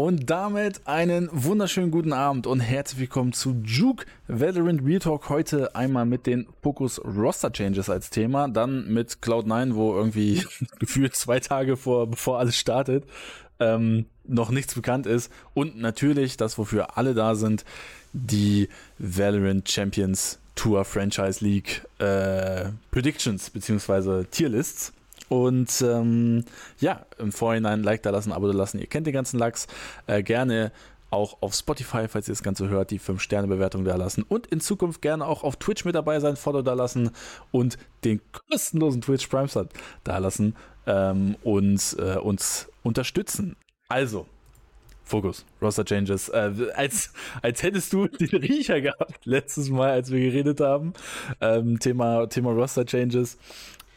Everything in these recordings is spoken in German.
Und damit einen wunderschönen guten Abend und herzlich willkommen zu Juke Valorant Real Talk. Heute einmal mit den Focus Roster Changes als Thema, dann mit Cloud9, wo irgendwie gefühlt zwei Tage vor, bevor alles startet, ähm, noch nichts bekannt ist. Und natürlich das, wofür alle da sind, die Valorant Champions Tour Franchise League äh, Predictions beziehungsweise Tierlists. Und ähm, ja, im Vorhinein ein Like da lassen, Abo da lassen. Ihr kennt den ganzen Lachs. Äh, gerne auch auf Spotify, falls ihr das Ganze hört, die 5-Sterne-Bewertung da lassen. Und in Zukunft gerne auch auf Twitch mit dabei sein, Follow da lassen und den kostenlosen Twitch Prime Sub da lassen ähm, und äh, uns unterstützen. Also, Fokus, Roster Changes. Äh, als, als hättest du den Riecher gehabt letztes Mal, als wir geredet haben. Ähm, Thema, Thema Roster Changes.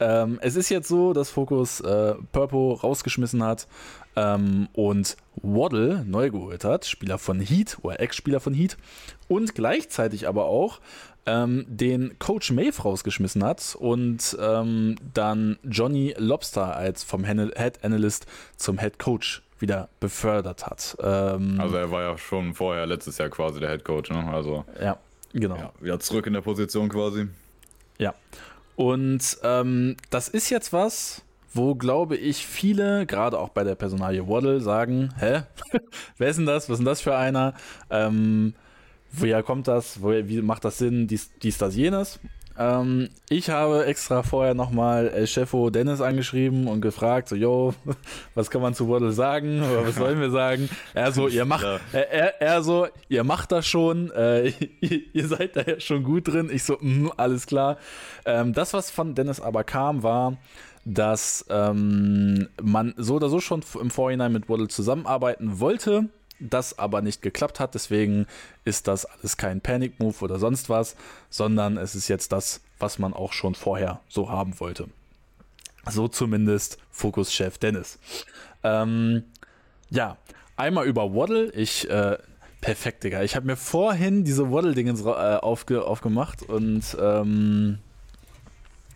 Ähm, es ist jetzt so, dass Focus äh, Purpo rausgeschmissen hat ähm, und Waddle neu geholt hat, Spieler von Heat oder Ex-Spieler von Heat und gleichzeitig aber auch ähm, den Coach Maeve rausgeschmissen hat und ähm, dann Johnny Lobster als vom Head Analyst zum Head Coach wieder befördert hat. Ähm, also er war ja schon vorher letztes Jahr quasi der Head Coach, ne? Also ja, genau. Ja, wieder zurück in der Position quasi. Ja. Und ähm, das ist jetzt was, wo, glaube ich, viele, gerade auch bei der Personalie Waddle, sagen, hä, wer ist denn das? Was ist denn das für einer? Ähm, woher kommt das? Woher, wie macht das Sinn? Dies, dies das, jenes. Ähm, ich habe extra vorher nochmal El Chefo Dennis angeschrieben und gefragt, so, yo, was kann man zu Waddle sagen? Oder was sollen wir sagen? Er so, ihr macht, ja. er, er, so, ihr macht das schon, äh, ihr, ihr, seid da ja schon gut drin. Ich so, mh, alles klar. Ähm, das, was von Dennis aber kam, war, dass ähm, man so oder so schon im Vorhinein mit Waddle zusammenarbeiten wollte das aber nicht geklappt hat. Deswegen ist das alles kein Panic-Move oder sonst was, sondern es ist jetzt das, was man auch schon vorher so haben wollte. So zumindest Fokus-Chef Dennis. Ähm, ja, einmal über Waddle. Ich, äh, perfekt, Digga. Ich habe mir vorhin diese Waddle-Dingens äh, aufge aufgemacht und ähm,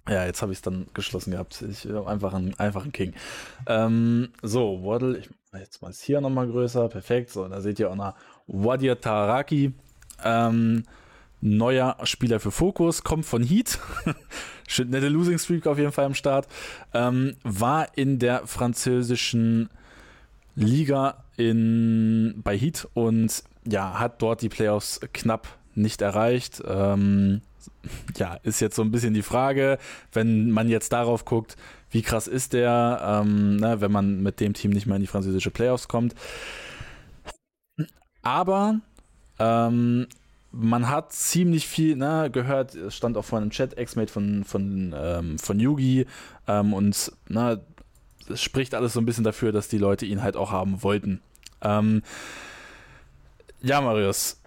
ja, jetzt habe ich es dann geschlossen gehabt. Ich habe einfach einen einfachen King. Ähm, so, Waddle, ich Jetzt mal ist hier nochmal größer. Perfekt. So, da seht ihr auch noch Wadia Taraki. Ähm, neuer Spieler für Fokus, kommt von Heat. Nette Losing Streak auf jeden Fall am Start. Ähm, war in der französischen Liga in, bei Heat und ja, hat dort die Playoffs knapp nicht erreicht. Ähm, ja, ist jetzt so ein bisschen die Frage, wenn man jetzt darauf guckt, wie krass ist der, ähm, ne, wenn man mit dem Team nicht mehr in die französische Playoffs kommt. Aber ähm, man hat ziemlich viel ne, gehört, es stand auch vorhin im Chat, Ex-Mate von, von, ähm, von Yugi ähm, und ne, es spricht alles so ein bisschen dafür, dass die Leute ihn halt auch haben wollten. Ähm, ja, Marius,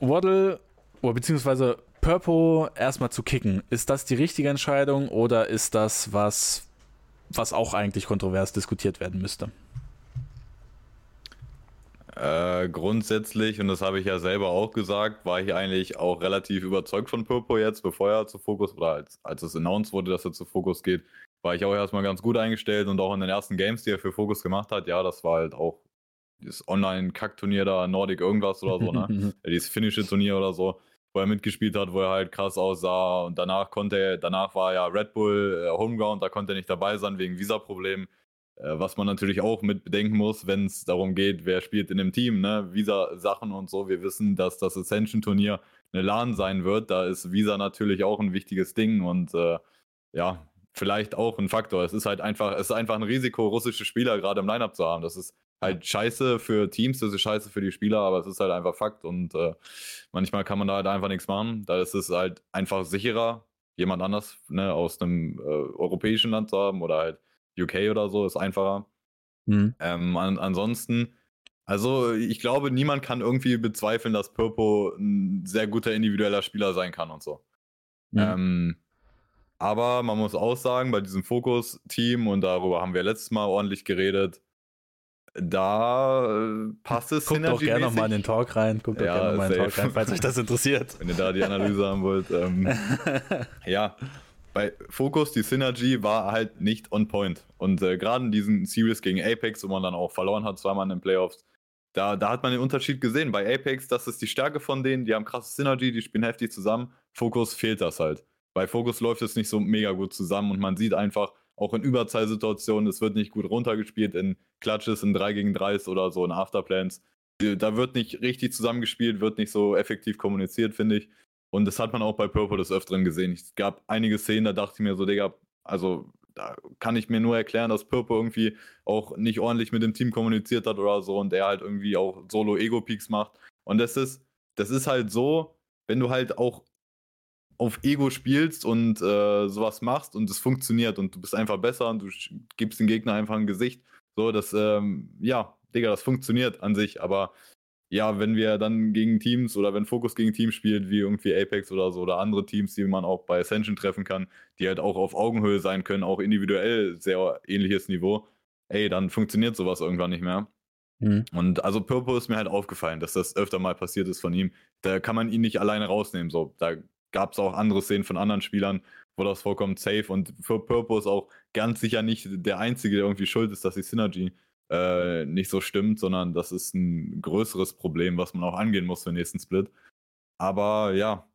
Waddle, oder beziehungsweise Purpo erstmal zu kicken, ist das die richtige Entscheidung oder ist das was, was auch eigentlich kontrovers diskutiert werden müsste? Äh, grundsätzlich, und das habe ich ja selber auch gesagt, war ich eigentlich auch relativ überzeugt von Purpo jetzt, bevor er zu Fokus oder als, als es announced wurde, dass er zu Fokus geht, war ich auch erstmal ganz gut eingestellt und auch in den ersten Games, die er für Fokus gemacht hat, ja, das war halt auch das Online-Kack-Turnier da, Nordic irgendwas oder so, ne? Dieses finnische Turnier oder so wo er mitgespielt hat, wo er halt krass aussah. Und danach konnte er, danach war ja Red Bull äh, Homeground, da konnte er nicht dabei sein wegen Visa-Problemen. Äh, was man natürlich auch mit bedenken muss, wenn es darum geht, wer spielt in dem Team, ne? Visa-Sachen und so. Wir wissen, dass das Ascension-Turnier eine LAN sein wird. Da ist Visa natürlich auch ein wichtiges Ding und äh, ja, vielleicht auch ein Faktor. Es ist halt einfach, es ist einfach ein Risiko, russische Spieler gerade im Lineup zu haben. Das ist halt scheiße für Teams, das ist scheiße für die Spieler, aber es ist halt einfach Fakt und äh, manchmal kann man da halt einfach nichts machen. Da ist es halt einfach sicherer, jemand anders ne, aus einem äh, europäischen Land zu haben oder halt UK oder so, ist einfacher. Mhm. Ähm, an, ansonsten, also ich glaube, niemand kann irgendwie bezweifeln, dass Purpo ein sehr guter individueller Spieler sein kann und so. Mhm. Ähm, aber man muss auch sagen, bei diesem Fokus-Team, und darüber haben wir letztes Mal ordentlich geredet, da äh, passt es Guckt doch gerne nochmal in den Talk rein. Guckt doch ja, gerne nochmal in den Talk rein, falls euch das interessiert. Wenn ihr da die Analyse haben wollt. Ähm, ja, bei Focus, die Synergy war halt nicht on point. Und äh, gerade in diesen Series gegen Apex, wo man dann auch verloren hat, zweimal in den Playoffs, da, da hat man den Unterschied gesehen. Bei Apex, das ist die Stärke von denen, die haben krasse Synergy, die spielen heftig zusammen. Fokus fehlt das halt. Bei Fokus läuft es nicht so mega gut zusammen und man sieht einfach, auch in Überzahlsituationen, es wird nicht gut runtergespielt in Clutches, in 3 gegen 3 oder so, in Afterplans. Da wird nicht richtig zusammengespielt, wird nicht so effektiv kommuniziert, finde ich. Und das hat man auch bei Purple des Öfteren gesehen. Es gab einige Szenen, da dachte ich mir so, Digga, also da kann ich mir nur erklären, dass Purple irgendwie auch nicht ordentlich mit dem Team kommuniziert hat oder so und er halt irgendwie auch Solo-Ego-Peaks macht. Und das ist, das ist halt so, wenn du halt auch auf Ego spielst und äh, sowas machst und es funktioniert und du bist einfach besser und du gibst dem Gegner einfach ein Gesicht. So, das, ähm, ja, Digga, das funktioniert an sich, aber ja, wenn wir dann gegen Teams oder wenn Fokus gegen Teams spielt, wie irgendwie Apex oder so oder andere Teams, die man auch bei Ascension treffen kann, die halt auch auf Augenhöhe sein können, auch individuell sehr ähnliches Niveau, ey, dann funktioniert sowas irgendwann nicht mehr. Mhm. Und also Purple ist mir halt aufgefallen, dass das öfter mal passiert ist von ihm. Da kann man ihn nicht alleine rausnehmen. So, da gab es auch andere Szenen von anderen Spielern, wo das vollkommen safe und für Purple ist auch ganz sicher nicht der Einzige, der irgendwie schuld ist, dass die Synergy äh, nicht so stimmt, sondern das ist ein größeres Problem, was man auch angehen muss für den nächsten Split. Aber ja,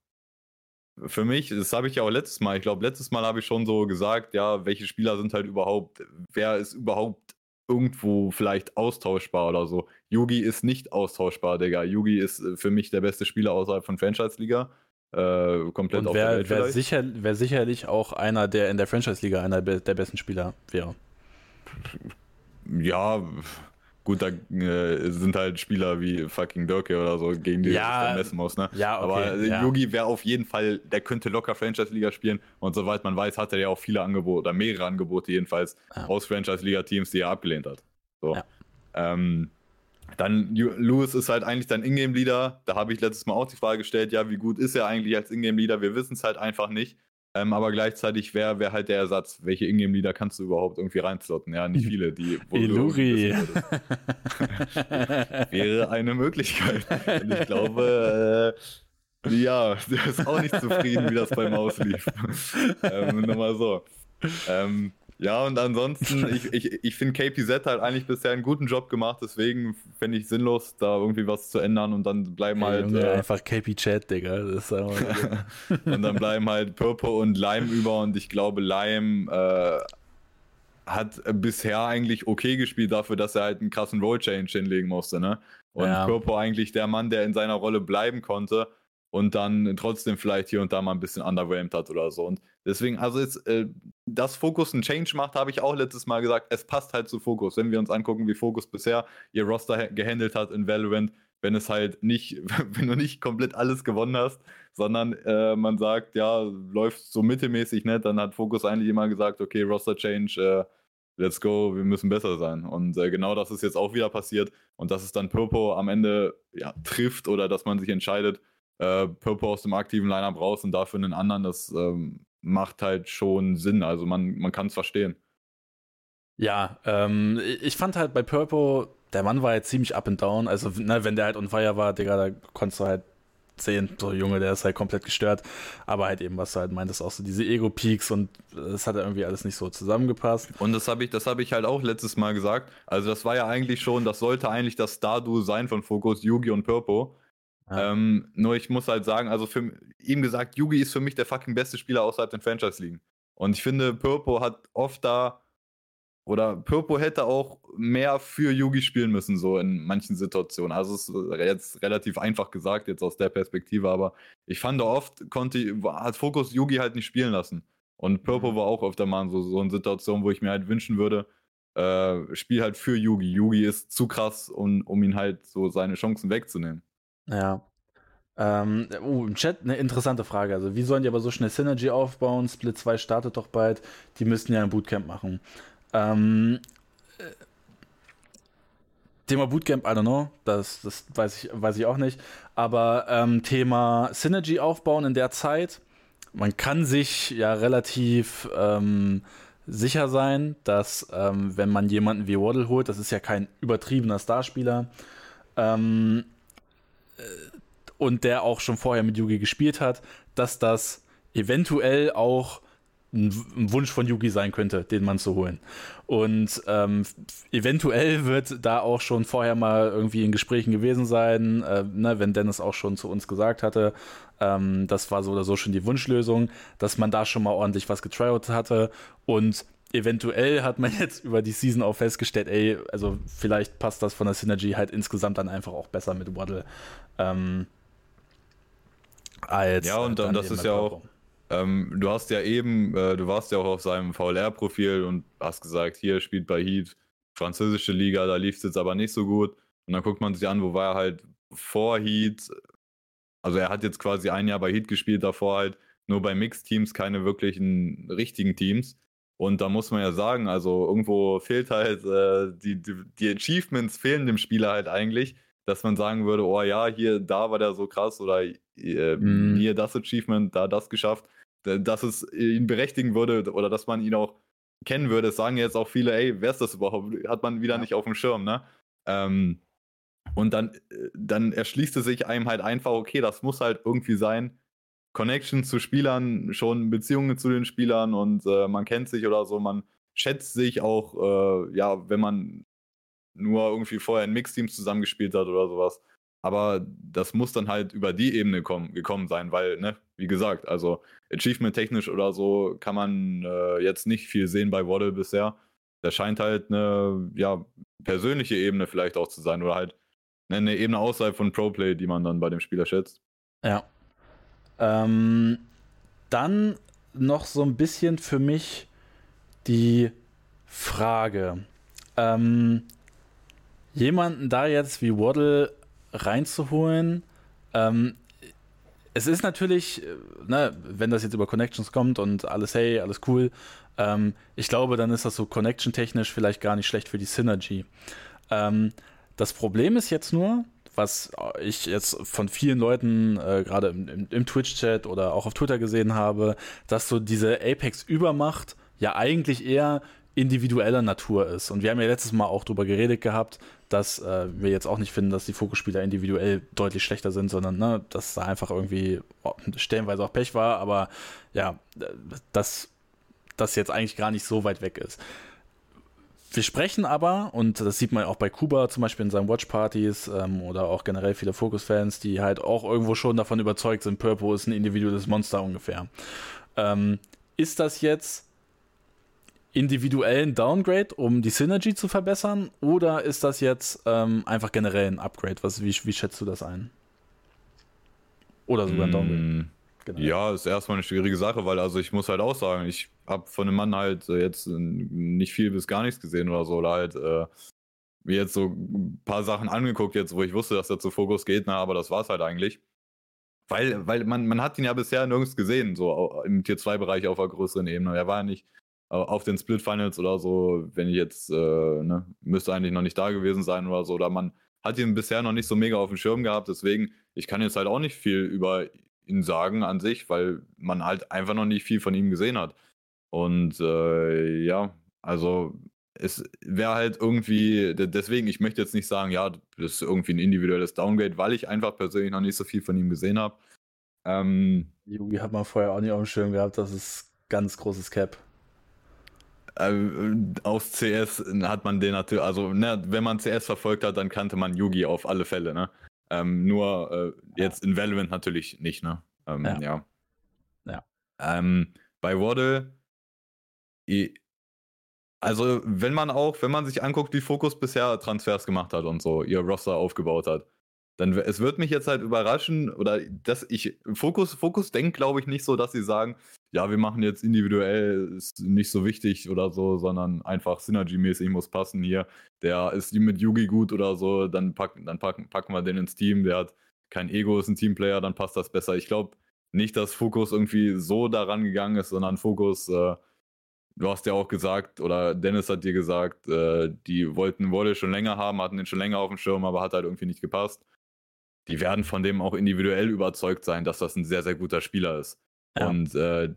für mich, das habe ich ja auch letztes Mal, ich glaube, letztes Mal habe ich schon so gesagt, ja, welche Spieler sind halt überhaupt, wer ist überhaupt irgendwo vielleicht austauschbar oder so. Yugi ist nicht austauschbar, Digga. Yugi ist äh, für mich der beste Spieler außerhalb von Franchise-Liga. Äh, komplett Und wär, wär, sicher, wär sicherlich auch einer, der in der Franchise-Liga einer der besten Spieler wäre ja, gut, da äh, sind halt Spieler wie fucking Dirke oder so, gegen die ja, du dann messen muss, ne? Ja, okay, Aber ja. Yugi wäre auf jeden Fall, der könnte locker Franchise-Liga spielen und soweit man weiß, hat er ja auch viele Angebote oder mehrere Angebote jedenfalls ja. aus Franchise-Liga-Teams, die er abgelehnt hat. So. Ähm, dann Lewis ist halt eigentlich dein Ingame-Leader. Da habe ich letztes Mal auch die Frage gestellt, ja, wie gut ist er eigentlich als Ingame-Leader? Wir wissen es halt einfach nicht. Ähm, aber gleichzeitig wäre wär halt der Ersatz. Welche Ingame-Lieder kannst du überhaupt irgendwie reinslotten? Ja, nicht viele. Die, Iluri. wäre eine Möglichkeit. Und ich glaube, äh, ja, der ist auch nicht zufrieden, wie das beim Maus lief. ähm, nur mal so. Ähm, ja, und ansonsten, ich, ich, ich finde KPZ halt eigentlich bisher einen guten Job gemacht, deswegen fände ich sinnlos, da irgendwie was zu ändern und dann bleiben hey, halt. Junge, äh, einfach KP-Chat, Digga. Das ist und dann bleiben halt Purple und Lime über und ich glaube, Lime äh, hat bisher eigentlich okay gespielt dafür, dass er halt einen krassen Roll-Change hinlegen musste, ne? Und ja. Purple eigentlich der Mann, der in seiner Rolle bleiben konnte und dann trotzdem vielleicht hier und da mal ein bisschen underwhelmed hat oder so. Und deswegen, also jetzt, äh, dass Focus einen Change macht, habe ich auch letztes Mal gesagt, es passt halt zu Focus. Wenn wir uns angucken, wie Focus bisher ihr Roster gehandelt hat in Valorant, wenn es halt nicht, wenn du nicht komplett alles gewonnen hast, sondern äh, man sagt, ja, läuft so mittelmäßig, ne, dann hat Focus eigentlich immer gesagt, okay, Roster Change, äh, let's go, wir müssen besser sein. Und äh, genau das ist jetzt auch wieder passiert. Und dass es dann Purpo am Ende ja, trifft oder dass man sich entscheidet, äh, Purple aus dem aktiven Lineup raus und dafür einen anderen, das ähm, macht halt schon Sinn. Also man, man kann es verstehen. Ja, ähm, ich fand halt bei Purple, der Mann war jetzt ziemlich up and down. Also, ne, wenn der halt on fire war, Digga, da konntest du halt sehen, so Junge, der ist halt komplett gestört. Aber halt eben, was du halt meintest, auch so diese Ego-Peaks und das hat irgendwie alles nicht so zusammengepasst. Und das habe ich, das ich halt auch letztes Mal gesagt. Also, das war ja eigentlich schon, das sollte eigentlich das Stardu sein von Focus, Yugi und Purple. Ja. Ähm, nur ich muss halt sagen, also für ihm gesagt, Yugi ist für mich der fucking beste Spieler außerhalb den Franchise-Ligen. Und ich finde, Purpo hat oft da, oder Purpo hätte auch mehr für Yugi spielen müssen, so in manchen Situationen. Also es ist jetzt relativ einfach gesagt, jetzt aus der Perspektive, aber ich fand oft, konnte, hat Fokus Yugi halt nicht spielen lassen. Und Purpo mhm. war auch öfter mal so, so eine Situation, wo ich mir halt wünschen würde, äh, spiel halt für Yugi. Yugi ist zu krass, um, um ihn halt so seine Chancen wegzunehmen. Ja. Ähm, uh, im Chat eine interessante Frage. Also, wie sollen die aber so schnell Synergy aufbauen? Split 2 startet doch bald. Die müssten ja ein Bootcamp machen. Ähm, äh, Thema Bootcamp, I don't know, das, das weiß, ich, weiß ich auch nicht. Aber ähm, Thema Synergy aufbauen in der Zeit, man kann sich ja relativ ähm, sicher sein, dass ähm, wenn man jemanden wie Waddle holt, das ist ja kein übertriebener Starspieler, ähm, und der auch schon vorher mit Yugi gespielt hat, dass das eventuell auch ein, Wunsch von Yugi sein könnte, den Mann zu holen. Und ähm, eventuell wird da auch schon vorher mal irgendwie in Gesprächen gewesen sein, äh, ne, wenn Dennis auch schon zu uns gesagt hatte, ähm, das war so oder so schon die Wunschlösung, dass man da schon mal ordentlich was getryout hatte und eventuell hat man jetzt über die Season auch festgestellt, ey, also vielleicht passt das von der Synergy halt insgesamt dann einfach auch besser mit Waddle. Ähm, als, ja, und, und das ist ja auch, ähm, du hast ja eben, äh, du warst ja auch auf seinem VLR-Profil und hast gesagt, hier spielt bei Heat französische Liga, da lief es jetzt aber nicht so gut. Und dann guckt man sich an, wo war er halt vor Heat. Also er hat jetzt quasi ein Jahr bei Heat gespielt, davor halt nur bei Mixed-Teams, keine wirklichen richtigen Teams. Und da muss man ja sagen, also irgendwo fehlt halt, äh, die, die, die Achievements fehlen dem Spieler halt eigentlich, dass man sagen würde, oh ja, hier, da war der so krass oder äh, mm. hier das Achievement, da das geschafft, dass es ihn berechtigen würde oder dass man ihn auch kennen würde. Es sagen jetzt auch viele, ey, wer ist das überhaupt? Hat man wieder ja. nicht auf dem Schirm, ne? Ähm, und dann, äh, dann erschließt es sich einem halt einfach, okay, das muss halt irgendwie sein, Connection zu Spielern, schon Beziehungen zu den Spielern und äh, man kennt sich oder so, man schätzt sich auch, äh, ja, wenn man nur irgendwie vorher in Mixteams zusammengespielt hat oder sowas. Aber das muss dann halt über die Ebene kommen, gekommen sein, weil, ne, wie gesagt, also achievement-technisch oder so kann man äh, jetzt nicht viel sehen bei Waddle bisher. Das scheint halt eine, ja, persönliche Ebene vielleicht auch zu sein oder halt ne, eine Ebene außerhalb von Pro-Play, die man dann bei dem Spieler schätzt. Ja, ähm, dann noch so ein bisschen für mich die Frage. Ähm, jemanden da jetzt wie Waddle reinzuholen, ähm, es ist natürlich, äh, ne, wenn das jetzt über Connections kommt und alles hey, alles cool, ähm, ich glaube, dann ist das so connection-technisch vielleicht gar nicht schlecht für die Synergy. Ähm, das Problem ist jetzt nur, was ich jetzt von vielen Leuten, äh, gerade im, im, im Twitch-Chat oder auch auf Twitter gesehen habe, dass so diese Apex-Übermacht ja eigentlich eher individueller Natur ist. Und wir haben ja letztes Mal auch darüber geredet gehabt, dass äh, wir jetzt auch nicht finden, dass die Fokusspieler individuell deutlich schlechter sind, sondern ne, dass da einfach irgendwie oh, stellenweise auch Pech war, aber ja, dass das jetzt eigentlich gar nicht so weit weg ist. Wir sprechen aber, und das sieht man auch bei Kuba zum Beispiel in seinen Watchpartys ähm, oder auch generell viele Focus-Fans, die halt auch irgendwo schon davon überzeugt sind, Purple ist ein individuelles Monster ungefähr. Ähm, ist das jetzt individuell ein Downgrade, um die Synergy zu verbessern, oder ist das jetzt ähm, einfach generell ein Upgrade? Was, wie, wie schätzt du das ein? Oder sogar ein Downgrade? Genau. Ja, ist erstmal eine schwierige Sache, weil also ich muss halt auch sagen, ich habe von dem Mann halt äh, jetzt äh, nicht viel bis gar nichts gesehen oder so, oder halt äh, jetzt so ein paar Sachen angeguckt jetzt, wo ich wusste, dass er zu Fokus geht, na, aber das war's halt eigentlich. Weil, weil man, man hat ihn ja bisher nirgends gesehen, so im Tier 2 Bereich auf einer größeren Ebene. Er war ja nicht auf den Split Finals oder so, wenn ich jetzt, äh, ne, müsste eigentlich noch nicht da gewesen sein oder so, oder man hat ihn bisher noch nicht so mega auf dem Schirm gehabt, deswegen, ich kann jetzt halt auch nicht viel über ihn sagen an sich, weil man halt einfach noch nicht viel von ihm gesehen hat. Und äh, ja, also es wäre halt irgendwie, deswegen, ich möchte jetzt nicht sagen, ja, das ist irgendwie ein individuelles Downgrade, weil ich einfach persönlich noch nicht so viel von ihm gesehen habe. Ähm, Yugi hat man vorher auch nicht auf dem Schirm gehabt, das ist ganz großes Cap. Äh, aus CS hat man den natürlich, also ne, wenn man CS verfolgt hat, dann kannte man Yugi auf alle Fälle, ne? Ähm, nur äh, jetzt in Valorant natürlich nicht, ne? Ähm, ja. Ja. ja. Ähm, bei Waddle, also wenn man auch, wenn man sich anguckt, wie Focus bisher Transfers gemacht hat und so, ihr Roster aufgebaut hat, dann es wird mich jetzt halt überraschen, oder dass ich, Focus, Focus denkt, glaube ich, nicht so, dass sie sagen, ja, wir machen jetzt individuell, ist nicht so wichtig oder so, sondern einfach Synergy-mäßig muss passen hier. Der ist mit Yugi gut oder so, dann, packen, dann packen, packen wir den ins Team, der hat kein Ego, ist ein Teamplayer, dann passt das besser. Ich glaube nicht, dass Fokus irgendwie so daran gegangen ist, sondern Fokus, äh, du hast ja auch gesagt, oder Dennis hat dir gesagt, äh, die wollten Wolle schon länger haben, hatten den schon länger auf dem Schirm, aber hat halt irgendwie nicht gepasst. Die werden von dem auch individuell überzeugt sein, dass das ein sehr, sehr guter Spieler ist. Ja. Und äh,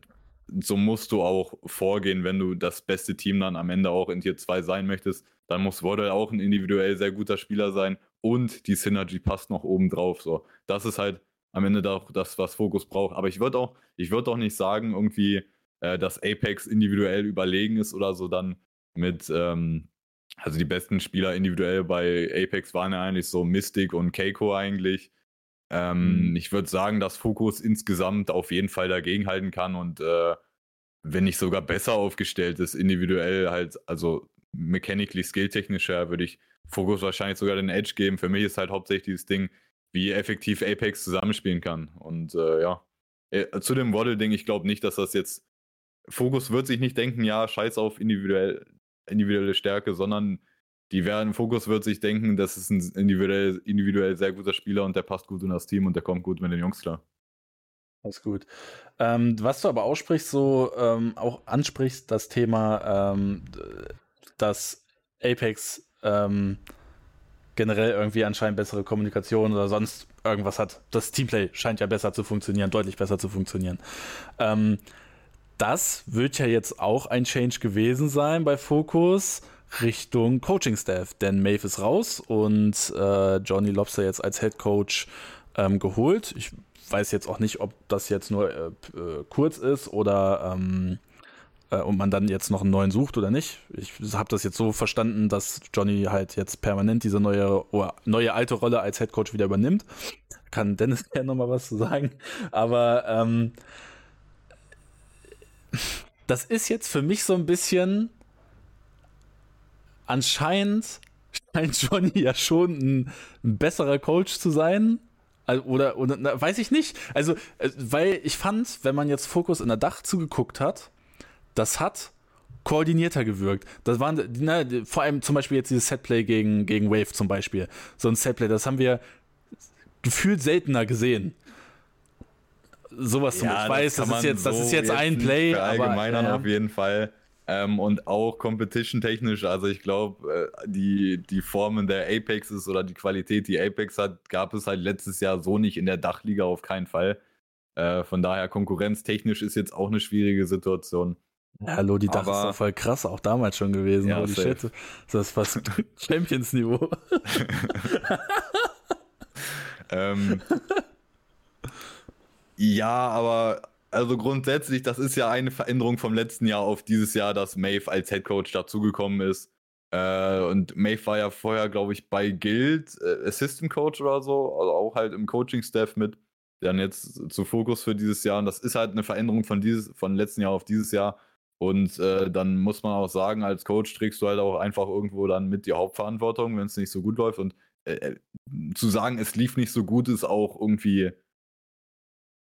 so musst du auch vorgehen, wenn du das beste Team dann am Ende auch in Tier 2 sein möchtest. Dann muss Waddle auch ein individuell sehr guter Spieler sein und die Synergy passt noch oben drauf. So. Das ist halt am Ende doch das, was Fokus braucht. Aber ich würde auch, ich würde auch nicht sagen, irgendwie, äh, dass Apex individuell überlegen ist oder so, dann mit, ähm, also die besten Spieler individuell bei Apex waren ja eigentlich so Mystic und Keiko eigentlich. Ähm, mhm. Ich würde sagen, dass Fokus insgesamt auf jeden Fall dagegenhalten kann und äh, wenn nicht sogar besser aufgestellt ist, individuell halt, also mechanically skilltechnischer, würde ich Fokus wahrscheinlich sogar den Edge geben. Für mich ist halt hauptsächlich dieses Ding, wie effektiv Apex zusammenspielen kann. Und äh, ja, äh, zu dem Waddle-Ding, ich glaube nicht, dass das jetzt. Fokus wird sich nicht denken, ja, scheiß auf individuell, individuelle Stärke, sondern die werden, Fokus wird sich denken, das ist ein individuell, individuell sehr guter Spieler und der passt gut in das Team und der kommt gut mit den Jungs klar. Alles gut. Ähm, was du aber aussprichst, so ähm, auch ansprichst, das Thema, ähm, dass Apex ähm, generell irgendwie anscheinend bessere Kommunikation oder sonst irgendwas hat. Das Teamplay scheint ja besser zu funktionieren, deutlich besser zu funktionieren. Ähm, das wird ja jetzt auch ein Change gewesen sein bei Focus Richtung Coaching Staff, denn Maeve ist raus und äh, Johnny Lobster jetzt als Head Coach ähm, geholt. Ich weiß jetzt auch nicht, ob das jetzt nur äh, äh, kurz ist oder ähm, äh, und man dann jetzt noch einen neuen sucht oder nicht. Ich habe das jetzt so verstanden, dass Johnny halt jetzt permanent diese neue, neue alte Rolle als Head Coach wieder übernimmt. Kann Dennis gerne nochmal was zu sagen. Aber ähm, das ist jetzt für mich so ein bisschen anscheinend scheint Johnny ja schon ein, ein besserer Coach zu sein oder, oder na, weiß ich nicht. Also, äh, weil ich fand, wenn man jetzt Fokus in der Dach zugeguckt hat, das hat koordinierter gewirkt. Das waren, ne, vor allem zum Beispiel jetzt dieses Setplay gegen, gegen Wave zum Beispiel. So ein Setplay, das haben wir gefühlt seltener gesehen. Sowas zum ja, Ich weiß, das, das ist jetzt, so das ist jetzt, jetzt ein Play. Allgemeinern ja. auf jeden Fall. Ähm, und auch competition-technisch, also ich glaube, äh, die, die Formen der Apexes oder die Qualität, die Apex hat, gab es halt letztes Jahr so nicht in der Dachliga auf keinen Fall. Äh, von daher, konkurrenztechnisch ist jetzt auch eine schwierige Situation. Ja, hallo, die Dach Aber, ist doch voll krass, auch damals schon gewesen. Ja, die Shit. Das ist fast Champions-Niveau. ähm, ja, aber also grundsätzlich, das ist ja eine Veränderung vom letzten Jahr auf dieses Jahr, dass Maeve als Head Coach dazugekommen ist. Äh, und Maeve war ja vorher, glaube ich, bei Guild äh, Assistant Coach oder so, also auch halt im Coaching-Staff mit. Dann jetzt zu Fokus für dieses Jahr. Und das ist halt eine Veränderung von dieses, von letzten Jahr auf dieses Jahr. Und äh, dann muss man auch sagen, als Coach trägst du halt auch einfach irgendwo dann mit die Hauptverantwortung, wenn es nicht so gut läuft. Und äh, äh, zu sagen, es lief nicht so gut, ist auch irgendwie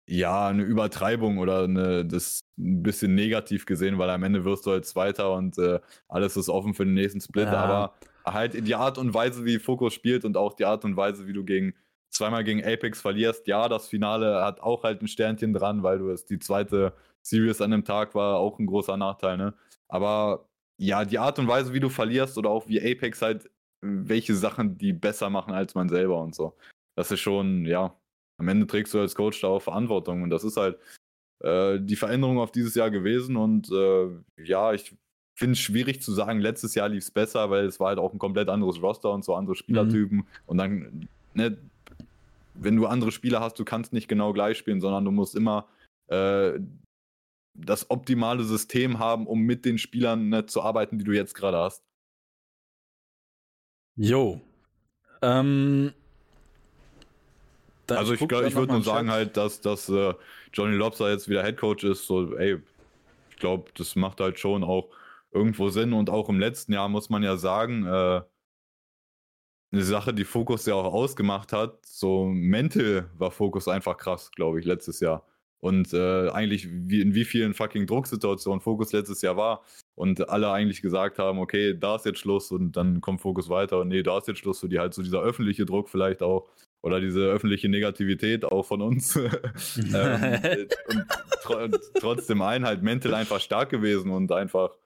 ja, eine Übertreibung oder eine, das ein bisschen negativ gesehen, weil am Ende wirst du halt Zweiter und äh, alles ist offen für den nächsten Split. Ja. Aber halt die Art und Weise, wie Fokus spielt und auch die Art und Weise, wie du gegen zweimal gegen Apex verlierst. Ja, das Finale hat auch halt ein Sternchen dran, weil du es die zweite Series an dem Tag war auch ein großer Nachteil, ne? Aber ja, die Art und Weise, wie du verlierst oder auch wie Apex halt welche Sachen die besser machen als man selber und so. Das ist schon, ja, am Ende trägst du als Coach da auch Verantwortung und das ist halt äh, die Veränderung auf dieses Jahr gewesen und äh, ja, ich finde es schwierig zu sagen, letztes Jahr lief es besser, weil es war halt auch ein komplett anderes Roster und so andere Spielertypen mhm. und dann, ne, wenn du andere Spieler hast, du kannst nicht genau gleich spielen, sondern du musst immer äh, das optimale System haben, um mit den Spielern ne, zu arbeiten, die du jetzt gerade hast. Jo. Ähm, da, also ich, ich, ich würde nur sagen halt, dass, dass äh, Johnny Lobster jetzt wieder Headcoach ist. So, ey, ich glaube, das macht halt schon auch irgendwo Sinn. Und auch im letzten Jahr muss man ja sagen, äh, eine Sache, die Fokus ja auch ausgemacht hat, so mental war Fokus einfach krass, glaube ich, letztes Jahr. Und äh, eigentlich wie, in wie vielen fucking Drucksituationen Fokus letztes Jahr war und alle eigentlich gesagt haben, okay, da ist jetzt Schluss und dann kommt Fokus weiter und nee, da ist jetzt Schluss, so die halt so dieser öffentliche Druck vielleicht auch oder diese öffentliche Negativität auch von uns ähm, und, tr und, trotzdem ein halt mental einfach stark gewesen und einfach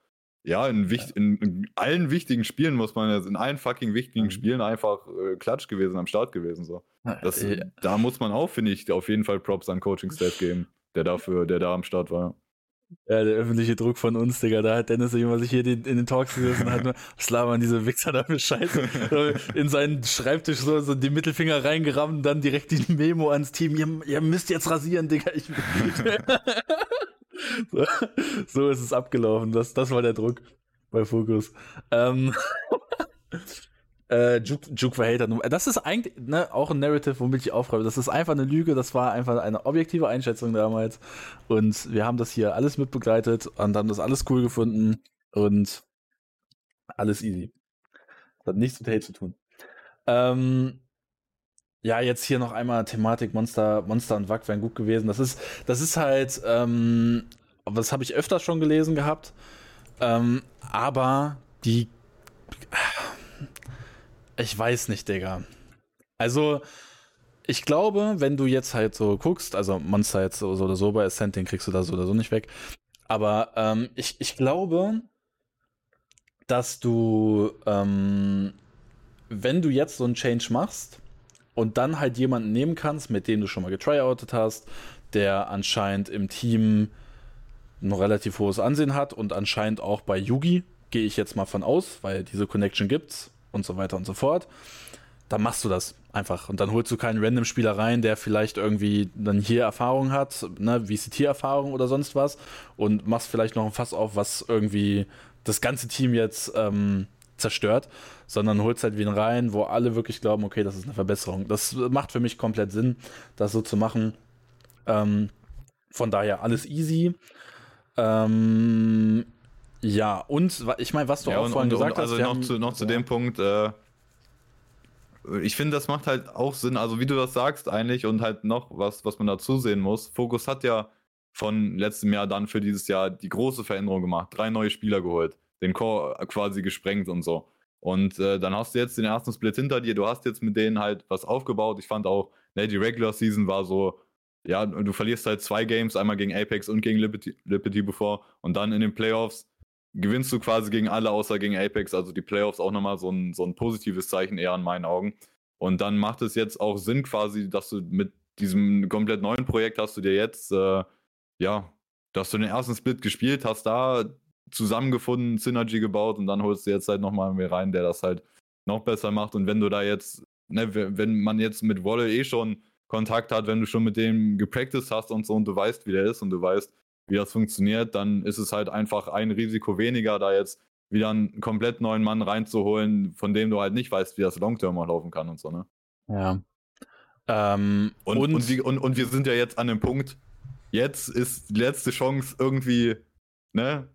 ja in, in, in, allen wichtigen Spielen muss man jetzt in allen fucking wichtigen mhm. Spielen einfach äh, Klatsch gewesen am Start gewesen so das, ja. da muss man auch finde ich auf jeden Fall Props an Coaching Staff geben der dafür der da am Start war ja, der öffentliche Druck von uns, Digga. Da hat Dennis immer sich hier in den Talks gesessen und hat nur, was labern diese Wichser da für Scheiße? in seinen Schreibtisch so, so die Mittelfinger reingerammt und dann direkt die Memo ans Team. Ihr, ihr müsst jetzt rasieren, Digga. Ich, so, so, ist es abgelaufen. Das, das war der Druck bei Fokus. Ähm, äh, Juke, Juke for Hater. Das ist eigentlich ne, auch ein Narrative, womit ich aufräume. Das ist einfach eine Lüge. Das war einfach eine objektive Einschätzung damals. Und wir haben das hier alles mitbegleitet und haben das alles cool gefunden. Und alles easy. Das hat nichts mit Hate zu tun. Ähm, ja, jetzt hier noch einmal Thematik Monster, Monster und Wack wären gut gewesen. Das ist, das ist halt, ähm, das habe ich öfters schon gelesen gehabt. Ähm, aber die, ich weiß nicht, Digga. Also, ich glaube, wenn du jetzt halt so guckst, also Monster jetzt so, oder so bei Ascent, den kriegst du da so oder so nicht weg. Aber ähm, ich, ich glaube, dass du, ähm, wenn du jetzt so einen Change machst und dann halt jemanden nehmen kannst, mit dem du schon mal getryoutet hast, der anscheinend im Team ein relativ hohes Ansehen hat und anscheinend auch bei Yugi, gehe ich jetzt mal von aus, weil diese Connection gibt's und so weiter und so fort, dann machst du das einfach. Und dann holst du keinen Random-Spieler rein, der vielleicht irgendwie dann hier Erfahrung hat, ne, VCT-Erfahrung oder sonst was, und machst vielleicht noch ein Fass auf, was irgendwie das ganze Team jetzt ähm, zerstört, sondern holst halt wen rein, wo alle wirklich glauben, okay, das ist eine Verbesserung. Das macht für mich komplett Sinn, das so zu machen. Ähm, von daher alles easy. Ähm, ja, und ich meine, was du ja, auch und, vorhin und, gesagt und, hast. Also noch, zu, noch zu dem Punkt, äh, ich finde, das macht halt auch Sinn, also wie du das sagst eigentlich und halt noch was, was man dazu sehen muss. Fokus hat ja von letztem Jahr dann für dieses Jahr die große Veränderung gemacht. Drei neue Spieler geholt, den Core quasi gesprengt und so. Und äh, dann hast du jetzt den ersten Split hinter dir. Du hast jetzt mit denen halt was aufgebaut. Ich fand auch, ne, die Regular Season war so, ja, du verlierst halt zwei Games, einmal gegen Apex und gegen Liberty, Liberty bevor. Und dann in den Playoffs gewinnst du quasi gegen alle außer gegen Apex. Also die Playoffs auch nochmal so ein, so ein positives Zeichen eher in meinen Augen. Und dann macht es jetzt auch Sinn quasi, dass du mit diesem komplett neuen Projekt hast du dir jetzt äh, ja, du hast du den ersten Split gespielt, hast da zusammengefunden, Synergy gebaut und dann holst du jetzt halt nochmal mehr rein, der das halt noch besser macht. Und wenn du da jetzt, ne, wenn man jetzt mit Wolle eh schon Kontakt hat, wenn du schon mit dem gepracticed hast und so und du weißt, wie der ist und du weißt, wie das funktioniert, dann ist es halt einfach ein Risiko weniger, da jetzt wieder einen komplett neuen Mann reinzuholen, von dem du halt nicht weißt, wie das Longterm auch laufen kann und so, ne? Ja. Ähm, und, und, und, die, und, und wir sind ja jetzt an dem Punkt, jetzt ist die letzte Chance irgendwie, ne,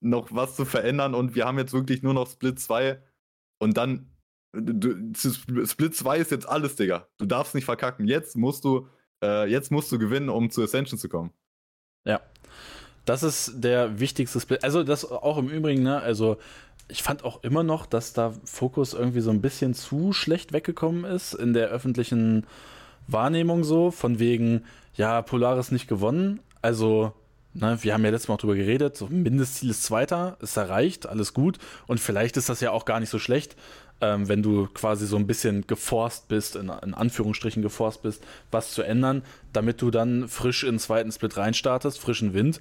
noch was zu verändern und wir haben jetzt wirklich nur noch Split 2 und dann du, Split 2 ist jetzt alles, Digga. Du darfst nicht verkacken. Jetzt musst du äh, jetzt musst du gewinnen, um zu Ascension zu kommen. Ja. Das ist der wichtigste Split. Also das auch im Übrigen, ne, also ich fand auch immer noch, dass da Fokus irgendwie so ein bisschen zu schlecht weggekommen ist in der öffentlichen Wahrnehmung so, von wegen, ja, Polaris nicht gewonnen. Also, ne, wir haben ja letztes Mal auch drüber geredet, so Mindestziel ist Zweiter, ist erreicht, alles gut. Und vielleicht ist das ja auch gar nicht so schlecht, ähm, wenn du quasi so ein bisschen geforst bist, in, in, Anführungsstrichen geforst bist, was zu ändern, damit du dann frisch in den zweiten Split reinstartest, frischen Wind.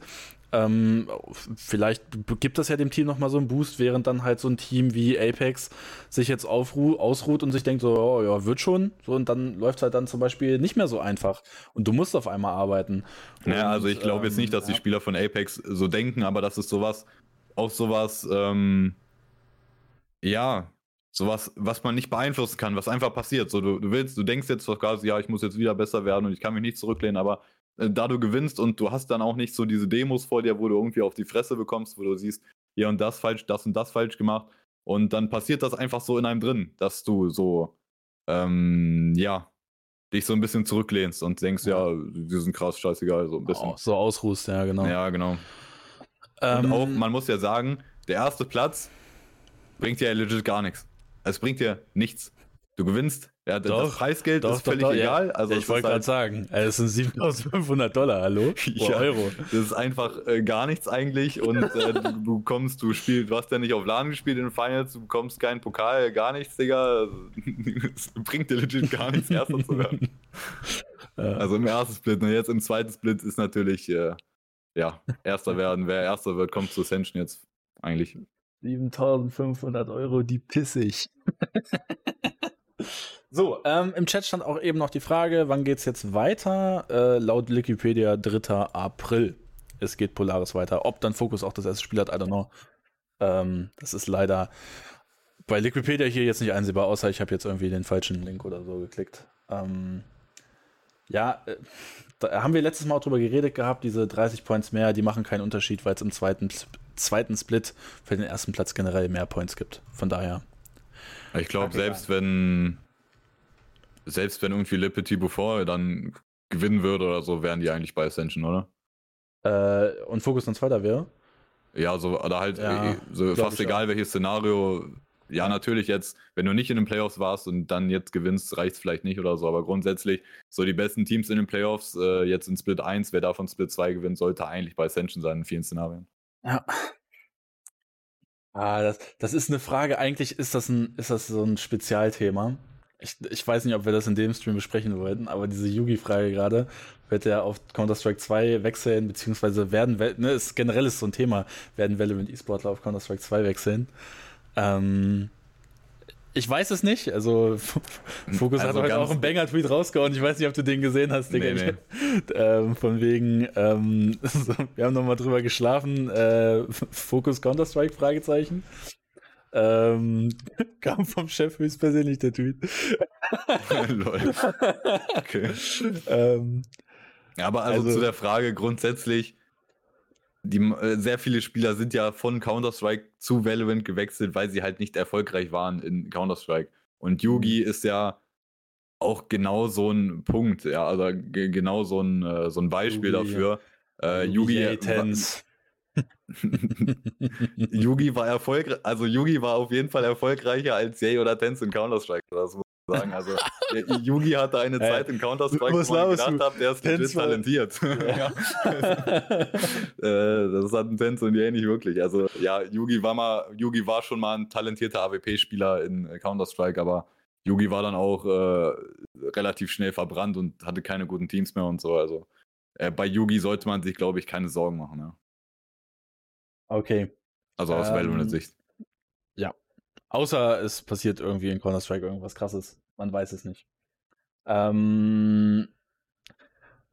Ähm, vielleicht gibt das ja dem Team nochmal so einen Boost, während dann halt so ein Team wie Apex sich jetzt ausruht und sich denkt so, oh, ja, wird schon. So, und dann läuft es halt dann zum Beispiel nicht mehr so einfach. Und du musst auf einmal arbeiten. Und, naja, also ich glaube ähm, jetzt nicht, dass ja. die Spieler von Apex so denken, aber das ist sowas, auch sowas, ähm, ja, sowas, was man nicht beeinflussen kann, was einfach passiert. So, du, du willst, du denkst jetzt doch quasi, ja, ich muss jetzt wieder besser werden und ich kann mich nicht zurücklehnen, aber äh, da du gewinnst und du hast dann auch nicht so diese Demos vor dir, wo du irgendwie auf die Fresse bekommst, wo du siehst, hier und das falsch, das und das falsch gemacht. Und dann passiert das einfach so in einem drin, dass du so, ähm, ja, dich so ein bisschen zurücklehnst und denkst, ja, wir sind krass, scheißegal, so ein bisschen. Oh, so ausruhst, ja, genau. Ja, genau. Ähm, und auch, man muss ja sagen, der erste Platz bringt ja legit gar nichts. Es bringt dir nichts. Du gewinnst. Ja, doch, das Preisgeld doch, ist völlig doch, egal. Ja. Also ja, ich wollte gerade halt sagen, es sind 7500 Dollar, hallo? ja, Euro. Das ist einfach äh, gar nichts eigentlich und äh, du, du, kommst, du spielst, du hast ja nicht auf LAN gespielt in den Finals, du bekommst keinen Pokal, gar nichts, Digga. Das bringt dir legit gar nichts, erster zu werden. Also im ersten Split und jetzt im zweiten Split ist natürlich, äh, ja, erster werden. Wer erster wird, kommt zu Ascension jetzt eigentlich. 7500 Euro, die pissig. so, ähm, im Chat stand auch eben noch die Frage, wann geht's jetzt weiter? Äh, laut Wikipedia 3. April. es geht Polaris weiter. Ob dann Focus auch das erste Spiel hat, I don't know. Ähm, das ist leider bei Liquipedia hier jetzt nicht einsehbar, außer ich habe jetzt irgendwie den falschen Link oder so geklickt. Ähm, ja, äh, da haben wir letztes Mal auch drüber geredet gehabt, diese 30 Points mehr, die machen keinen Unterschied, weil es im zweiten, zweiten Split für den ersten Platz generell mehr Points gibt. Von daher. Ich glaube, selbst wenn selbst wenn irgendwie Le Petit Buffon dann gewinnen würde oder so, wären die eigentlich bei Ascension, oder? Äh, und Focus dann Zweiter wäre? Ja, so, oder halt ja, äh, so fast egal welches Szenario. Ja, natürlich jetzt, wenn du nicht in den Playoffs warst und dann jetzt gewinnst, reicht es vielleicht nicht oder so, aber grundsätzlich, so die besten Teams in den Playoffs, äh, jetzt in Split 1, wer davon Split 2 gewinnt, sollte eigentlich bei Ascension sein in vielen Szenarien. Ja. Ah, das, das ist eine Frage, eigentlich ist das, ein, ist das so ein Spezialthema. Ich, ich weiß nicht, ob wir das in dem Stream besprechen wollten, aber diese Yugi-Frage gerade, wird er auf Counter-Strike 2 wechseln, beziehungsweise werden, ne, ist generell ist so ein Thema, werden Valorant E-Sportler auf Counter-Strike 2 wechseln. Ähm, ich weiß es nicht. Also, Fokus also hat heute auch einen Banger-Tweet rausgehauen. Ich weiß nicht, ob du den gesehen hast, Digga. Nee, nee. ähm, von wegen, ähm, wir haben nochmal drüber geschlafen. Äh, Fokus Counter-Strike? Fragezeichen. Ähm, kam vom Chef höchstpersönlich der Tweet. Lol. Okay. ähm, aber also, also, zu der Frage grundsätzlich, die, äh, sehr viele Spieler sind ja von Counter-Strike zu Valorant gewechselt, weil sie halt nicht erfolgreich waren in Counter-Strike. Und Yugi mhm. ist ja auch genau so ein Punkt, ja, also genau so ein, äh, so ein Beispiel Yugi, dafür. Äh, Yugi, Yugi Yugi war erfolgreich, also Yugi war auf jeden Fall erfolgreicher als Jay oder Tens in Counter-Strike, das muss sagen. Also Yugi hatte eine Zeit in Counter-Strike, wo man gedacht hat, der ist legit talentiert. Ja. Äh, das hatten Tens und Jay nicht wirklich. Also ja, Yugi war mal, Yugi war schon mal ein talentierter AWP-Spieler in Counter-Strike, aber Yugi war dann auch äh, relativ schnell verbrannt und hatte keine guten Teams mehr und so. Also äh, bei Yugi sollte man sich, glaube ich, keine Sorgen machen. Ja. Okay. Also aus ähm, Valorant-Sicht. Ja. Außer es passiert irgendwie in Counter-Strike irgendwas krasses. Man weiß es nicht. Ähm,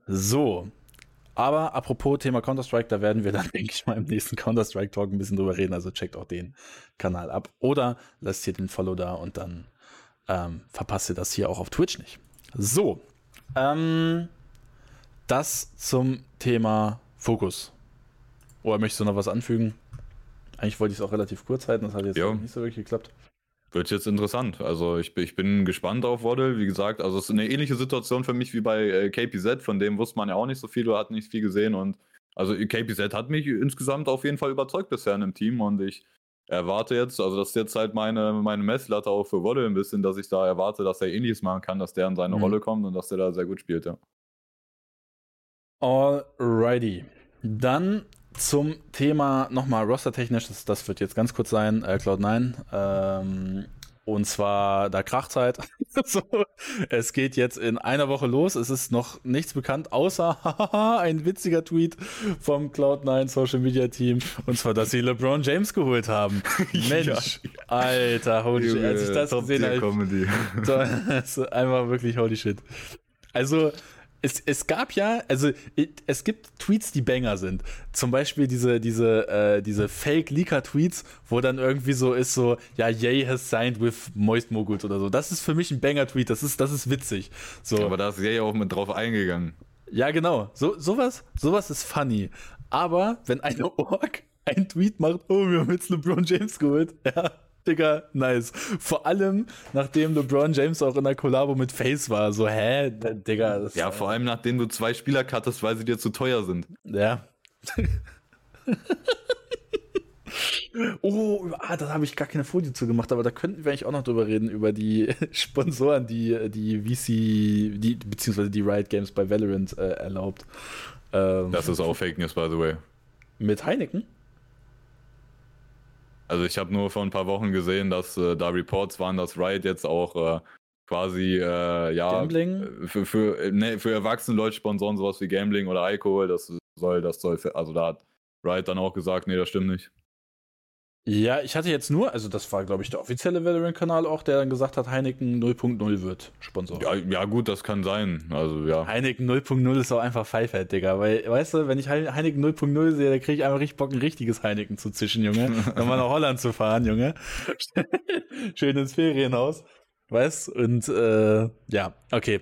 so. Aber apropos Thema Counter-Strike, da werden wir dann, denke ich mal, im nächsten Counter-Strike-Talk ein bisschen drüber reden. Also checkt auch den Kanal ab. Oder lasst hier den Follow da und dann ähm, verpasst ihr das hier auch auf Twitch nicht. So. Ähm, das zum Thema Fokus. Oder möchtest du noch was anfügen? Eigentlich wollte ich es auch relativ kurz halten, das hat jetzt jo. nicht so wirklich geklappt. Wird jetzt interessant. Also ich, ich bin gespannt auf Waddle. Wie gesagt, also es ist eine ähnliche Situation für mich wie bei äh, KPZ, von dem wusste man ja auch nicht so viel oder hat nicht viel gesehen. Und also KPZ hat mich insgesamt auf jeden Fall überzeugt bisher in dem Team und ich erwarte jetzt, also das ist jetzt halt meine, meine Messlatte auch für Waddle ein bisschen, dass ich da erwarte, dass er ähnliches machen kann, dass der in seine mhm. Rolle kommt und dass der da sehr gut spielt, ja. Alrighty. Dann zum Thema nochmal rostertechnisch, das, das wird jetzt ganz kurz sein, äh, Cloud9. Ähm, und zwar, da Krachzeit. so, es geht jetzt in einer Woche los. Es ist noch nichts bekannt, außer ein witziger Tweet vom Cloud9 Social Media Team. Und zwar, dass sie LeBron James geholt haben. Mensch, ja. Alter, holy shit. Als ich das gesehen habe. Das ist einfach wirklich holy shit. Also, es, es gab ja, also es gibt Tweets, die Banger sind. Zum Beispiel diese, diese, äh, diese Fake-Leaker-Tweets, wo dann irgendwie so ist, so, ja, Yay has signed with Moist Mogut oder so. Das ist für mich ein Banger-Tweet, das ist, das ist witzig. So. Aber da ist Yay auch mit drauf eingegangen. Ja, genau. So, sowas, sowas ist funny. Aber wenn eine Org ein Tweet macht, oh, wir haben jetzt LeBron James geholt, ja, Digga, nice. Vor allem, nachdem LeBron James auch in der Kollabo mit Face war. So, hä, Digga. ja, vor allem, nachdem du zwei Spieler cuttest, weil sie dir zu teuer sind. Ja. oh, ah, da habe ich gar keine Folie zu gemacht, aber da könnten wir eigentlich auch noch drüber reden, über die Sponsoren, die die VC, die, beziehungsweise die Riot Games bei Valorant äh, erlaubt. Ähm, das ist auch Fake News, by the way. Mit Heineken? Also ich habe nur vor ein paar Wochen gesehen, dass äh, da Reports waren, dass Riot jetzt auch äh, quasi äh, ja Gambling? Äh, für, für, äh, nee, für erwachsene Leute sponsoren sowas wie Gambling oder Alkohol. Das soll, das soll, also da hat Riot dann auch gesagt, nee, das stimmt nicht. Ja, ich hatte jetzt nur, also das war, glaube ich, der offizielle Valorant-Kanal auch, der dann gesagt hat, Heineken 0.0 wird Sponsor. Ja, ja, gut, das kann sein. Also, ja. Heineken 0.0 ist auch einfach Pfeifert, Digga. Weil, weißt du, wenn ich Heineken 0.0 sehe, dann kriege ich einfach richtig Bock, ein richtiges Heineken zu zischen, Junge. Nochmal nach Holland zu fahren, Junge. Schön ins Ferienhaus. Weißt Und, äh, ja, okay.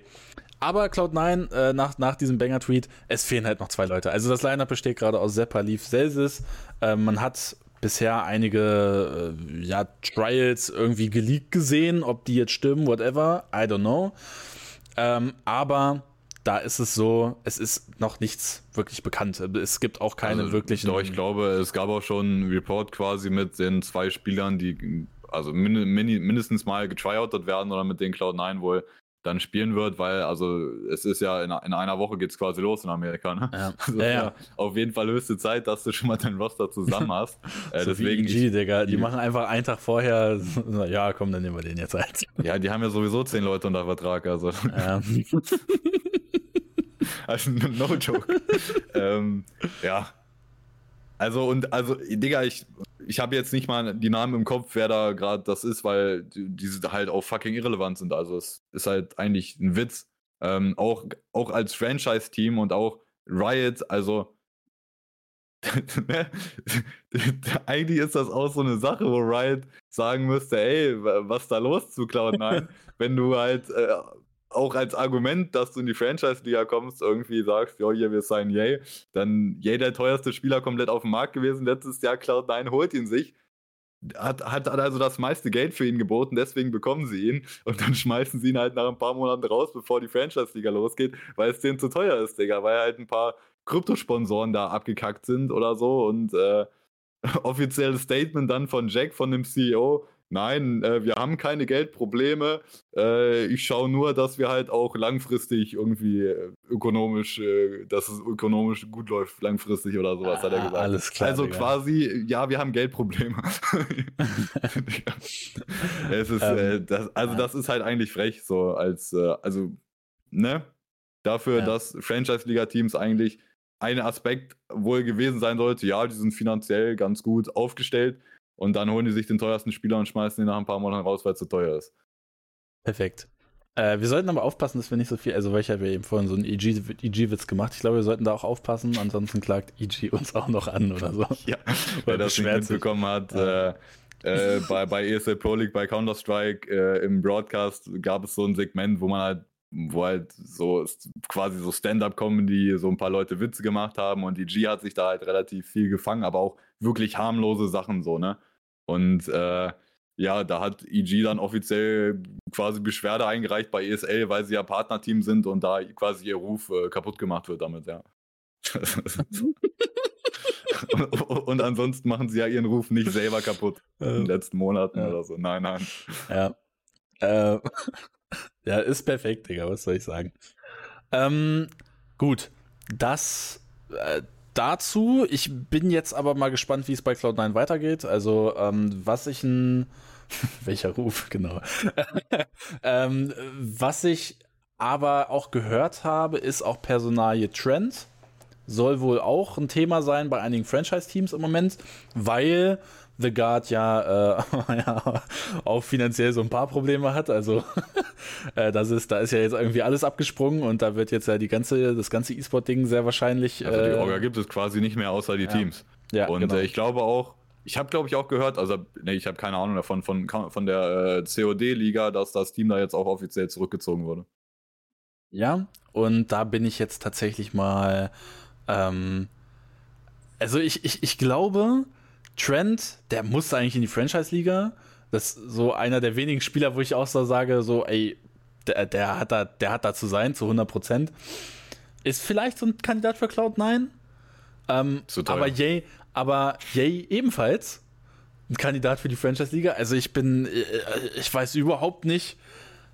Aber Cloud9, äh, nach, nach diesem Banger-Tweet, es fehlen halt noch zwei Leute. Also das Lineup besteht gerade aus Zeppa, Leaf, Celsius. Äh, man hat bisher einige äh, ja, Trials irgendwie geleakt gesehen, ob die jetzt stimmen, whatever, I don't know. Ähm, aber da ist es so, es ist noch nichts wirklich bekannt. Es gibt auch keine also, wirklichen. Doch, ich glaube, es gab auch schon einen Report quasi mit den zwei Spielern, die also min mindestens mal getryoutet werden oder mit den Cloud9 wohl dann spielen wird, weil also es ist ja in, in einer Woche geht es quasi los in Amerika. Ne? Ja. Also ja, ja. auf jeden Fall höchste Zeit, dass du schon mal dein Roster zusammen hast. äh, so deswegen wie EG, Digga. Die, machen einfach einen Tag vorher, ja komm, dann nehmen wir den jetzt halt. Ja, die haben ja sowieso zehn Leute unter Vertrag, also. Ja. also no joke. ähm, ja. Also und also, Digga, ich ich habe jetzt nicht mal die Namen im Kopf, wer da gerade das ist, weil diese halt auch fucking irrelevant sind. Also es ist halt eigentlich ein Witz. Ähm, auch, auch als Franchise-Team und auch Riot, also eigentlich ist das auch so eine Sache, wo Riot sagen müsste, ey, was da los zu Cloud9, wenn du halt äh, auch als Argument, dass du in die Franchise-Liga kommst, irgendwie sagst, ja, hier, wir sein Yay, dann Yay der teuerste Spieler komplett auf dem Markt gewesen letztes Jahr, Cloud9 holt ihn sich, hat, hat, also das meiste Geld für ihn geboten, deswegen bekommen sie ihn. Und dann schmeißen sie ihn halt nach ein paar Monaten raus, bevor die Franchise-Liga losgeht, weil es denen zu teuer ist, Digga, weil halt ein paar Kryptosponsoren da abgekackt sind oder so. Und äh, offizielles Statement dann von Jack, von dem CEO, nein, äh, wir haben keine Geldprobleme. Äh, ich schaue nur, dass wir halt auch langfristig irgendwie äh, ökonomisch, äh, dass es ökonomisch gut läuft, langfristig oder sowas, ah, hat er ah, gesagt. Alles klar. Also Digga. quasi, ja, wir haben Geldprobleme. es ist, äh, ähm, das, also das ist halt eigentlich frech, so als, äh, also, ne? Dafür, ja. dass Franchise-Liga-Teams eigentlich ein Aspekt wohl gewesen sein sollte, ja, die sind finanziell ganz gut aufgestellt, und dann holen die sich den teuersten Spieler und schmeißen ihn nach ein paar Monaten raus, weil es zu teuer ist. Perfekt. Äh, wir sollten aber aufpassen, dass wir nicht so viel, also weil ich habe ja eben vorhin so einen EG-Witz e gemacht. Ich glaube, wir sollten da auch aufpassen, ansonsten klagt EG uns auch noch an oder so. ja, weil das nicht mitbekommen hat. Ja. Äh, äh, bei, bei ESL Pro League, bei Counter-Strike äh, im Broadcast gab es so ein Segment, wo man halt, wo halt so quasi so Stand-up-Comedy, so ein paar Leute Witze gemacht haben und EG hat sich da halt relativ viel gefangen, aber auch wirklich harmlose Sachen so, ne? Und äh, ja, da hat EG dann offiziell quasi Beschwerde eingereicht bei ESL, weil sie ja Partnerteam sind und da quasi ihr Ruf äh, kaputt gemacht wird damit, ja. und, und, ansonsten machen sie ja ihren Ruf nicht selber kaputt in den letzten Monaten ja. oder so. Nein, nein. Ja. Äh, ja, ist perfekt, Digga, was soll ich sagen? Ähm, gut, das, äh, dazu. Ich bin jetzt aber mal gespannt, wie es bei Cloud9 weitergeht. Also, ähm, was ich ein. welcher Ruf, genau. ähm, was ich aber auch gehört habe, ist auch Personalie Trend. Soll wohl auch ein Thema sein bei einigen Franchise-Teams im Moment, weil The Guard ja, äh, ja, auch finanziell so ein paar Probleme hat. Also äh, das ist, da ist ja jetzt irgendwie alles abgesprungen und da wird jetzt ja die ganze, das ganze E-Sport-Ding sehr wahrscheinlich. Also die äh, Orga gibt es quasi nicht mehr außer die ja. Teams. Ja, und genau. äh, ich glaube auch, ich habe glaube ich auch gehört, also nee, ich habe keine Ahnung davon, von, von der äh, COD-Liga, dass das Team da jetzt auch offiziell zurückgezogen wurde. Ja, und da bin ich jetzt tatsächlich mal. Ähm, also ich, ich, ich glaube, Trent, der muss eigentlich in die Franchise-Liga. Das ist so einer der wenigen Spieler, wo ich auch so sage, so, ey, der, der, hat, da, der hat da zu sein, zu 100 Prozent. Ist vielleicht so ein Kandidat für Cloud9. Ähm, aber Yay, aber Yay ebenfalls ein Kandidat für die Franchise-Liga. Also ich bin, äh, ich weiß überhaupt nicht,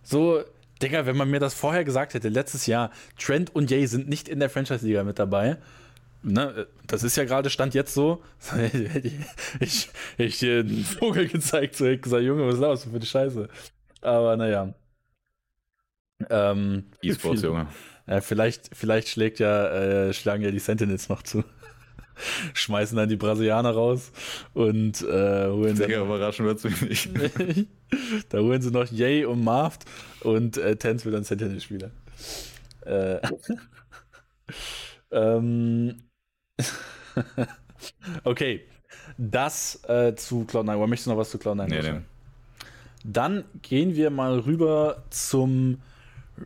so, Digga, wenn man mir das vorher gesagt hätte, letztes Jahr, Trent und Yay sind nicht in der Franchise-Liga mit dabei ne, das ist ja gerade Stand jetzt so. ich, ich dir einen Vogel gezeigt, so ich gesagt, Junge, was ist los für die Scheiße? Aber naja. Ähm, E-Sports, Junge. Ja, vielleicht, vielleicht schlägt ja, äh, schlagen ja die Sentinels noch zu. schmeißen dann die Brasilianer raus und äh, holen Sehr dann, überraschen wird es mich nicht. da holen sie noch Yay und Marft und äh, Tens wird dann Sentinel-Spieler. Äh, ähm, okay, das äh, zu Cloud9. Oder möchtest du noch was zu Cloud9 nee, nee. Dann gehen wir mal rüber zum,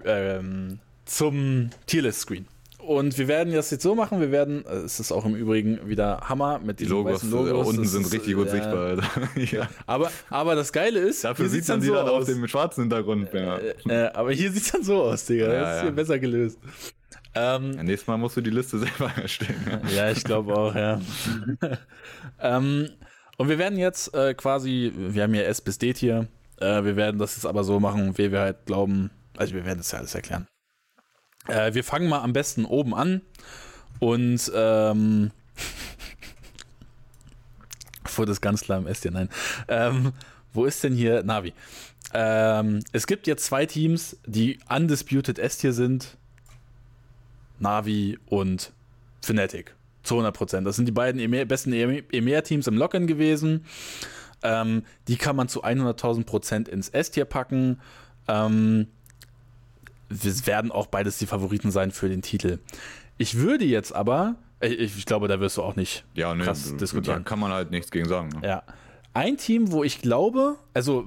ähm, zum Tierlist-Screen. Und wir werden das jetzt so machen, wir werden, äh, es ist auch im Übrigen wieder Hammer mit diesen Logos, weißen Logos. unten sind richtig gut äh, sichtbar. ja. aber, aber das Geile ist, dafür sieht man die so dann aus. auf dem schwarzen Hintergrund. Ja. Äh, äh, aber hier sieht es dann so aus, Digga. Ja, das ist hier besser gelöst. Ähm, nächstes Mal musst du die Liste selber erstellen. Ja, ich glaube auch, ja. ähm, und wir werden jetzt äh, quasi, wir haben hier S bis D hier, äh, wir werden das jetzt aber so machen, wie wir halt glauben, also wir werden das ja alles erklären. Äh, wir fangen mal am besten oben an und ähm, vor das ganz klar im S hier, nein. Ähm, wo ist denn hier Navi? Ähm, es gibt jetzt zwei Teams, die undisputed S-Tier sind. Navi und Fnatic. Zu 100%. Das sind die beiden EMEA, besten EMEA-Teams im Locken gewesen. Ähm, die kann man zu 100.000% ins S-Tier packen. Ähm, wir werden auch beides die Favoriten sein für den Titel. Ich würde jetzt aber, äh, ich, ich glaube, da wirst du auch nicht ja, nee, krass diskutieren. Da kann man halt nichts gegen sagen. Ne? Ja. Ein Team, wo ich glaube, also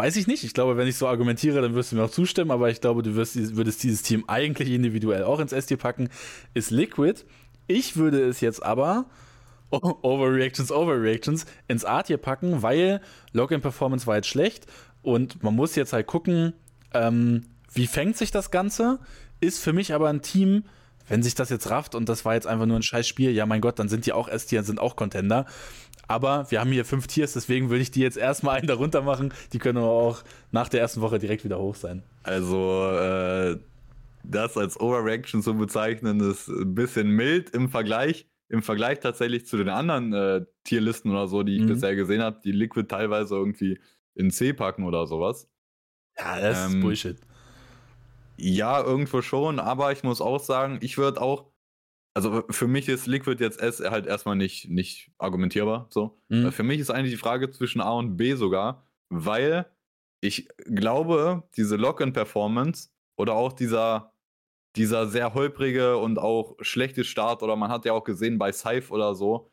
weiß ich nicht, ich glaube, wenn ich so argumentiere, dann wirst du mir auch zustimmen, aber ich glaube, du wirst, würdest dieses Team eigentlich individuell auch ins S-Tier packen, ist Liquid. Ich würde es jetzt aber Overreactions, Overreactions ins A-Tier packen, weil Login-Performance war jetzt schlecht und man muss jetzt halt gucken, ähm, wie fängt sich das Ganze? Ist für mich aber ein Team, wenn sich das jetzt rafft und das war jetzt einfach nur ein scheiß Spiel, ja mein Gott, dann sind die auch S-Tier, sind auch Contender. Aber wir haben hier fünf Tiers, deswegen würde ich die jetzt erstmal einen darunter machen. Die können aber auch nach der ersten Woche direkt wieder hoch sein. Also, äh, das als Overreaction zu bezeichnen, ist ein bisschen mild im Vergleich. Im Vergleich tatsächlich zu den anderen äh, Tierlisten oder so, die ich mhm. bisher gesehen habe, die Liquid teilweise irgendwie in C packen oder sowas. Ja, das ähm, ist Bullshit. Ja, irgendwo schon, aber ich muss auch sagen, ich würde auch, also für mich ist Liquid jetzt S halt erstmal nicht, nicht argumentierbar. So. Mhm. Für mich ist eigentlich die Frage zwischen A und B sogar, weil ich glaube, diese Lock-in-Performance oder auch dieser, dieser sehr holprige und auch schlechte Start, oder man hat ja auch gesehen bei Scythe oder so,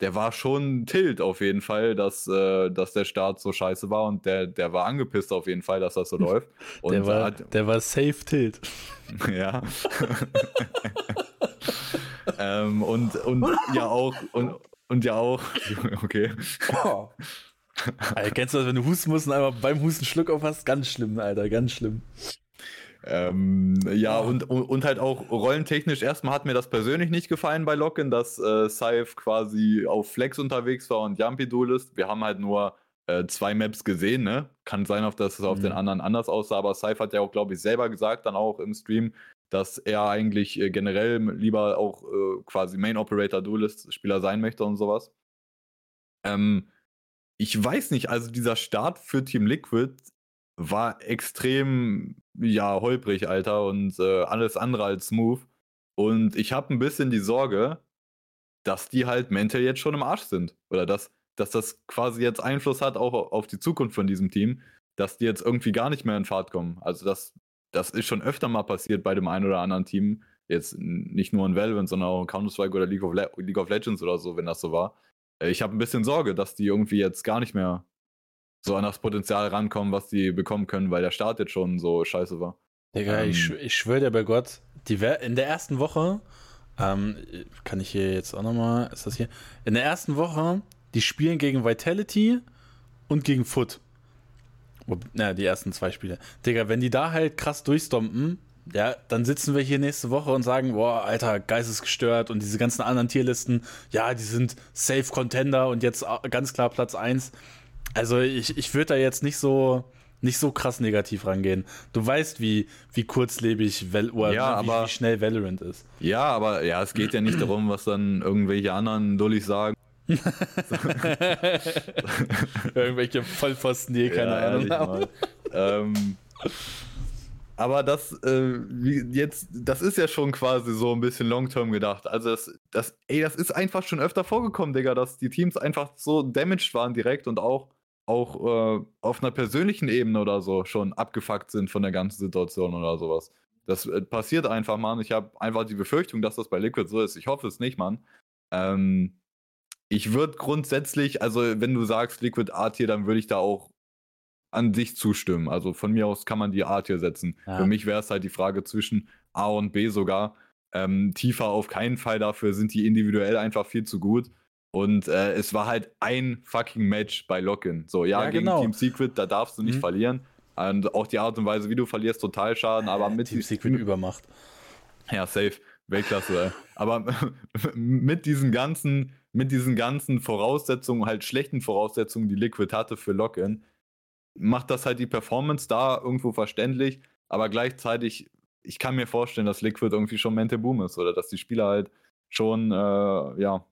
der war schon Tilt auf jeden Fall, dass, äh, dass der Start so scheiße war und der, der war angepisst auf jeden Fall, dass das so läuft. Und der, war, hat, der war safe Tilt. ja. ähm, und, und ja auch, und, und ja auch, okay. Oh. Alter, kennst du das, wenn du husten musst und einfach beim Husten Schluck auf hast? Ganz schlimm, Alter, ganz schlimm. Ähm, ja, oh. und, und halt auch rollentechnisch, erstmal hat mir das persönlich nicht gefallen bei Locken, dass äh, Saif quasi auf Flex unterwegs war und Jumpy Duelist. Wir haben halt nur äh, zwei Maps gesehen, ne? Kann sein, dass es auf mhm. den anderen anders aussah, aber Saif hat ja auch, glaube ich, selber gesagt, dann auch im Stream, dass er eigentlich äh, generell lieber auch äh, quasi Main Operator Duelist Spieler sein möchte und sowas. Ähm, ich weiß nicht, also dieser Start für Team Liquid war extrem ja, holprig, Alter, und äh, alles andere als smooth. Und ich habe ein bisschen die Sorge, dass die halt mental jetzt schon im Arsch sind. Oder dass, dass das quasi jetzt Einfluss hat auch auf die Zukunft von diesem Team, dass die jetzt irgendwie gar nicht mehr in Fahrt kommen. Also das, das ist schon öfter mal passiert bei dem einen oder anderen Team. Jetzt nicht nur in Valorant, sondern auch in Counter-Strike oder League of, Le League of Legends oder so, wenn das so war. Äh, ich habe ein bisschen Sorge, dass die irgendwie jetzt gar nicht mehr so an das Potenzial rankommen, was die bekommen können, weil der Start jetzt schon so scheiße war. Digga, ähm, ich, ich schwöre dir bei Gott, die in der ersten Woche, ähm, kann ich hier jetzt auch nochmal, ist das hier? In der ersten Woche, die spielen gegen Vitality und gegen Foot. Ja, die ersten zwei Spiele. Digga, wenn die da halt krass durchstompen, ja, dann sitzen wir hier nächste Woche und sagen, boah, Alter, geistesgestört und diese ganzen anderen Tierlisten, ja, die sind Safe Contender und jetzt ganz klar Platz 1. Also ich, ich würde da jetzt nicht so nicht so krass negativ rangehen. Du weißt, wie, wie kurzlebig Val oder ja, wie, aber, wie, schnell Valorant ist. Ja, aber ja, es geht ja nicht darum, was dann irgendwelche anderen Dullis sagen. Irgendwelche Vollpfosten, die eh keine ja, Ahnung haben. Ähm, Aber das, äh, jetzt, das ist ja schon quasi so ein bisschen long-term gedacht. Also das, das, ey, das ist einfach schon öfter vorgekommen, Digga, dass die Teams einfach so damaged waren direkt und auch, auch äh, auf einer persönlichen Ebene oder so schon abgefuckt sind von der ganzen Situation oder sowas. Das äh, passiert einfach, Mann. Ich habe einfach die Befürchtung, dass das bei Liquid so ist. Ich hoffe es nicht, Mann. Ähm, ich würde grundsätzlich, also wenn du sagst Liquid A-Tier, dann würde ich da auch an sich zustimmen. Also von mir aus kann man die A-Tier setzen. Ja. Für mich wäre es halt die Frage zwischen A und B sogar. Ähm, tiefer auf keinen Fall dafür sind die individuell einfach viel zu gut. Und äh, es war halt ein fucking Match bei Login. So, ja, ja gegen genau. Team Secret, da darfst du nicht mhm. verlieren. Und auch die Art und Weise, wie du verlierst, total schaden. Aber mit Team Secret Übermacht. Ja, safe. Weltklasse. aber mit diesen ganzen, mit diesen ganzen Voraussetzungen, halt schlechten Voraussetzungen, die Liquid hatte für Login, macht das halt die Performance da irgendwo verständlich, aber gleichzeitig, ich kann mir vorstellen, dass Liquid irgendwie schon Mente Boom ist oder dass die Spieler halt schon, äh, ja,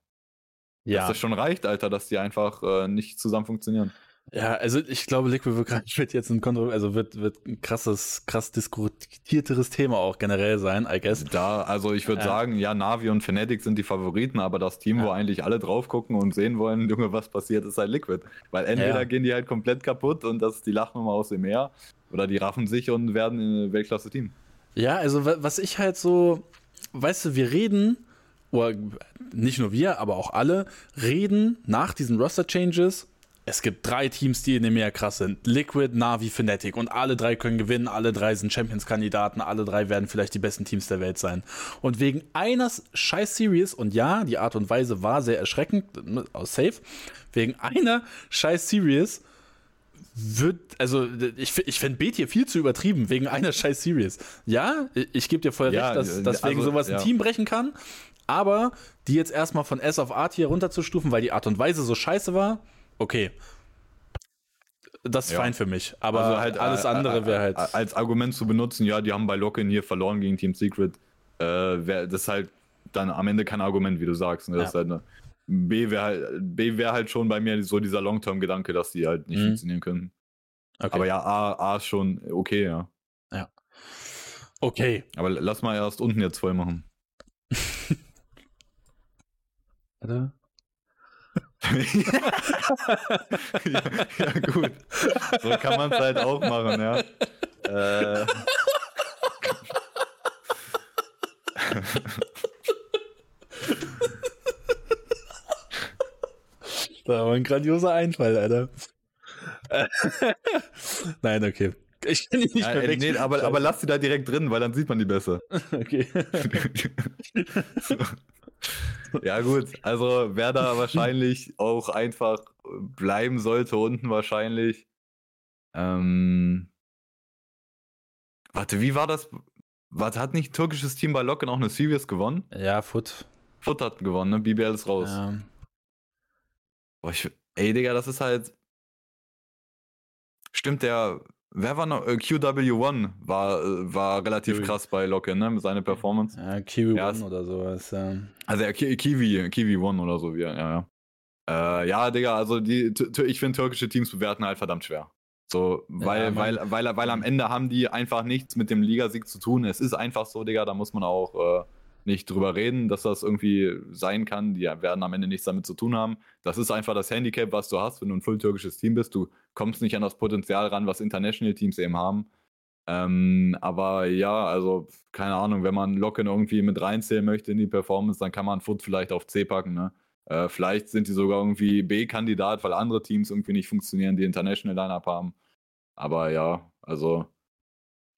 ja, dass das schon reicht, Alter, dass die einfach äh, nicht zusammen funktionieren. Ja, also ich glaube, Liquid wird jetzt ein Kontro also wird, wird ein krasses, krass diskutierteres Thema auch generell sein, I guess. Da, also ich würde ja. sagen, ja, Navi und Fnatic sind die Favoriten, aber das Team, ja. wo eigentlich alle drauf gucken und sehen wollen, Junge, was passiert, ist halt Liquid. Weil entweder ja. gehen die halt komplett kaputt und das die Lachnummer aus dem Meer, oder die raffen sich und werden ein Weltklasse-Team. Ja, also was ich halt so, weißt du, wir reden, oder nicht nur wir, aber auch alle, reden nach diesen Roster-Changes es gibt drei Teams, die in dem Meer krass sind. Liquid, Navi, Fnatic. Und alle drei können gewinnen, alle drei sind Champions-Kandidaten, alle drei werden vielleicht die besten Teams der Welt sein. Und wegen einer scheiß Series, und ja, die Art und Weise war sehr erschreckend, aus Safe, wegen einer scheiß Series wird, also ich, ich fände Beat hier viel zu übertrieben, wegen einer scheiß Series. Ja, ich gebe dir voll ja, recht, dass, dass also, wegen sowas ein ja. Team brechen kann, aber die jetzt erstmal von S auf A hier runterzustufen, weil die Art und Weise so scheiße war, okay. Das ist ja. fein für mich. Aber also halt, alles äh, andere äh, wäre halt. Als Argument zu benutzen, ja, die haben bei Locken hier verloren gegen Team Secret. Äh, wär, das ist halt dann am Ende kein Argument, wie du sagst. Ne? Das ja. halt eine, B wäre halt, wär halt schon bei mir so dieser Long-Term-Gedanke, dass die halt nicht mhm. funktionieren können. Okay. Aber ja, A, A ist schon okay, ja. Ja. Okay. Aber lass mal erst unten jetzt voll machen. Warte ja, ja, gut. So kann man es halt auch machen, ja. Äh. Das war ein grandioser Einfall, Alter. Nein, okay. Ich kann die nicht ja, mehr nee, aber, aber lass sie da direkt drin, weil dann sieht man die besser. Okay. so. Ja, gut. Also, wer da wahrscheinlich auch einfach bleiben sollte, unten wahrscheinlich. Ähm, warte, wie war das? Warte, hat nicht ein türkisches Team bei Locken auch eine Series gewonnen? Ja, Foot. Foot hat gewonnen, ne? BBL ist raus. Ja. Boah, ich, ey, Digga, das ist halt. Stimmt, der Wer war noch? Äh, QW1 war, äh, war relativ Kiwi. krass bei Locken, ne? Mit seiner Performance. Ja, Kiwi1 ja, oder sowas, ja. Also ja, Kiwi, Kiwi1 oder so, ja, ja. Äh, ja, Digga, also die, ich finde türkische Teams bewerten halt verdammt schwer. So, weil, ja, weil, weil, weil am Ende haben die einfach nichts mit dem Ligasieg zu tun. Es ist einfach so, Digga, da muss man auch äh, nicht drüber reden, dass das irgendwie sein kann. Die werden am Ende nichts damit zu tun haben. Das ist einfach das Handicap, was du hast, wenn du ein voll türkisches Team bist. Du kommst nicht an das Potenzial ran, was International Teams eben haben. Ähm, aber ja, also keine Ahnung, wenn man Locken irgendwie mit reinzählen möchte in die Performance, dann kann man Foot vielleicht auf C packen. Ne? Äh, vielleicht sind die sogar irgendwie B-Kandidat, weil andere Teams irgendwie nicht funktionieren, die International Lineup haben. Aber ja, also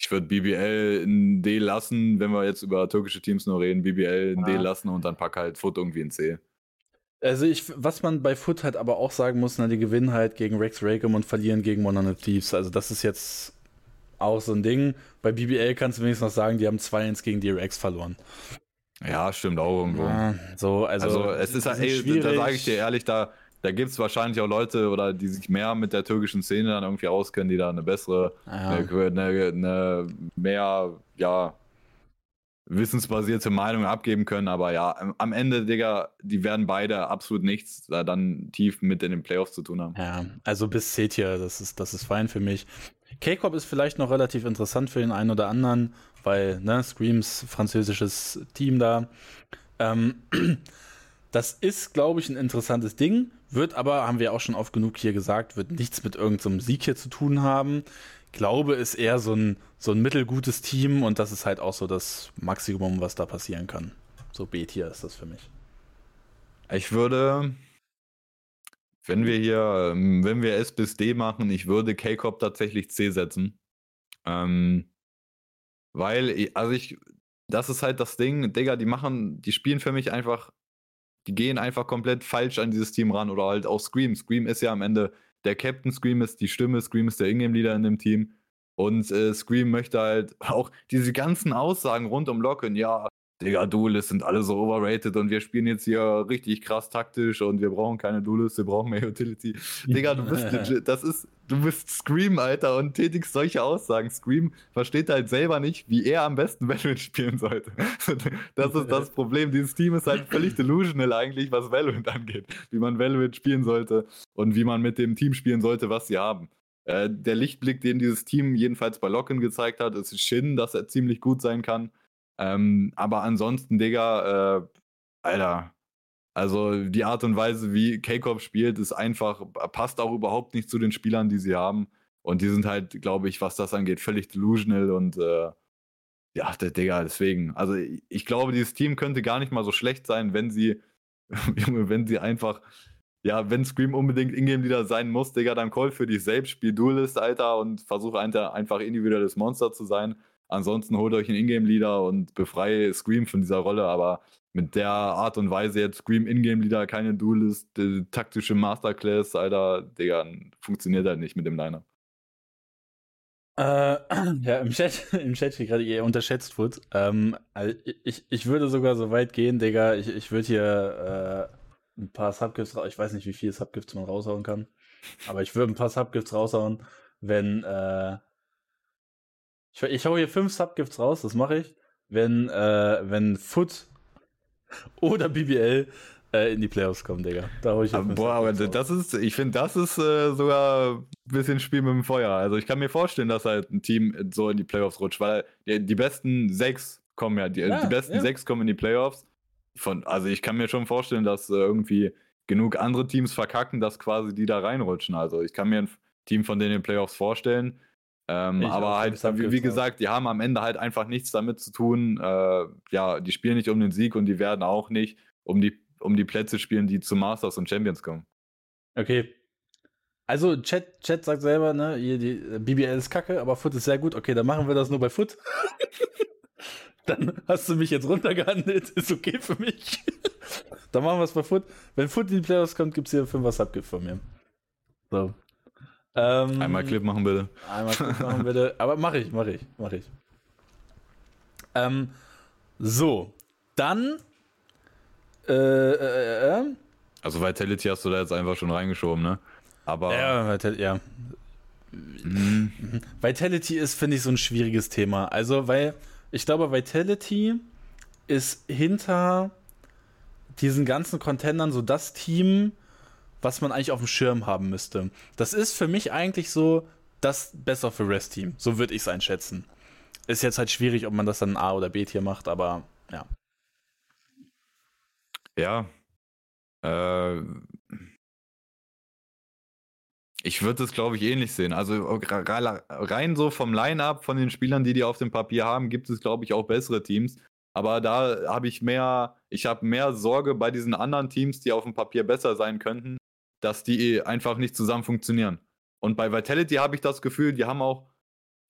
ich würde BBL in D lassen, wenn wir jetzt über türkische Teams nur reden, BBL in ah. D lassen und dann pack halt Foot irgendwie in C. Also ich, was man bei Foot halt aber auch sagen muss, na, die gewinnen halt gegen Rex Rackham und verlieren gegen Monolith Thieves. Also das ist jetzt auch so ein Ding. Bei BBL kannst du wenigstens noch sagen, die haben 2-1 gegen DRX verloren. Ja, stimmt auch irgendwo. Ja, so, also, also es ist halt, ey, da sage ich dir ehrlich, da, da gibt es wahrscheinlich auch Leute oder die sich mehr mit der türkischen Szene dann irgendwie auskennen, die da eine bessere, ja. eine, eine, eine, mehr, ja, wissensbasierte Meinung abgeben können. Aber ja, am Ende, Digga, die werden beide absolut nichts da dann tief mit in den Playoffs zu tun haben. Ja, also bis C-Tier, das ist, das ist fein für mich. K-Corp ist vielleicht noch relativ interessant für den einen oder anderen, weil, ne, Screams, französisches Team da. Ähm, das ist, glaube ich, ein interessantes Ding, wird aber, haben wir auch schon oft genug hier gesagt, wird nichts mit irgendeinem so Sieg hier zu tun haben. Glaube ist eher so ein, so ein mittelgutes Team und das ist halt auch so das Maximum, was da passieren kann. So B-Tier ist das für mich. Ich würde, wenn wir hier, wenn wir S bis D machen, ich würde K-Cop tatsächlich C setzen. Ähm, weil, also ich, das ist halt das Ding, Digga, die machen, die spielen für mich einfach, die gehen einfach komplett falsch an dieses Team ran oder halt auch Scream. Scream ist ja am Ende der Captain, Scream ist die Stimme, Scream ist der Ingame-Leader in dem Team. Und äh, Scream möchte halt auch diese ganzen Aussagen rund um Locken, ja, Digga, Duelists sind alle so overrated und wir spielen jetzt hier richtig krass taktisch und wir brauchen keine Duelists, wir brauchen mehr Utility. Digga, du bist legit, das ist, du bist Scream, Alter, und tätigst solche Aussagen. Scream versteht halt selber nicht, wie er am besten Valorant spielen sollte. Das ist das Problem. Dieses Team ist halt völlig delusional eigentlich, was Valorant angeht. Wie man Valorant spielen sollte und wie man mit dem Team spielen sollte, was sie haben. Äh, der Lichtblick, den dieses Team jedenfalls bei Locken gezeigt hat, ist Shin, dass er ziemlich gut sein kann. Ähm, aber ansonsten, Digga, äh, Alter, also die Art und Weise, wie K-Corp spielt, ist einfach, passt auch überhaupt nicht zu den Spielern, die sie haben. Und die sind halt, glaube ich, was das angeht, völlig delusional und äh, ja, Digga, deswegen. Also ich glaube, dieses Team könnte gar nicht mal so schlecht sein, wenn sie, wenn sie einfach, ja, wenn Scream unbedingt Ingame-Leader sein muss, Digga, dann call für dich selbst, spiel Duelist, Alter, und versuche einfach individuelles Monster zu sein. Ansonsten holt euch einen Ingame-Leader und befreie Scream von dieser Rolle, aber mit der Art und Weise jetzt Scream Ingame-Leader, keine Duelist, äh, taktische Masterclass, Alter, Digga, funktioniert halt nicht mit dem Liner. Äh, ja, im Chat, im Chat steht gerade, ihr unterschätzt Foot. Ähm, also ich, ich würde sogar so weit gehen, Digga, ich, ich würde hier äh, ein paar Subgifts, ich weiß nicht, wie viele Subgifts man raushauen kann, aber ich würde ein paar Subgifts raushauen, wenn, äh, ich, ich hau hier fünf Subgifts raus, das mache ich, wenn, äh, wenn Foot oder BBL äh, in die Playoffs kommen, Digga. Da hau ich aber, Boah, aber das ist, ich finde, das ist äh, sogar ein bisschen Spiel mit dem Feuer. Also ich kann mir vorstellen, dass halt ein Team so in die Playoffs rutscht, weil die, die besten sechs kommen ja, die, ja, die besten ja. sechs kommen in die Playoffs. Von, also ich kann mir schon vorstellen, dass äh, irgendwie genug andere Teams verkacken, dass quasi die da reinrutschen. Also ich kann mir ein Team von denen in den Playoffs vorstellen. Ähm, aber halt, wie, wie gesagt, die haben am Ende halt einfach nichts damit zu tun. Äh, ja, die spielen nicht um den Sieg und die werden auch nicht um die, um die Plätze spielen, die zu Masters und Champions kommen. Okay. Also, Chat, Chat sagt selber, ne, die äh, BBL ist kacke, aber Foot ist sehr gut. Okay, dann machen wir das nur bei Foot. dann hast du mich jetzt runtergehandelt. Ist okay für mich. dann machen wir es bei Foot. Wenn Foot in die Playoffs kommt, gibt es hier 5 Subgift von mir. So. Ähm, einmal Clip machen bitte. Einmal Clip machen bitte. Aber mache ich, mache ich, mache ich. Ähm, so, dann. Äh, äh, äh, also Vitality hast du da jetzt einfach schon reingeschoben, ne? Aber. Ja, Vitality, ja. Mhm. Vitality ist, finde ich, so ein schwieriges Thema. Also, weil ich glaube, Vitality ist hinter diesen ganzen Contendern so das Team, was man eigentlich auf dem Schirm haben müsste. Das ist für mich eigentlich so das Best of the Rest Team. So würde ich es einschätzen. Ist jetzt halt schwierig, ob man das dann A oder B Tier macht, aber ja. Ja. Äh, ich würde es, glaube ich, ähnlich sehen. Also rein so vom Line-up von den Spielern, die die auf dem Papier haben, gibt es, glaube ich, auch bessere Teams. Aber da habe ich mehr, ich habe mehr Sorge bei diesen anderen Teams, die auf dem Papier besser sein könnten, dass die einfach nicht zusammen funktionieren. Und bei Vitality habe ich das Gefühl, die haben auch,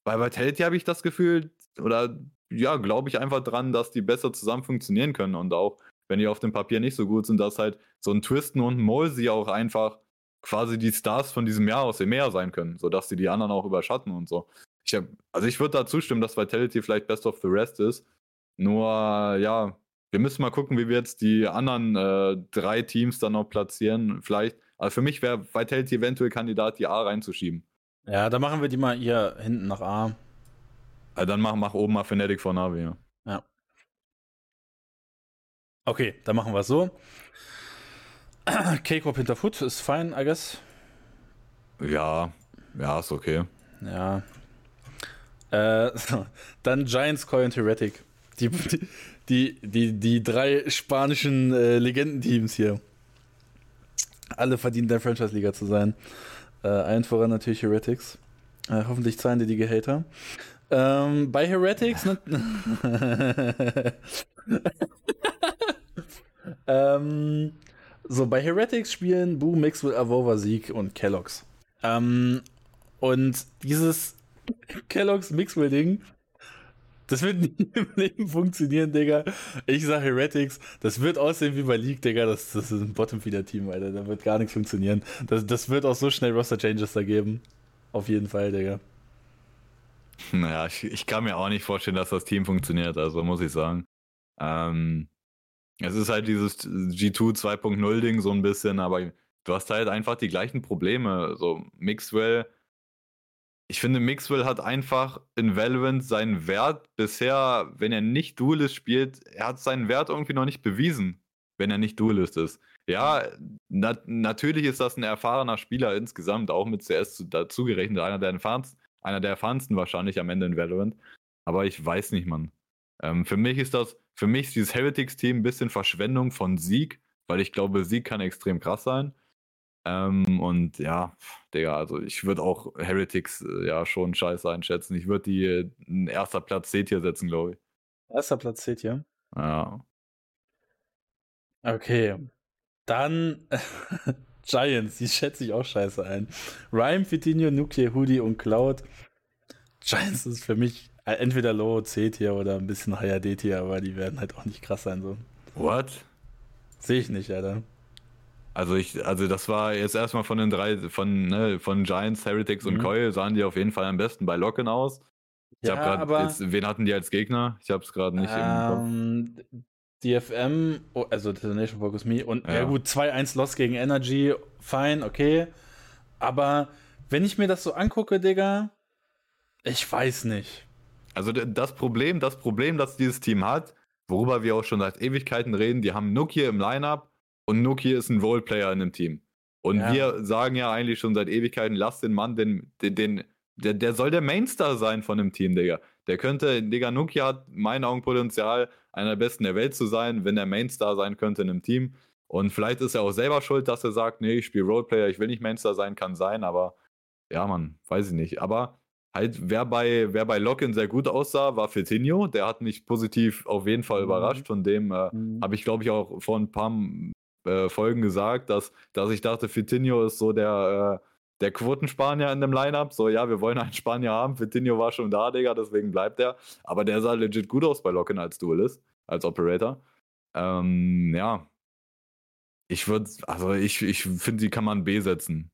bei Vitality habe ich das Gefühl, oder ja, glaube ich einfach dran, dass die besser zusammen funktionieren können und auch, wenn die auf dem Papier nicht so gut sind, dass halt so ein Twisten und Molsey auch einfach quasi die Stars von diesem Jahr aus dem Meer sein können, sodass sie die anderen auch überschatten und so. Ich hab, also ich würde da zustimmen, dass Vitality vielleicht Best of the Rest ist. Nur, ja, wir müssen mal gucken, wie wir jetzt die anderen äh, drei Teams dann noch platzieren. Vielleicht also für mich wäre Vitality eventuell Kandidat, die A reinzuschieben. Ja, dann machen wir die mal hier hinten nach A. Also dann mach, mach oben mal Fnatic vor Navi, ja. Ja. Okay, dann machen wir es so. K-Corp hinter Foot ist fein, I guess. Ja, ja, ist okay. Ja, Äh, dann Giants, Coy und Heretic. Die, die, die, die drei spanischen äh, Legendenteams hier. Alle verdienen der Franchise-Liga zu sein. Äh, allen voran natürlich Heretics. Äh, hoffentlich zahlen dir die Gehälter. Ähm, bei Heretics. Ne ähm, so, bei Heretics spielen Boo, Mixwell, Avova, Sieg und Kellogg's. Ähm, und dieses Kellogg's Mixwell-Ding, das wird nie im Leben funktionieren, Digga. Ich sag Heretics, das wird aussehen wie bei League, Digga. Das, das ist ein Bottom-Feeder-Team, Alter. Da wird gar nichts funktionieren. Das, das wird auch so schnell Roster-Changes da geben. Auf jeden Fall, Digga. Naja, ich, ich kann mir auch nicht vorstellen, dass das Team funktioniert, also muss ich sagen. Ähm, es ist halt dieses G2 2.0-Ding so ein bisschen, aber du hast halt einfach die gleichen Probleme. So, Mixwell, ich finde, Mixwell hat einfach in Valorant seinen Wert bisher, wenn er nicht Duelist spielt, er hat seinen Wert irgendwie noch nicht bewiesen, wenn er nicht Duelist ist. Ja, na natürlich ist das ein erfahrener Spieler insgesamt, auch mit CS dazugerechnet, einer der erfahrensten, einer der erfahrensten wahrscheinlich am Ende in Valorant. Aber ich weiß nicht, Mann. Ähm, für mich ist das, für mich ist dieses Heretics-Team ein bisschen Verschwendung von Sieg, weil ich glaube, Sieg kann extrem krass sein. Ähm, und ja, Digga, also ich würde auch Heretics äh, ja schon scheiße einschätzen. Ich würde die äh, ein erster Platz C-Tier setzen, glaube ich. Erster Platz C-Tier? Ja. Okay. Dann Giants, die schätze ich auch scheiße ein. Rhyme, Fitinho, Nuki, Hoodie und Cloud. Giants ist für mich äh, entweder Low C-Tier oder ein bisschen Higher D-Tier, aber die werden halt auch nicht krass sein so. What? Sehe ich nicht, Alter. Also ich, also das war jetzt erstmal von den drei, von, ne, von Giants, Heretics und mhm. Coil sahen die auf jeden Fall am besten bei Locken aus. Ich ja, habe gerade, wen hatten die als Gegner? Ich habe es gerade nicht ähm, im Kopf. DFM, oh, also Detonation Focus Me und ja, ja gut, 2-1 Loss gegen Energy, fein, okay. Aber wenn ich mir das so angucke, Digga, ich weiß nicht. Also das Problem, das Problem, das dieses Team hat, worüber wir auch schon seit Ewigkeiten reden, die haben Nuki im Lineup und Nuki ist ein Roleplayer in dem Team. Und ja. wir sagen ja eigentlich schon seit Ewigkeiten, lass den Mann, den, den, den der, der soll der Mainstar sein von dem Team, Digga. Der könnte, Digga, Nuki hat meinen Augen Potenzial, einer der besten der Welt zu sein, wenn er Mainstar sein könnte in einem Team. Und vielleicht ist er auch selber schuld, dass er sagt, nee, ich spiele Roleplayer, ich will nicht Mainstar sein, kann sein, aber ja, man, weiß ich nicht. Aber halt, wer bei, wer bei Locken sehr gut aussah, war Fitinho. Der hat mich positiv auf jeden Fall mhm. überrascht. Von dem äh, mhm. habe ich, glaube ich, auch vor ein paar äh, Folgen gesagt, dass, dass ich dachte, Fitinho ist so der, äh, der Quotenspanier in dem Lineup. So, ja, wir wollen einen Spanier haben. Fitinho war schon da, Digga, deswegen bleibt er. Aber der sah legit gut aus bei Locken als Duelist, als Operator. Ähm, ja. Ich würde, also ich, ich finde, die kann man B setzen.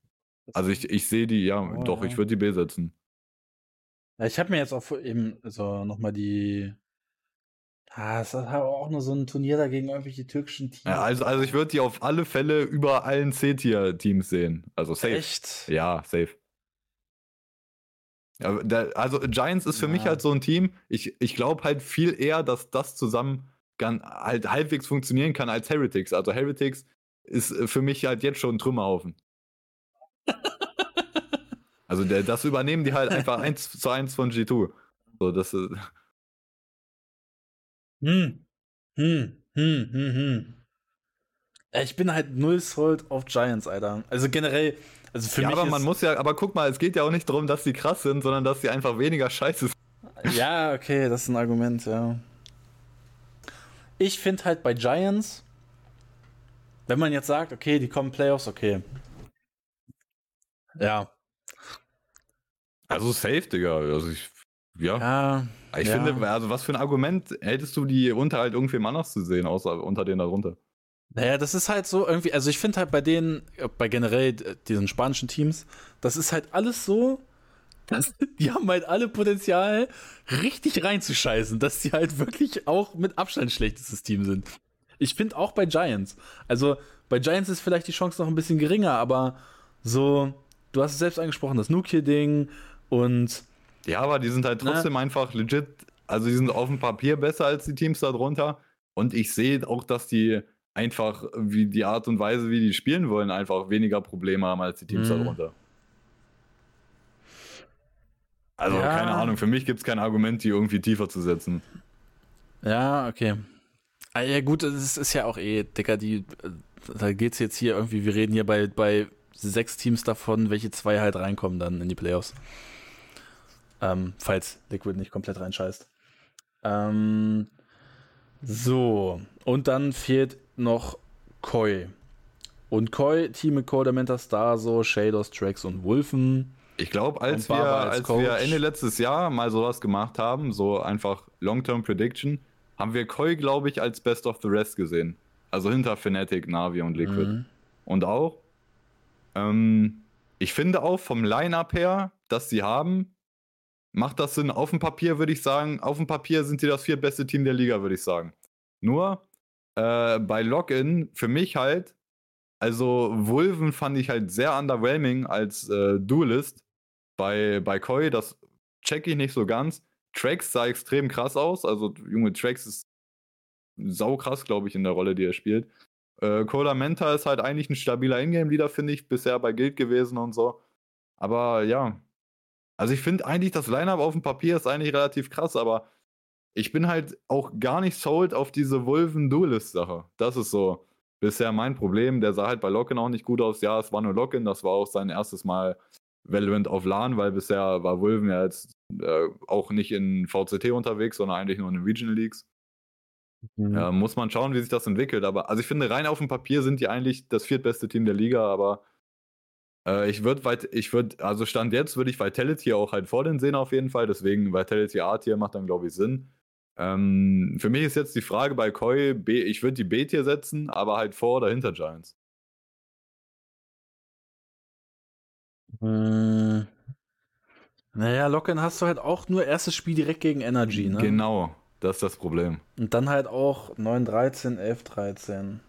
Also ich, ich sehe die, ja, oh, doch, ja. ich würde die B setzen. Ja, ich habe mir jetzt auch eben so nochmal die Ah, es ist halt auch nur so ein Turnier da gegen irgendwelche türkischen Teams. Ja, also, also ich würde die auf alle Fälle über allen C-Tier-Teams sehen. Also safe. Echt? Ja, safe. Ja, der, also Giants ist für ja. mich halt so ein Team. Ich, ich glaube halt viel eher, dass das zusammen ganz, halt halbwegs funktionieren kann als Heretics. Also Heretics ist äh, für mich halt jetzt schon ein Trümmerhaufen. also der, das übernehmen die halt einfach eins zu eins von G2. So, das ist. Hm. Hm. Hm. Hm. Hm. Ich bin halt null sold auf Giants, Alter. Also generell, also für ja, mich. Aber man muss ja, aber guck mal, es geht ja auch nicht darum, dass sie krass sind, sondern dass sie einfach weniger scheiße sind. Ja, okay, das ist ein Argument, ja. Ich finde halt bei Giants, wenn man jetzt sagt, okay, die kommen Playoffs, okay. Ja. Also safe, Digga. Also ich, ja. Ja, ich ja. finde, also was für ein Argument hättest du die unter halt irgendwem anders zu sehen, außer unter denen darunter? Naja, das ist halt so irgendwie, also ich finde halt bei denen, bei generell diesen spanischen Teams, das ist halt alles so, dass, die haben halt alle Potenzial, richtig reinzuscheißen, dass die halt wirklich auch mit Abstand schlechtestes Team sind. Ich finde auch bei Giants, also bei Giants ist vielleicht die Chance noch ein bisschen geringer, aber so, du hast es selbst angesprochen, das Nuke-Ding und ja, aber die sind halt ne? trotzdem Na? einfach legit. Also die sind auf dem Papier besser als die Teams darunter. Und ich sehe auch, dass die einfach, wie die Art und Weise, wie die spielen wollen, einfach weniger Probleme haben als die Teams mhm. darunter. Also, Ja. keine Ahnung, für mich gibt es kein Argument, die irgendwie tiefer zu setzen. Ja, okay. Ah, ja, gut, es ist ja auch eh, Digga, die, da geht's jetzt hier irgendwie, wir reden hier bei, bei sechs Teams davon, welche zwei halt reinkommen dann in die Playoffs. Ähm, falls Liquid nicht komplett reinscheißt. Ähm, so, und dann fehlt noch Koi. Und Koi, Team mit Codamenta, Starso, Shadows, Trax und Wolfen. Ich glaube, als, wir, als als wir. Ende letztes Jahr mal sowas gemacht haben, so einfach Long-Term Prediction, haben wir Koi, glaube ich, als Best of the Rest gesehen. Also hinter Fnatic, Navi und Liquid. Mhm. Und auch, ähm, ich finde auch vom Line-Up her, das sie haben, macht das Sinn. Auf dem Papier würde ich sagen, auf dem Papier sind sie das viertbeste Team der Liga, würde ich sagen. Nur äh, bei Login, für mich halt, also Wolven fand ich halt sehr underwhelming als äh, Duelist. Bei, bei Koi, das check ich nicht so ganz. Trax sah extrem krass aus. Also, Junge, Trax ist sau krass, glaube ich, in der Rolle, die er spielt. Äh, Cola Menta ist halt eigentlich ein stabiler Ingame-Leader, finde ich, bisher bei Guild gewesen und so. Aber ja. Also ich finde eigentlich, das Line-Up auf dem Papier ist eigentlich relativ krass, aber ich bin halt auch gar nicht sold auf diese Wolven-Duelist-Sache. Das ist so bisher mein Problem. Der sah halt bei Locken auch nicht gut aus. Ja, es war nur Locken, das war auch sein erstes Mal Valorant auf LAN, weil bisher war Wolven ja jetzt äh, auch nicht in VCT unterwegs, sondern eigentlich nur in den Regional Leagues. Mhm. Ja, muss man schauen, wie sich das entwickelt. Aber also ich finde, rein auf dem Papier sind die eigentlich das viertbeste Team der Liga, aber äh, ich würde ich würde, also Stand jetzt würde ich Vitality auch halt vor den sehen auf jeden Fall. Deswegen Vitality A-Tier macht dann, glaube ich, Sinn. Ähm, für mich ist jetzt die Frage bei Koi, B, ich würde die B-Tier setzen, aber halt vor oder hinter Giants. Hm. Naja, Locken hast du halt auch nur erstes Spiel direkt gegen Energy, ne? Genau, das ist das Problem. Und dann halt auch 9-13, 11-13.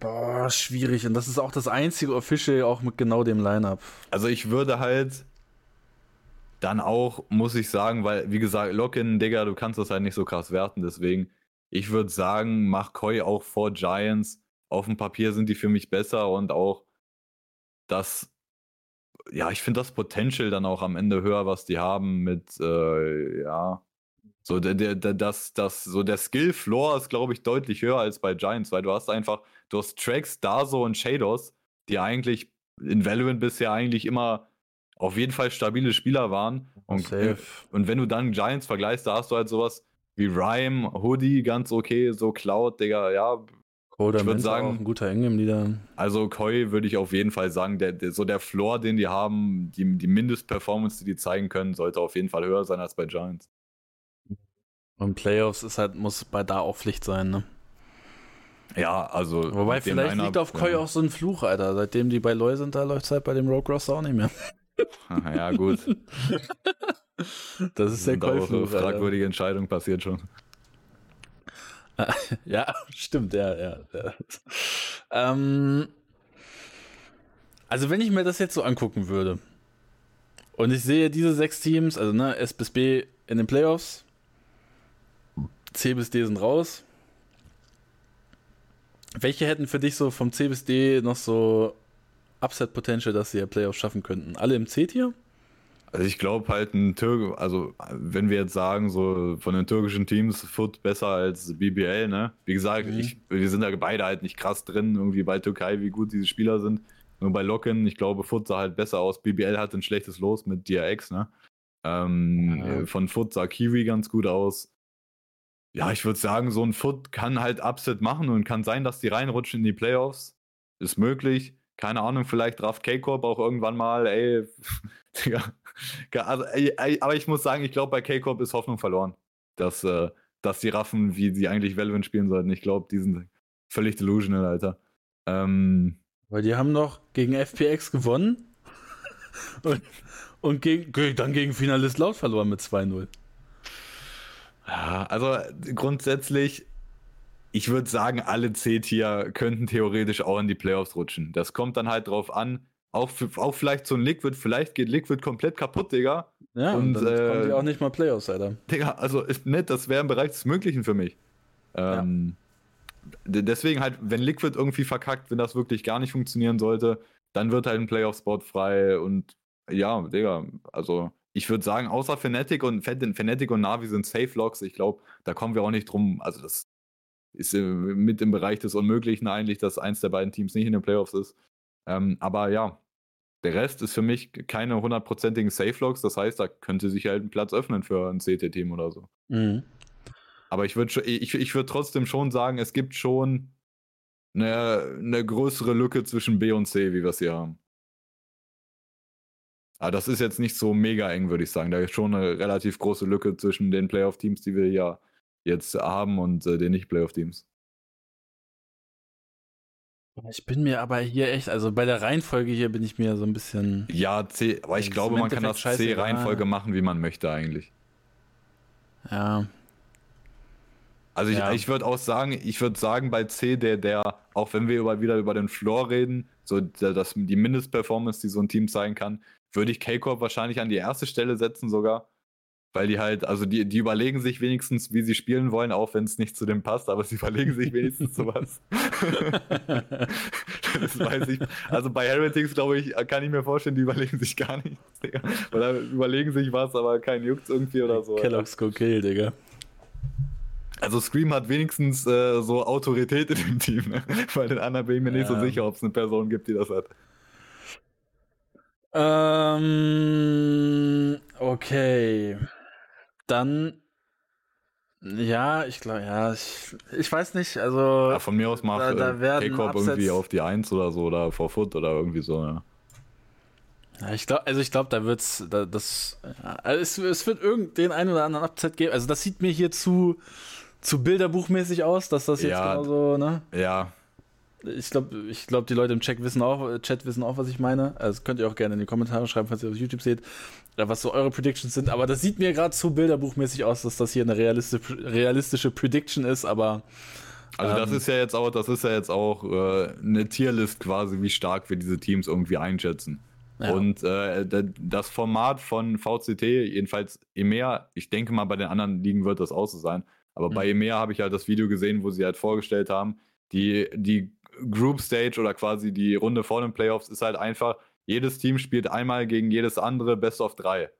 Boah, schwierig. Und das ist auch das einzige Official auch mit genau dem Lineup. Also ich würde halt dann auch, muss ich sagen, weil, wie gesagt, Locken, Digga, du kannst das halt nicht so krass werten, deswegen, ich würde sagen, mach Koi auch vor Giants. Auf dem Papier sind die für mich besser und auch das, ja, ich finde das Potential dann auch am Ende höher, was die haben mit, äh, ja, so der, der, das, das, so der Skill-Floor ist, glaube ich, deutlich höher als bei Giants, weil du hast einfach, du hast Tracks, Darso und Shadows, die eigentlich in Valorant bisher eigentlich immer auf jeden Fall stabile Spieler waren. Und, Safe. und wenn du dann Giants vergleichst, da hast du halt sowas wie Rhyme, Hoodie, ganz okay, so Cloud, Digga, ja. Coda ich würd Mensa sagen- auch ein guter Ingame-Leader. Also Koi würde ich auf jeden Fall sagen, der, der, so der Floor, den die haben, die, die Mindestperformance, die die zeigen können, sollte auf jeden Fall höher sein als bei Giants. Und Playoffs ist halt, muss bei da auch Pflicht sein, ne? Ja, also. Wobei vielleicht liegt auf Koi ja. auch so ein Fluch, Alter. Seitdem die bei Loy sind, da läuft es halt bei dem Rogue Roster auch nicht mehr. Ja, gut. Das ist der Koi-Fluch, Alter. fragwürdige Entscheidung passiert schon. Ja, stimmt, ja, ja. ja. Ähm, also wenn ich mir das jetzt so angucken würde und ich sehe diese sechs Teams, also ne, S bis B in den Playoffs, C bis D sind raus. Welche hätten für dich so vom C bis D noch so Upset Potential, dass sie ja Playoffs schaffen könnten? Alle im C-Tier? Also ich glaube halt ein Türk, also wenn wir jetzt sagen, so von den türkischen Teams Foot besser als BBL, ne? Wie gesagt, Mhm. ich, wir sind da beide halt nicht krass drin, irgendwie bei Türkei, wie gut diese Spieler sind. Nur bei Locken, ich glaube, Foot sah halt besser aus. BBL hatte ein schlechtes Los mit DRX, ne? Ähm, Ja. Von Foot sah Kiwi ganz gut aus. Ja, ich würde sagen, so ein Foot kann halt Upset machen und kann sein, dass die reinrutschen in die Playoffs. Ist möglich. Keine Ahnung, vielleicht draft K-Corp auch irgendwann mal, ey. Also, ey, aber ich muss sagen, ich glaube, bei K-Corp ist Hoffnung verloren. Dass, äh, dass die raffen, wie sie eigentlich Valorant spielen sollten. Ich glaube, die sind völlig delusional, Alter. Ähm, Weil die haben noch gegen FPX gewonnen und, und gegen, ge- dann gegen Finalist Laut verloren mit 2-0. Ja, also grundsätzlich, ich würde sagen, alle C-Tier könnten theoretisch auch in die Playoffs rutschen. Das kommt dann halt drauf an. Auch, auch vielleicht so ein Liquid, vielleicht geht Liquid komplett kaputt, Digga. Ja, und, Und, dann äh, kommen die auch nicht mal Playoffs, Alter. Digga, also ist nett, das wäre im Bereich des Möglichen für mich. Ähm, d- Deswegen halt, wenn Liquid irgendwie verkackt, wenn das wirklich gar nicht funktionieren sollte, dann wird halt ein Playoff-Spot frei und ja, Digga, also ich würde sagen, außer Fnatic und Fnatic und Navi sind Safe Locks. Ich glaube, da kommen wir auch nicht drum. Also das ist äh, mit im Bereich des Unmöglichen eigentlich, dass eins der beiden Teams nicht in den Playoffs ist. Ähm, aber ja, der Rest ist für mich keine hundertprozentigen Safe Locks. Das heißt, da könnte sich halt ein Platz öffnen für ein CT-Team oder so. Mhm. Aber ich würde ich, ich würd trotzdem schon sagen, es gibt schon eine, eine größere Lücke zwischen B und C, wie wir es hier haben. Aber das ist jetzt nicht so mega eng, würde ich sagen. Da ist schon eine relativ große Lücke zwischen den Playoff-Teams, die wir ja jetzt haben, und äh, den Nicht-Playoff-Teams. Ich bin mir aber hier echt, also bei der Reihenfolge hier bin ich mir so ein bisschen. Ja, C, aber ich glaube, man kann das C-Reihenfolge machen, wie man möchte eigentlich. Ja. Also ich, ja. ich würde auch sagen, ich würde sagen, bei C, der, der, auch wenn wir über, wieder über den Floor reden, so der, das, die Mindestperformance, die so ein Team zeigen kann, würde ich K-Corp wahrscheinlich an die erste Stelle setzen sogar. Weil die halt, also die, die überlegen sich wenigstens, wie sie spielen wollen, auch wenn es nicht zu dem passt, aber sie überlegen sich wenigstens sowas. das weiß ich. Also bei Heretics, glaube ich, kann ich mir vorstellen, die überlegen sich gar nichts, Digga. Oder überlegen sich was, aber kein Juckt irgendwie oder so. Kellogg's Cocktail, Digga. Also Scream hat wenigstens äh, so Autorität in dem Team, ne? Bei den anderen bin ich mir ja. nicht so sicher, ob es eine Person gibt, die das hat. Ähm, okay. Dann, ja, ich glaube, ja, ich, ich weiß nicht, also. Ja, von mir aus macht da, da K-Corp irgendwie auf die 1 oder so oder vor Foot oder irgendwie so, ja. Ja, ich glaube, also ich glaube, da wird's, da, das, ja, also es, es wird irgendeinen einen oder anderen Upset geben. Also das sieht mir hier zu, zu bilderbuchmäßig aus, dass das jetzt genau so, ne? Ja, ich glaube, ich glaub, die Leute im Chat wissen, auch, Chat wissen auch, was ich meine. Also könnt ihr auch gerne in die Kommentare schreiben, falls ihr auf YouTube seht, was so eure Predictions sind. Aber das sieht mir gerade zu bilderbuchmäßig aus, dass das hier eine realistische, realistische Prediction ist, aber. Also das ähm, ist ja jetzt auch, das ist ja jetzt auch äh, eine Tierlist quasi, wie stark wir diese Teams irgendwie einschätzen. Ja. Und äh, das Format von VCT, jedenfalls EMEA, ich denke mal, bei den anderen Ligen wird das auch so sein. Aber mhm. bei EMEA habe ich halt das Video gesehen, wo sie halt vorgestellt haben, die, die Group Stage oder quasi die Runde vor den Playoffs ist halt einfach, jedes Team spielt einmal gegen jedes andere Best of drei.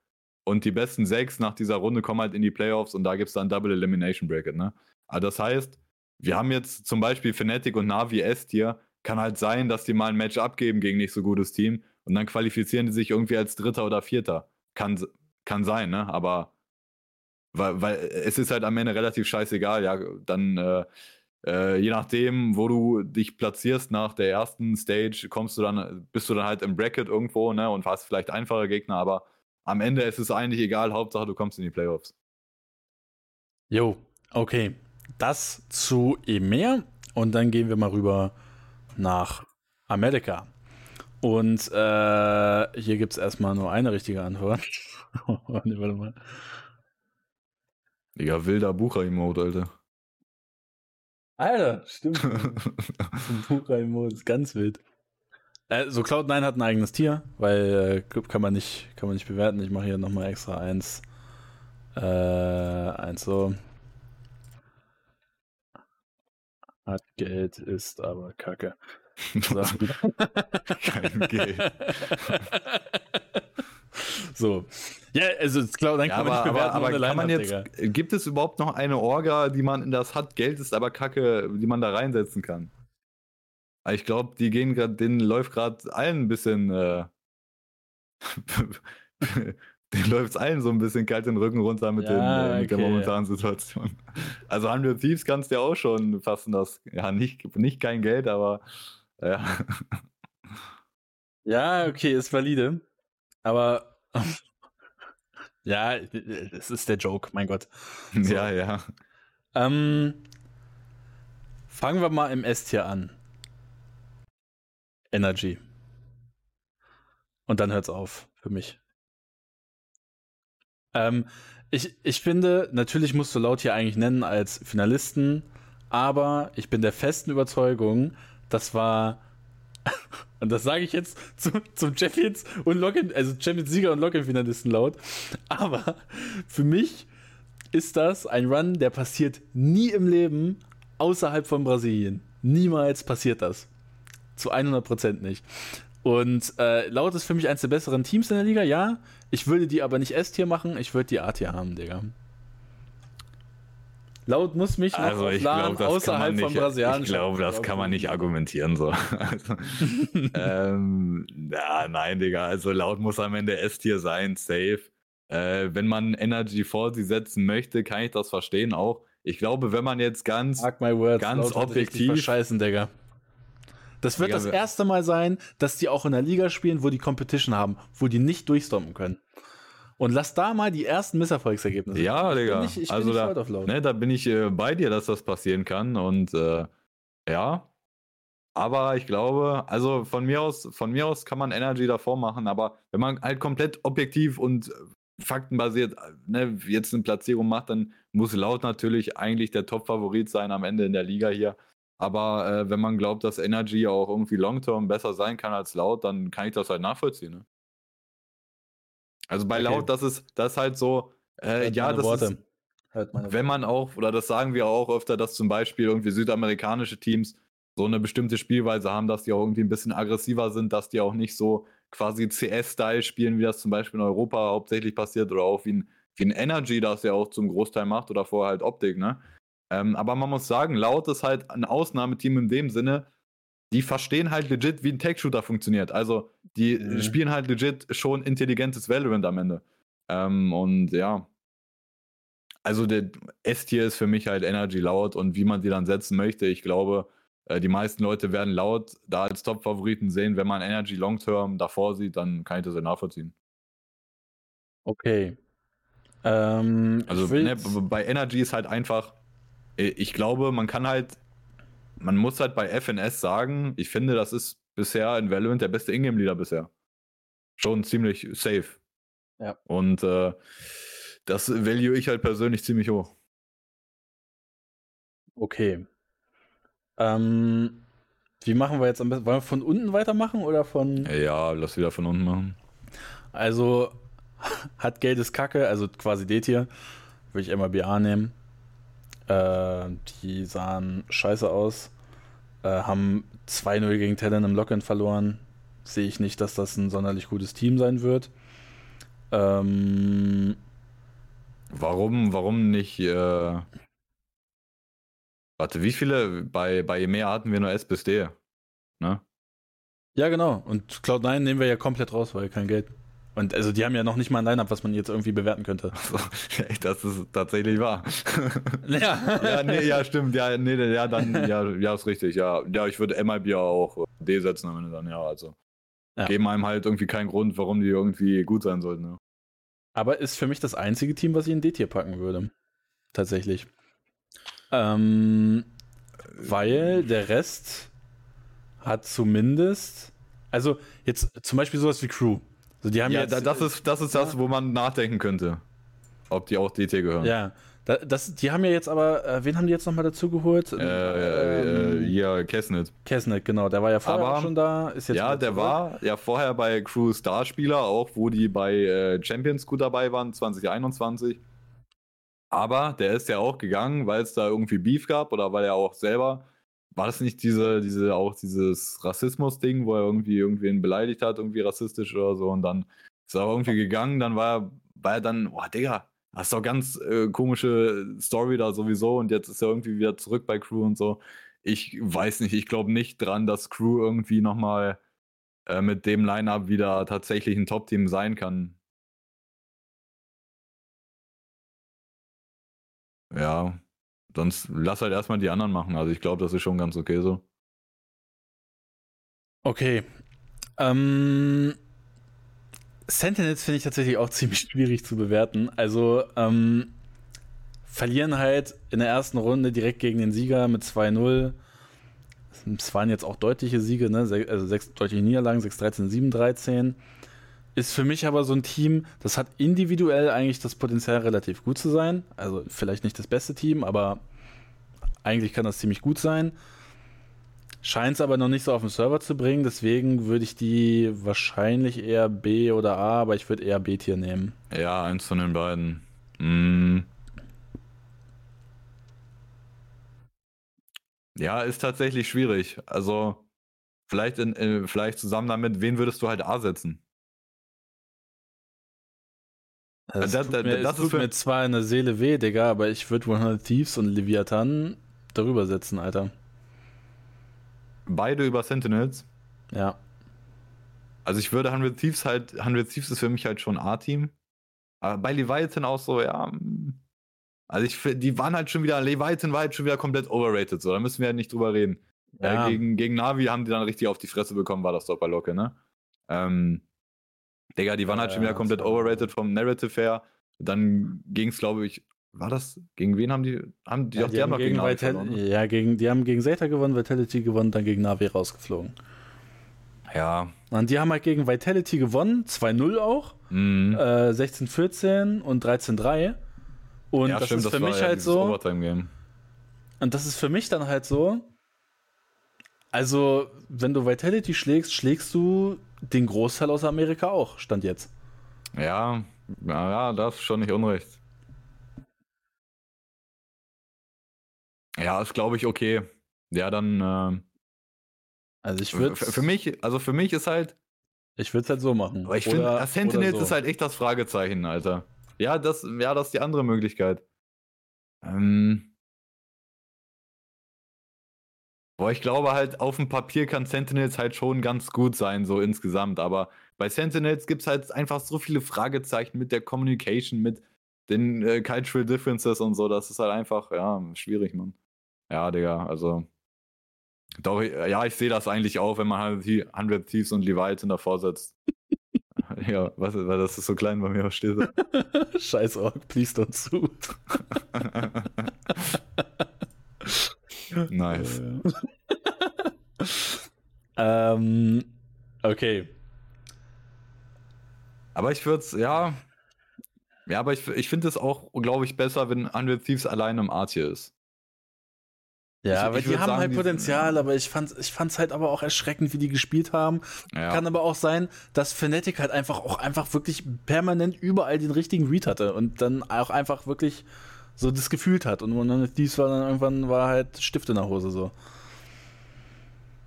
Und die besten sechs nach dieser Runde kommen halt in die Playoffs und da gibt es dann Double Elimination Bracket, ne? Also das heißt, wir haben jetzt zum Beispiel Fnatic und Navi S hier. Kann halt sein, dass die mal ein Match abgeben gegen nicht so gutes Team und dann qualifizieren die sich irgendwie als Dritter oder Vierter. Kann, kann sein, ne? Aber weil, weil es ist halt am Ende relativ scheißegal, ja, dann äh, äh, je nachdem, wo du dich platzierst nach der ersten Stage, kommst du dann, bist du dann halt im Bracket irgendwo, ne, und hast vielleicht einfache Gegner, aber am Ende ist es eigentlich egal, Hauptsache du kommst in die Playoffs. Jo, okay. Das zu EMEA und dann gehen wir mal rüber nach Amerika. Und äh, hier gibt es erstmal nur eine richtige Antwort. warte mal. Digga, wilder Bucher-Emote, Alter. Alter, stimmt. Buchrein-Modus, ganz wild. Äh, so Cloud9 hat ein eigenes Tier, weil äh, kann man nicht, kann man nicht bewerten. Ich mache hier nochmal extra eins. Äh, eins so. Hat Geld, ist aber Kacke. So. Kein Geld. so. Ja, also klar, dann kann ja, man nicht bewerten, aber, aber kann man jetzt, Digga. gibt es überhaupt noch eine Orga, die man in das hat, Geld ist aber Kacke, die man da reinsetzen kann? Ich glaube, die gehen gerade, denen läuft gerade allen ein bisschen, äh, denen läuft es allen so ein bisschen kalt den Rücken runter mit, ja, den, äh, mit okay, der momentanen. Situation. Also Hundred Thieves kannst du ja auch schon fassen, das, ja, nicht, nicht kein Geld, aber ja. Ja, okay, ist valide. Aber ja, es ist der Joke, mein Gott. So. Ja, ja. Ähm, fangen wir mal im S-Tier an. Energy. Und dann hört's auf für mich. Ähm, ich, ich finde, natürlich musst du laut hier eigentlich nennen als Finalisten, aber ich bin der festen Überzeugung, das war und das sage ich jetzt zum, zum Champions und Login, also Champions Sieger und Login-Finalisten laut. Aber für mich ist das ein Run, der passiert nie im Leben außerhalb von Brasilien. Niemals passiert das. Zu 100% nicht. Und äh, Laut ist für mich eines der besseren Teams in der Liga, ja. Ich würde die aber nicht S-Tier machen, ich würde die A-Tier haben, Digga. Laut muss mich noch also ich glaube, das außerhalb man von nicht, brasilianischen. Ich glaube, das kann man nicht argumentieren so. Also, ähm, ja, nein, Digga. Also laut muss am Ende S-Tier sein, safe. Äh, wenn man Energy vor sie setzen möchte, kann ich das verstehen auch. Ich glaube, wenn man jetzt ganz, my words, ganz objektiv- Verscheißen, Digga. Das wird Digga, das erste Mal sein, dass die auch in der Liga spielen, wo die Competition haben, wo die nicht durchstompen können. Und lass da mal die ersten Misserfolgsergebnisse. ja, Ich Digga. ich bin also da, ne, da bin ich äh, bei dir, dass das passieren kann und äh, ja. Aber ich glaube, also von mir aus, von mir aus kann man Energy davor machen, aber wenn man halt komplett objektiv und faktenbasiert ne, jetzt eine Platzierung macht, dann muss Laut natürlich eigentlich der Top-Favorit sein am Ende in der Liga hier. Aber äh, wenn man glaubt, dass Energy auch irgendwie long-term besser sein kann als Laut, dann kann ich das halt nachvollziehen. Ne? Also bei Okay. Laut, das ist, das ist halt so, äh, ja, das Worte. ist, wenn man auch, oder das sagen wir auch öfter, dass zum Beispiel irgendwie südamerikanische Teams so eine bestimmte Spielweise haben, dass die auch irgendwie ein bisschen aggressiver sind, dass die auch nicht so quasi CS-Style spielen, wie das zum Beispiel in Europa hauptsächlich passiert, oder auch wie ein, wie ein Energy, das ja auch zum Großteil macht, oder vorher halt Optik, ne? Ähm, aber man muss sagen, Laut ist halt ein Ausnahmeteam in dem Sinne, die verstehen halt legit, wie ein Tech-Shooter funktioniert. Also, die Mhm. spielen halt legit schon intelligentes Valorant am Ende. Ähm, und ja, also der S-Tier ist für mich halt Energy laut und wie man die dann setzen möchte, ich glaube, äh, die meisten Leute werden laut da als Top-Favoriten sehen. Wenn man Energy Long-Term davor sieht, dann kann ich das ja nachvollziehen. Okay. Ähm, Also ne, bei Energy ist halt einfach, äh, ich glaube, man kann halt, man muss halt bei FNS sagen, ich finde, das ist bisher in Valorant der beste Ingame-Leader bisher. Schon ziemlich safe. Ja. Und äh, das value ich halt persönlich ziemlich hoch. Okay. Ähm, wie machen wir jetzt am besten? Wollen wir von unten weitermachen oder von. Ja, lass wieder von unten machen. Also, hat Geld ist Kacke, also quasi D-Tier. Würde ich MLBA nehmen. Äh, die sahen scheiße aus. Äh, haben 2-0 gegen Talon im Lock-In verloren. Sehe ich nicht, dass das ein sonderlich gutes Team sein wird. Ähm, Warum, warum nicht, äh, warte, wie viele, bei, bei EMEA hatten wir nur S bis D, ne? ja, genau. Und Cloud9 nehmen wir ja komplett raus, weil kein Geld. Und also die haben ja noch nicht mal ein Line-Up, was man jetzt irgendwie bewerten könnte. So, das ist tatsächlich wahr. Ja, ja, nee, ja, stimmt, ja, nee, ja, dann, ja, ja, ist richtig, ja. Ja, ich würde MIB auch D setzen am Ende dann, ja, also. Ja. Geben einem halt irgendwie keinen Grund, warum die irgendwie gut sein sollten, ne? Aber ist für mich das einzige Team, was ich in D-Tier packen würde. Tatsächlich. Ähm, weil der Rest hat zumindest. Also, jetzt zum Beispiel sowas wie Crew. Also die haben Ja, jetzt, da, das ist, das ist das, wo man nachdenken könnte. Ob die auch DT gehören. Ja, da, das, die haben ja jetzt aber. Äh, wen haben die jetzt nochmal dazu geholt? Äh, äh, Ähm, äh, ja, Kessnet. Kesnet, genau. Der war ja vorher Aber- auch schon da. Ist jetzt Ja, der zurück. war ja vorher bei Crew Starspieler, auch wo die bei äh, Champions gut dabei waren, 2021. Aber der ist ja auch gegangen, weil es da irgendwie Beef gab oder weil er auch selber, war das nicht diese, diese, auch dieses Rassismus-Ding, wo er irgendwie irgendwen beleidigt hat, irgendwie rassistisch oder so und dann ist er irgendwie gegangen, dann war er, war er dann, boah, Digga, das ist doch ganz äh, komische Story da sowieso und jetzt ist er irgendwie wieder zurück bei Crew und so. Ich weiß nicht, ich glaube nicht dran, dass Crew irgendwie nochmal äh, mit dem Line-Up wieder tatsächlich ein Top-Team sein kann. Ja, sonst lass halt erstmal die anderen machen. Also ich glaube, das ist schon ganz okay so. Okay. Ähm, Sentinels finde ich tatsächlich auch ziemlich schwierig zu bewerten. Also, ähm, verlieren halt in der ersten Runde direkt gegen den Sieger mit 2-0. Es waren jetzt auch deutliche Siege, ne? Also sechs deutliche Niederlagen, 6-13, 7-13. Ist für mich aber so ein Team, das hat individuell eigentlich das Potenzial, relativ gut zu sein. Also vielleicht nicht das beste Team, aber eigentlich kann das ziemlich gut sein. Scheint es aber noch nicht so auf den Server zu bringen, deswegen würde ich die wahrscheinlich eher B oder A, aber ich würde eher B-Tier nehmen. Ja, eins von den beiden. Mm. Ja, ist tatsächlich schwierig. Also, Vielleicht, in, äh, vielleicht zusammen damit, wen würdest du halt A setzen? Das, Das- tut, das- mir, das tut mir zwar in der Seele weh, Digga, aber ich würde 100 Thieves und Leviathan darüber setzen, Alter. Beide über Sentinels. Ja. Also ich würde 100 Thieves halt, 100 Thieves ist für mich halt schon A-Team. Aber bei Leviathan auch so, ja. mm. Also ich die waren halt schon wieder, Leviathan war halt schon wieder komplett overrated, so, da müssen wir halt nicht drüber reden. Ja. Äh, gegen, gegen Navi haben die dann richtig auf die Fresse bekommen, war das doch bei Locke, ne? Ähm, Digga, die waren halt schon wieder das komplett overrated vom Narrative her. Dann ging es, glaube ich, war das, gegen wen haben die, haben die, Ja, doch, die, haben noch gegen Vital verloren, ne? ja, gegen, die haben gegen Zeta gewonnen, Vitality gewonnen, dann gegen Navi rausgeflogen. Ja. Und die haben halt gegen Vitality gewonnen, 2-0 auch, Mhm. äh, 16-14 und 13-3. Und ja, das stimmt, ist für war mich ja halt so, und das ist für mich dann halt so, also wenn du Vitality schlägst, schlägst du den Großteil aus Amerika auch, stand jetzt. Ja, ja, ja, das ist schon nicht unrecht. Ja, ist glaube ich okay. Ja, dann äh, Also ich würde für, mich, also für mich ist halt, ich würde es halt so machen. aber ich finde, Sentinels so. ist halt echt das Fragezeichen, Alter. Ja, das, ja, das ist die andere Möglichkeit. Ähm, boah, ich glaube halt, auf dem Papier kann Sentinels halt schon ganz gut sein, so insgesamt. Aber bei Sentinels gibt es halt einfach so viele Fragezeichen mit der Communication, mit den äh, Cultural Differences und so. Das ist halt einfach, ja, schwierig, Mann. Ja, Digga, also. Doch, ja, ich sehe das eigentlich auch, wenn man halt die 100 Thieves und Leviathan davor setzt. ja, was, weil das ist so klein bei mir, was steht da? Scheiß Org, please don't sue. Nice. ähm, okay. Aber ich würde es, ja. Ja, aber ich, ich finde es auch, glaube ich, besser, wenn 100 Thieves allein im A-Tier ist. Ja, Ich- aber ich die haben sagen, halt die- Potenzial, aber ich fand ich fand's halt aber auch erschreckend, wie die gespielt haben. Ja. Kann aber auch sein, dass Fnatic halt einfach auch einfach wirklich permanent überall den richtigen Read hatte und dann auch einfach wirklich so das gefühlt hat. Und dann dies war dann irgendwann war halt Stift in der Hose so.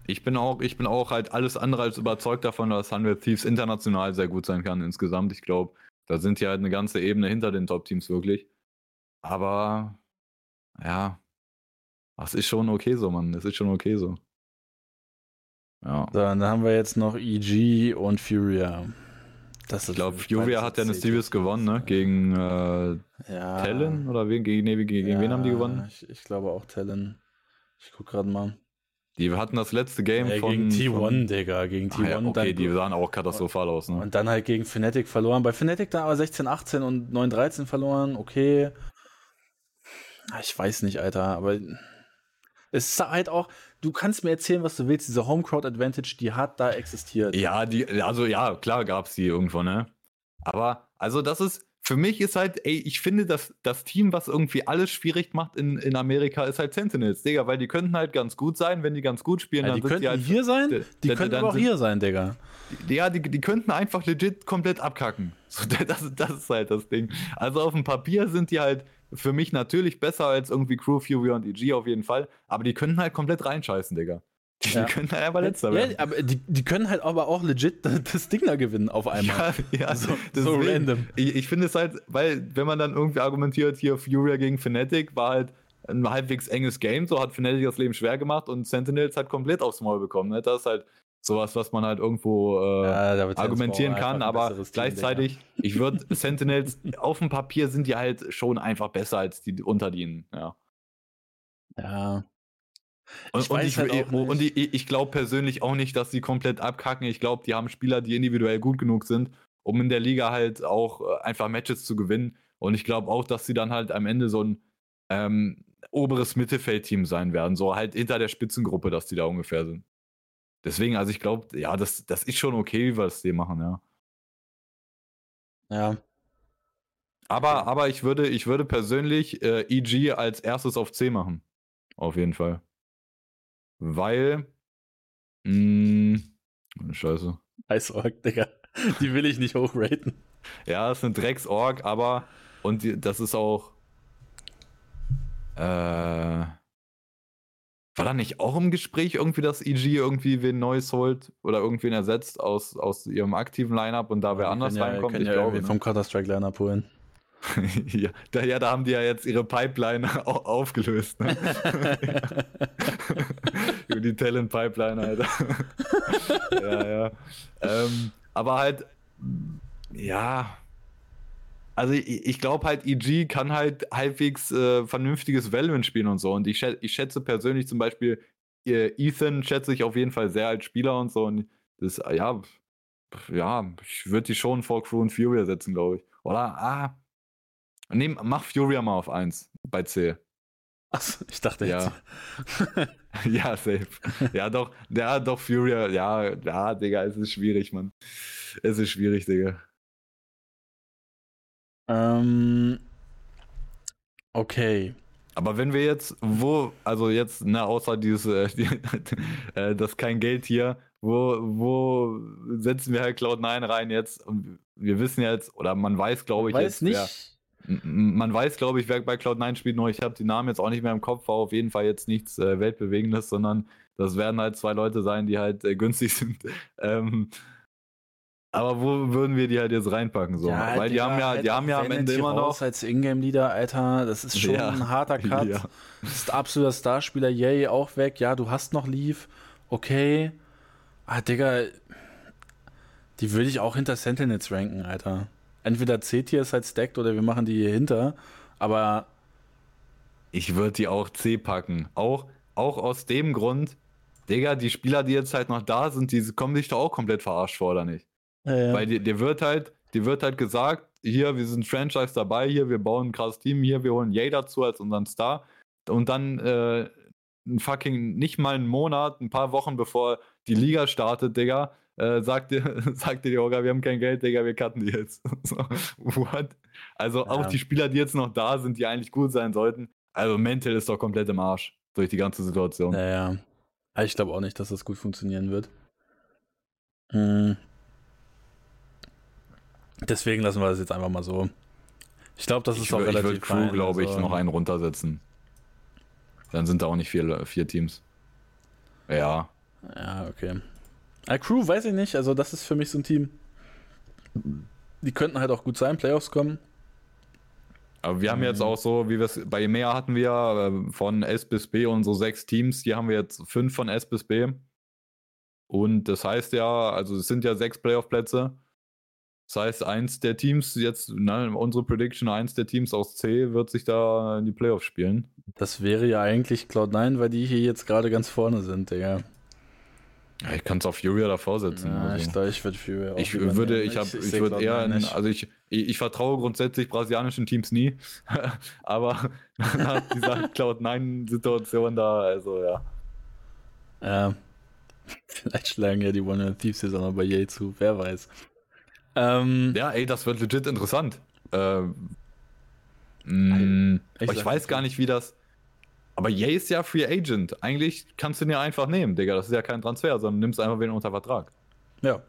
Ich bin auch, ich bin auch halt alles andere als überzeugt davon, dass 100 Thieves international sehr gut sein kann insgesamt. Ich glaube, da sind die halt eine ganze Ebene hinter den Top-Teams wirklich. Aber ja, das ist schon okay so, Mann. Das ist schon okay so. Ja. So, dann haben wir jetzt noch EG und Furia. Das Ich glaube, Furia hat ja eine Series gewonnen, ne? Gegen äh, ja. Talon oder wen? Gegen, nee, gegen, gegen wen haben die Ja, gewonnen? Ich, ich glaube auch Talon. Ich guck gerade mal. Die hatten das letzte Game Ja, von. gegen T1, von, Digga. Gegen Ah, T1. ja, okay, dann, die sahen auch katastrophal aus, ne? Und dann halt gegen Fnatic verloren. Bei Fnatic da aber 16, 18 und 9, 13 verloren. Okay. Ah, Ich weiß nicht, Alter, aber es ist halt auch, du kannst mir erzählen, was du willst, diese Homecrowd Advantage, die hat da existiert. Ja, die, also ja, klar gab es die irgendwo, ne? Aber, also das ist, für mich ist halt, ey, ich finde, dass das Team, was irgendwie alles schwierig macht in, in Amerika, ist halt Sentinels, Digga, weil die könnten halt ganz gut sein, wenn die ganz gut spielen, Ja, die könnten die halt, hier sein, die dann- könnten aber auch sind- hier sein, Digga. ja, die, die könnten einfach legit komplett abkacken. So, das, das ist halt das Ding. Also auf dem Papier sind die halt für mich natürlich besser als irgendwie Crew, Fury und EG auf jeden Fall, aber die könnten halt komplett reinscheißen, Digga. Die, Ja. die könnten halt einfach letzter Ja, werden. aber die, die können halt aber auch legit das Ding da gewinnen auf einmal. Ja, ja, So- so random. Ich, ich finde es halt, weil, wenn man dann irgendwie argumentiert, hier Furia gegen Fnatic war halt ein halbwegs enges Game, so hat Fnatic das Leben schwer gemacht und Sentinels hat komplett aufs Maul bekommen. Ne? Das ist halt sowas, was man halt irgendwo äh, Ja, argumentieren kann, aber besseres Team, gleichzeitig, ich würde Sentinels auf dem Papier sind die halt schon einfach besser als die unter denen, ja. Ja. Und Ich und ich, halt auch und ich, ich glaube persönlich auch nicht, dass die komplett abkacken. Ich glaube, die haben Spieler, die individuell gut genug sind, um in der Liga halt auch äh, einfach Matches zu gewinnen. Und ich glaube auch, dass sie dann halt am Ende so ein ähm, oberes Mittelfeldteam sein werden. So halt hinter der Spitzengruppe, dass die da ungefähr sind. Deswegen, also ich glaube, ja, das, das ist schon okay, was die machen, ja. Ja. Aber, aber ich würde, ich würde persönlich äh, EG als erstes auf C machen. Auf jeden Fall. Weil. Mh, scheiße. Eisorg, Digga. Die will ich nicht hochraten. Ja, ist eine Drecksorg, aber. Und die, das ist auch. Äh. War da nicht auch im Gespräch irgendwie, dass EG irgendwie wen Neues holt oder irgendwen ersetzt aus, aus ihrem aktiven Lineup und da wer anders ja, reinkommt? Ich ja glaube, vom Counter-Strike Lineup holen. ja, da, ja, da haben die ja jetzt ihre Pipeline aufgelöst. Ne? Die Talent Pipeline, Alter. ja, ja. Ähm, aber halt, ja. Also ich, ich glaube halt, EG kann halt halbwegs äh, vernünftiges Valorant spielen und so. Und ich, schätze, ich schätze persönlich zum Beispiel, Ethan schätze ich auf jeden Fall sehr als Spieler und so. Und das, ja, ja, ich würde die schon vor Crew und Fury setzen, glaube ich. Oder? Ah, Nehm, mach Furia mal auf 1 bei C. Achso, ich dachte ja. ja, safe. Ja, doch, ja, doch, Furia, ja, ja, Digga, es ist schwierig, Mann. Es ist schwierig, Digga. Ähm, okay. Aber wenn wir jetzt, wo, also jetzt, ne, außer dieses, äh, die, äh, das kein Geld hier, wo, wo setzen wir halt Cloud9 rein jetzt? Und wir wissen jetzt, oder man weiß, glaube ich, weiß jetzt, nicht. Wer, man weiß, glaube ich, wer bei Cloud9 spielt, nur ich habe die Namen jetzt auch nicht mehr im Kopf, war auf jeden Fall jetzt nichts äh, Weltbewegendes, sondern das werden halt zwei Leute sein, die halt äh, günstig sind. ähm, aber wo würden wir die halt jetzt reinpacken? So? Ja, Weil die haben ja, die haben ja am Ende immer noch. als Ingame-Leader, Alter, das ist schon ja. ein harter Cut. Ja. Das ist absoluter Starspieler, yay, auch weg. Ja, du hast noch Leaf. Okay. Ah, Digga. Die würde ich auch hinter Sentinels ranken, Alter entweder C-Tier ist halt stacked oder wir machen die hier hinter. Aber. Ich würde die auch C packen. Auch, auch aus dem Grund, Digga, die Spieler, die jetzt halt noch da sind, die kommen sich doch auch komplett verarscht vor, oder nicht? Ja, ja. Weil dir, dir wird halt, dir wird halt gesagt, hier, wir sind Franchise dabei, hier, wir bauen ein krasses Team, hier, wir holen Jay dazu als unseren Star. Und dann äh, ein fucking, nicht mal einen Monat, ein paar Wochen bevor die Liga startet, Digga, äh, sagt, dir, sagt dir die Orga, wir haben kein Geld, Digga, wir cutten die jetzt. so, what? Also ja. auch die Spieler, die jetzt noch da sind, die eigentlich gut sein sollten, also mental ist doch komplett im Arsch durch die ganze Situation. Naja. Ich glaube auch nicht, dass das gut funktionieren wird. Hm. Deswegen lassen wir das jetzt einfach mal so. Ich glaube, das ist ich, auch relativ Ich würde Crew, glaube also, ich, noch einen runtersetzen. Dann sind da auch nicht vier, vier Teams. Ja. Ja, okay. A Crew weiß ich nicht, also das ist für mich so ein Team. Die könnten halt auch gut sein, Playoffs kommen. Aber wir haben mhm. jetzt auch so, wie wir es bei EMEA hatten wir äh, von S bis B unsere sechs Teams. Hier haben wir jetzt fünf von S bis B. Und das heißt ja, also es sind ja sechs Playoff-Plätze. Das heißt, eins der Teams, jetzt, ne, unsere Prediction, eins der Teams aus C wird sich da in die Playoffs spielen. Das wäre ja eigentlich Cloud9, weil die hier jetzt gerade ganz vorne sind, Digga. Ja, ich kann es auf Furia davor setzen. Ja, also. ich glaube, ich würde Furia auch Ich würde, ich, ich, ich würde eher, in, also ich, ich, ich, vertraue grundsätzlich brasilianischen Teams nie, aber nach dieser Cloud9-Situation da, also ja. Ja, vielleicht schlagen ja die One Thieves jetzt auch noch bei Yay zu, wer weiß. Ähm, ja, ey, das wird legit interessant. Ähm, mh, mm, ich, ich weiß gar nicht, wie das aber Jay ist ja Free Agent. Eigentlich kannst du ihn ja einfach nehmen, Digga. Das ist ja kein Transfer, sondern nimmst einfach wen unter Vertrag. Ja.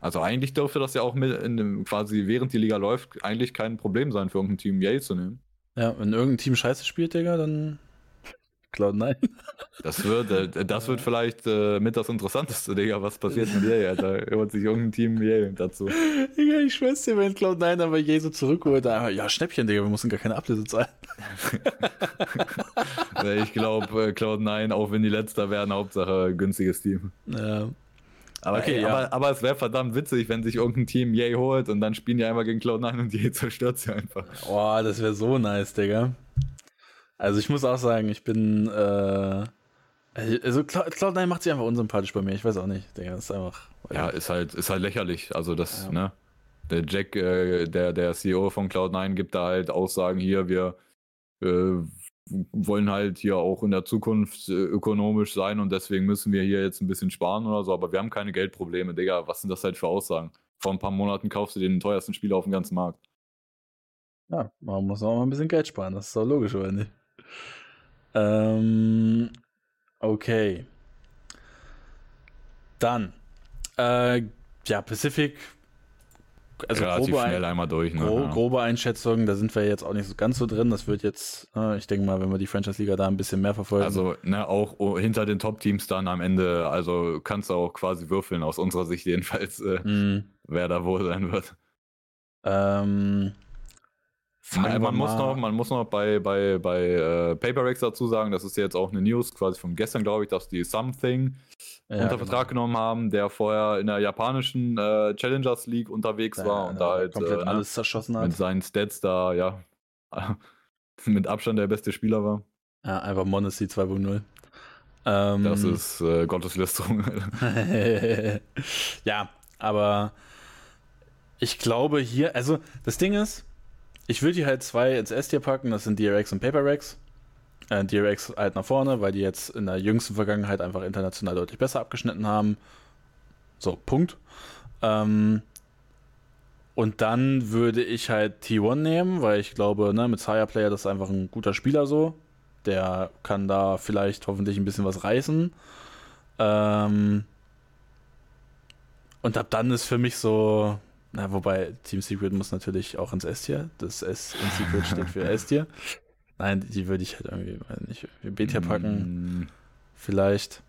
Also eigentlich dürfte das ja auch mit in dem, quasi während die Liga läuft, eigentlich kein Problem sein für irgendein Team Yay zu nehmen. Ja, wenn irgendein Team scheiße spielt, Digga, dann Cloud 9. Das wird, äh, das wird vielleicht äh, mit das Interessanteste, Digga, was passiert mit Yay, Alter. Holt sich irgendein Team Yay dazu. Digga, ich schwör's dir, wenn Cloud 9 aber Yay so zurückholt, dann, ja, Schnäppchen, Digga, wir müssen gar keine Ablöse zahlen. ich glaube, äh, Cloud 9, auch wenn die Letzter werden, Hauptsache günstiges Team. Ja. Aber, okay, ey, ja. aber, aber, es wäre verdammt witzig, wenn sich irgendein Team Yay holt und dann spielen die einmal gegen Cloud9 und Yay zerstört sie einfach. Boah, das wäre so nice, Digga. Also ich muss auch sagen, ich bin äh, also Cloud9 macht sich einfach unsympathisch bei mir. Ich weiß auch nicht. Digga, ist einfach. Ja, ist halt, ist halt lächerlich. Also das, ja. ne? Der Jack, äh, der, der CEO von Cloud9 gibt da halt Aussagen hier, wir äh, wollen halt hier auch in der Zukunft äh, ökonomisch sein und deswegen müssen wir hier jetzt ein bisschen sparen oder so, aber wir haben keine Geldprobleme, Digga. Was sind das halt für Aussagen? Vor ein paar Monaten kaufst du den teuersten Spieler auf dem ganzen Markt. Ja, man muss auch mal ein bisschen Geld sparen, das ist doch logisch, oder nicht? Ähm, okay. Dann, äh, ja, Pacific also relativ grobe, schnell einmal durch. Ne? gro grobe Einschätzung, da sind wir jetzt auch nicht so ganz so drin. Das wird jetzt, äh, ich denke mal, wenn wir die Franchise-Liga da ein bisschen mehr verfolgen. Also, ne, auch oh, hinter den Top-Teams dann am Ende, also kannst du auch quasi würfeln, aus unserer Sicht jedenfalls, äh, Mhm. wer da wohl sein wird. Ähm, Man, man muss noch, man muss noch bei, bei, bei äh, PaperX dazu sagen, das ist jetzt auch eine News quasi von gestern, glaube ich, dass die Something Ja, unter genau. Vertrag genommen haben, der vorher in der japanischen äh, Challengers League unterwegs Ja, war und da halt komplett äh, ne, alles zerschossen hat. mit seinen Stats da, ja, mit Abstand der beste Spieler war. Ja, einfach Monacy 2.0. Ähm, Das ist äh, Gotteslästerung. ja, aber ich glaube hier, also das Ding ist, ich würde die halt zwei ins S-Tier packen, das sind DRX und PaperX. Äh, DRX halt nach vorne, weil die jetzt in der jüngsten Vergangenheit einfach international deutlich besser abgeschnitten haben. So, Punkt. Ähm, und dann würde ich halt T1 nehmen, weil ich glaube, ne, mit Sire Player, das ist einfach ein guter Spieler so. Der kann da vielleicht hoffentlich ein bisschen was reißen. Ähm, und ab dann ist für mich so, na, wobei Team Secret muss natürlich auch ins S-Tier. Das S in Secret steht für S-Tier. Nein, die würde ich halt irgendwie, weiß nicht, B-Tier packen, Mm, vielleicht.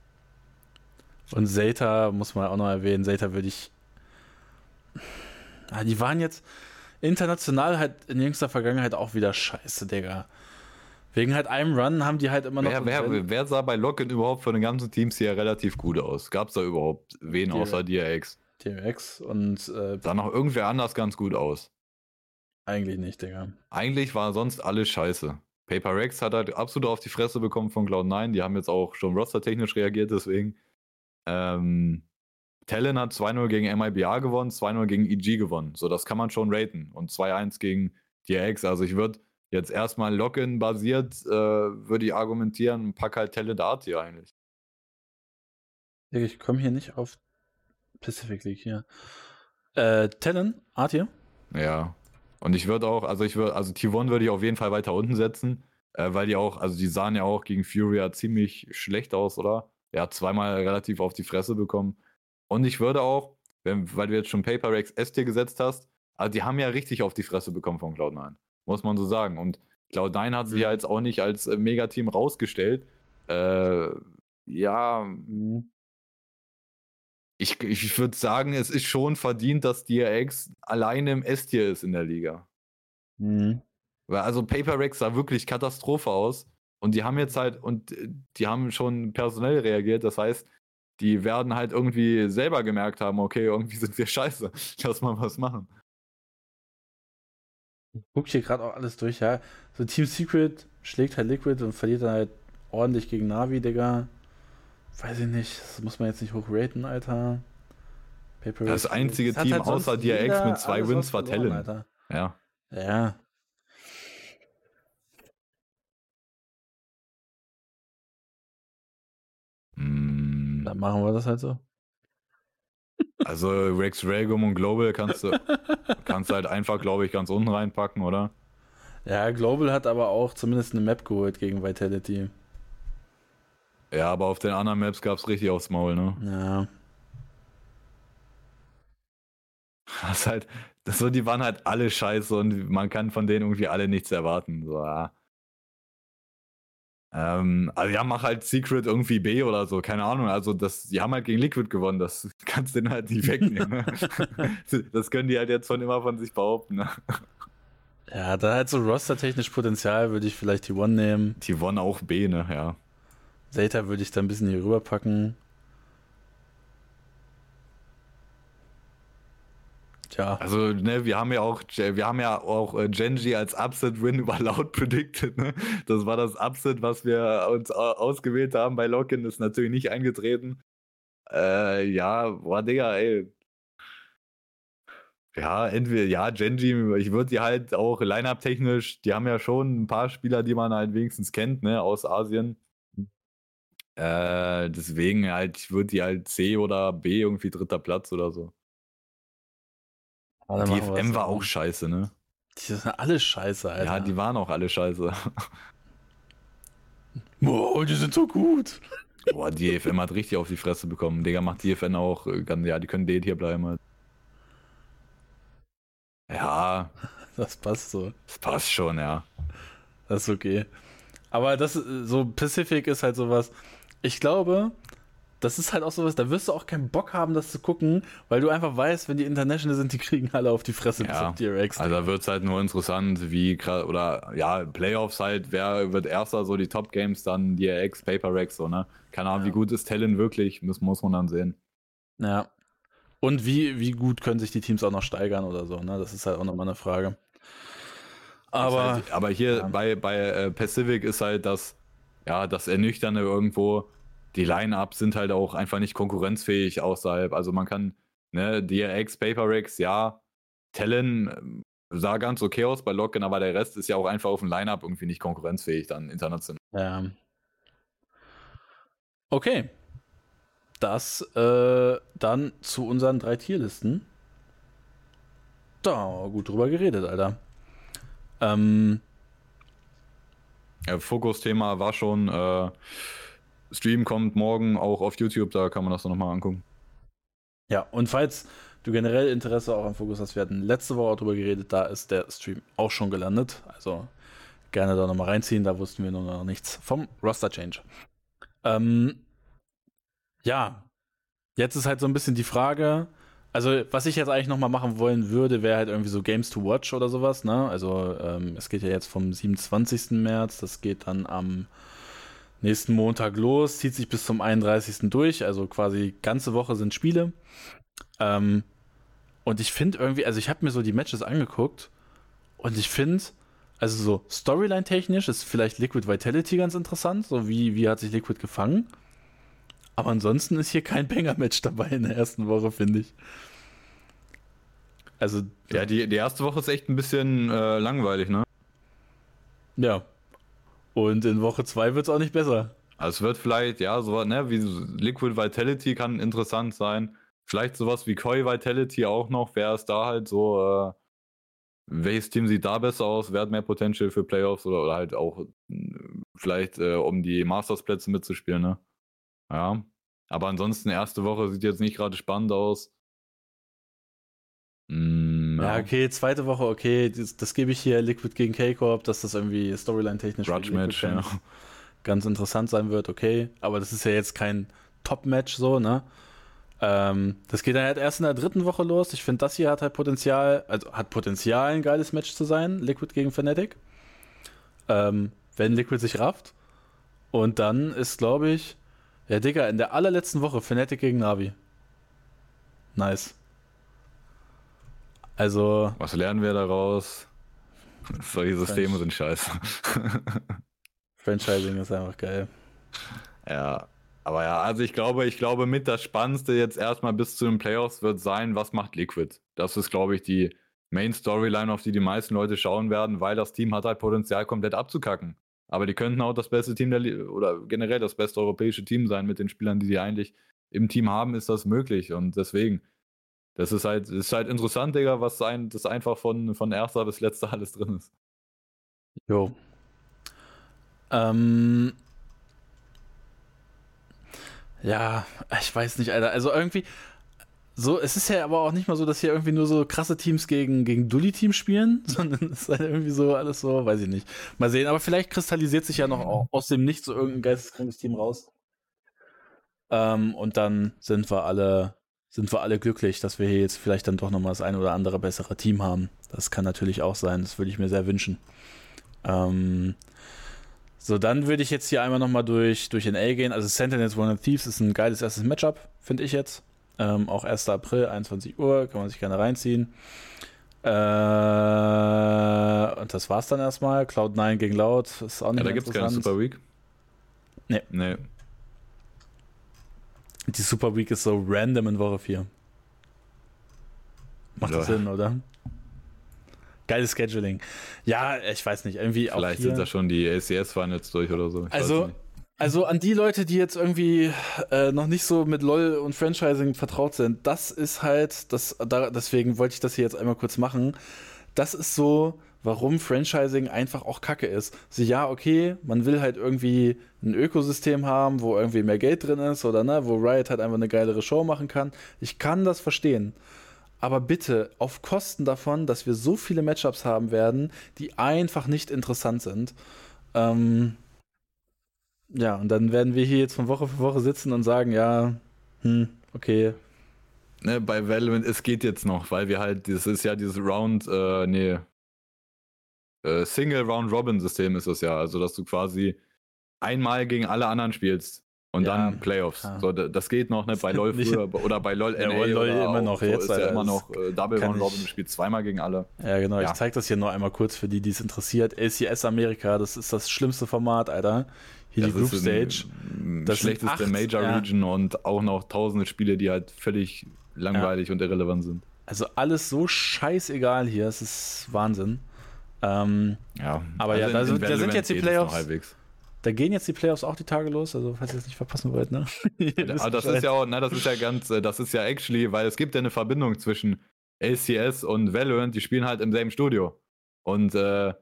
Und Zeta muss man auch noch erwähnen. Zeta würde ich. Ah, die waren jetzt international halt in jüngster Vergangenheit auch wieder scheiße, Digga. Wegen halt einem Run haben die halt immer noch. Wer, wer, wer sah bei Locken überhaupt von den ganzen Teams hier relativ gut aus? Gab es da überhaupt wen Die- außer DRX? TMX und äh, Sah noch irgendwer anders ganz gut aus? eigentlich nicht, Digga. Eigentlich war sonst alles scheiße. Paper Rex hat halt absolut auf die Fresse bekommen von Cloud9. Die haben jetzt auch schon rostertechnisch reagiert, deswegen. Ähm, Talon hat 2-0 gegen MIBA gewonnen, 2-0 gegen EG gewonnen. So, das kann man schon raten. Und 2-1 gegen DRX. Also ich würde jetzt erstmal Login basiert, äh, würde ich argumentieren, pack halt Talent Art hier eigentlich. Digga, ich komme hier nicht auf Pacific League hier. Äh, Talon, Art hier? Ja. Und ich würde auch, also ich würde, also T1 würde ich auf jeden Fall weiter unten setzen, äh, weil die auch, also die sahen ja auch gegen Furia ziemlich schlecht aus, oder? Er hat zweimal relativ auf die Fresse bekommen. Und ich würde auch, wenn, weil du jetzt schon Paper Rex S dir gesetzt hast, also die haben ja richtig auf die Fresse bekommen von Cloud9. Muss man so sagen. Und Cloud9 hat sich Mhm. ja jetzt auch nicht als äh, Megateam rausgestellt. Äh, ja, ich, ich würde sagen, es ist schon verdient, dass DRX alleine im S-Tier ist in der Liga. Mhm. Weil also Paper Rex sah wirklich Katastrophe aus. Und die haben jetzt halt, und äh, die haben schon personell reagiert. Das heißt, die werden halt irgendwie selber gemerkt haben, okay, irgendwie sind wir scheiße. Lass mal was machen. Guck hier gerade auch alles durch, ja. So Team Secret schlägt halt Liquid und verliert dann halt ordentlich gegen Navi, Digga. Weiß ich nicht, das muss man jetzt nicht hoch raten, Alter. Paper Das einzige hat Team halt außer DRX mit zwei Wins war Talon. Alter. Ja. Ja. Mm, Dann machen wir das halt so. Also Rex Ragum und Global kannst du, kannst du halt einfach, glaube ich, ganz unten reinpacken, oder? Ja, Global hat aber auch zumindest eine Map geholt gegen Vitality. Ja, aber auf den anderen Maps gab es richtig aufs Maul, ne? Ja. Das ist halt, das so, die waren halt alle scheiße und man kann von denen irgendwie alle nichts erwarten. So, ja. Ähm, also ja, mach halt Secret irgendwie B oder so, keine Ahnung. Also das, die haben halt gegen Liquid gewonnen, das kannst du denen halt nicht wegnehmen. Ne? das können die halt jetzt schon immer von sich behaupten. Ne? Ja, da halt so rostertechnisch Potenzial würde ich vielleicht T1 nehmen. Die wollen auch B, ne, ja. Zeta würde ich da ein bisschen hier rüber packen. Tja. Also, ne, wir haben ja auch, wir haben ja auch äh, Genji als Upset-Win über Loud predicted, ne? Das war das Upset, was wir uns au- ausgewählt haben bei Locken, ist natürlich nicht eingetreten. Äh, ja, boah, Digga, ey. Ja, entweder, ja, Genji, ich würde die halt auch Line-Up-technisch, die haben ja schon ein paar Spieler, die man halt wenigstens kennt, ne, aus Asien. Äh, deswegen halt, ich würde die halt C oder B irgendwie dritter Platz oder so. Dann Die FM war auch scheiße, ne? Die sind alle scheiße, Alter. Ja, die waren auch alle scheiße. Boah, die sind so gut. Boah, die EFM hat richtig auf die Fresse bekommen. Digga, macht die EFN auch, äh, kann, ja, die können D hier bleiben halt. Das passt so. Das passt schon, ja. Das ist okay. Aber das, so Pacific ist halt sowas. Ich glaube, das ist halt auch sowas, da wirst du auch keinen Bock haben, das zu gucken, weil du einfach weißt, wenn die International sind, die kriegen alle auf die Fresse ja. bis DRX. Also da wird es halt nur interessant, wie oder ja, Playoffs halt, wer wird erster, so die Top Games, dann DRX, Paper Rex, so, ne? Keine Ahnung, ja. wie gut ist Talon wirklich, muss, muss man dann sehen. Ja. Und wie, wie gut können sich die Teams auch noch steigern oder so, ne? Das ist halt auch nochmal eine Frage. Aber, halt, aber hier ja. bei, bei äh, Pacific ist halt das, ja, das Ernüchternde irgendwo, die Line-Ups sind halt auch einfach nicht konkurrenzfähig außerhalb. Also man kann, ne, DRX, Paper Rex, ja, Talon ähm, sah ganz okay aus bei Locken, aber der Rest ist ja auch einfach auf dem Line-Up irgendwie nicht konkurrenzfähig dann international. Ja. Okay. Das äh, dann zu unseren drei Tierlisten. Da, gut drüber geredet, Alter. Ähm. Ja, Fokusthema war schon äh, Stream kommt morgen auch auf YouTube, da kann man das dann nochmal angucken. Ja, und falls du generell Interesse auch am Fokus hast, wir hatten letzte Woche auch drüber geredet, da ist der Stream auch schon gelandet. Also gerne da nochmal reinziehen, da wussten wir noch nichts vom Roster Change. Ähm, ja, jetzt ist halt so ein bisschen die Frage, also was ich jetzt eigentlich nochmal machen wollen würde, wäre halt irgendwie so Games to Watch oder sowas, ne? Also ähm, es geht ja jetzt vom 27. März, das geht dann am nächsten Montag los, zieht sich bis zum 31. durch, also quasi ganze Woche sind Spiele. Ähm, und ich finde irgendwie, also ich habe mir so die Matches angeguckt und ich finde, also so Storyline-technisch ist vielleicht Liquid Vitality ganz interessant, so wie, wie hat sich Liquid gefangen. Aber ansonsten ist hier kein Banger-Match dabei in der ersten Woche, finde ich. Also. Ja, die, die erste Woche ist echt ein bisschen äh, langweilig, ne? Ja, und in Woche 2 wird es auch nicht besser. Also es wird vielleicht, ja, so ne, wie Liquid Vitality kann interessant sein. Vielleicht sowas wie Koi Vitality auch noch. Wer ist da halt so, äh, welches Team sieht da besser aus? Wer hat mehr Potential für Playoffs oder, oder halt auch äh, vielleicht, äh, um die Masters-Plätze mitzuspielen, ne? Ja. Aber ansonsten, erste Woche sieht jetzt nicht gerade spannend aus. Mm, ja. ja. okay, zweite Woche, okay, das, das gebe ich hier Liquid gegen K-Corp, dass das irgendwie Storyline-technisch ja. ganz interessant sein wird, okay. Aber das ist ja jetzt kein Top-Match so, ne? Ähm, das geht dann halt erst in der dritten Woche los. Ich finde, das hier hat halt Potenzial, also hat Potenzial, ein geiles Match zu sein, Liquid gegen Fnatic. Ähm, wenn Liquid sich rafft. Und dann ist, glaube ich, ja, Digga, in der allerletzten Woche Fnatic gegen Navi. Nice. Also. Was lernen wir daraus? Solche Systeme Franch sind scheiße. Franchising ist einfach geil. Ja. Aber ja, also ich glaube, ich glaube, mit das Spannendste jetzt erstmal bis zu den Playoffs wird sein, was macht Liquid? Das ist, glaube ich, die Main Storyline, auf die die meisten Leute schauen werden, weil das Team hat halt Potenzial, komplett abzukacken. Aber die könnten auch das beste Team der, oder generell das beste europäische Team sein mit den Spielern, die sie eigentlich im Team haben, ist das möglich. Und deswegen, das ist halt, ist halt interessant, Digga, was ein, das einfach von, von erster bis letzter alles drin ist. Jo. Ähm. Ja, ich weiß nicht, Alter. Also irgendwie, so, es ist ja aber auch nicht mal so, dass hier irgendwie nur so krasse Teams gegen, gegen Dully-Teams spielen, sondern es ist halt irgendwie so alles so, weiß ich nicht. Mal sehen, aber vielleicht kristallisiert sich ja noch aus dem Nichts so irgendein geisteskrankes Team raus. Ähm, und dann sind wir alle sind wir alle glücklich, dass wir hier jetzt vielleicht dann doch nochmal das ein oder andere bessere Team haben. Das kann natürlich auch sein, das würde ich mir sehr wünschen. Ähm, so, dann würde ich jetzt hier einmal nochmal durch, durch NA gehen. Also Sentinels One of Thieves ist ein geiles erstes Matchup, finde ich jetzt. Ähm, auch 1. April, 21 Uhr, kann man sich gerne reinziehen. Äh, und das war's dann erstmal. Cloud9 gegen Loud ist auch nicht Ja, da gibt es keine Super Week. Nee. Nee. Die Super Week ist so random in Woche 4. Macht ja. das Sinn, oder? Geiles Scheduling. Ja, ich weiß nicht, irgendwie Vielleicht auch. Vielleicht sind da schon die ACS-Finals durch oder so. Ich also, also an die Leute, die jetzt irgendwie äh, noch nicht so mit LOL und Franchising vertraut sind, das ist halt, das, da, deswegen wollte ich das hier jetzt einmal kurz machen. Das ist so, warum Franchising einfach auch kacke ist. So, ja, okay, man will halt irgendwie ein Ökosystem haben, wo irgendwie mehr Geld drin ist oder ne, wo Riot halt einfach eine geilere Show machen kann. Ich kann das verstehen. aber bitte auf Kosten davon, dass wir so viele Matchups haben werden, die einfach nicht interessant sind. Ähm, ja, und dann werden wir hier jetzt von Woche für Woche sitzen und sagen, ja, hm, okay. Ne, bei Valorant, es geht jetzt noch, weil wir halt, das ist ja dieses Round, äh, nee, äh, Single-Round-Robin-System ist es ja. Also, dass du quasi einmal gegen alle anderen spielst. Und ja, dann Playoffs. Ja. So, das geht noch, ne? Bei LOL früher oder bei LOL ja, NA LOL immer noch so jetzt. Ist ja immer noch äh, Double Round Robin, du spielst zweimal gegen alle. Ja, genau. Ja. Ich zeig das hier nur einmal kurz für die, die es interessiert. ACS Amerika, das ist das schlimmste Format, Alter. Die Group Stage. Das schlechteste Major Region und auch noch tausende Spiele, die halt völlig langweilig und irrelevant sind. Also alles so scheißegal hier, es ist Wahnsinn. Ähm, ja, aber also ja, da, sind, da sind jetzt die Playoffs. Da gehen jetzt die Playoffs auch die Tage los, also falls ihr es nicht verpassen wollt, ne? Aber das ist ja auch, na, das ist ja ganz, äh, das ist ja actually, weil es gibt ja eine Verbindung zwischen LCS und Valorant, die spielen halt im selben Studio. Und äh,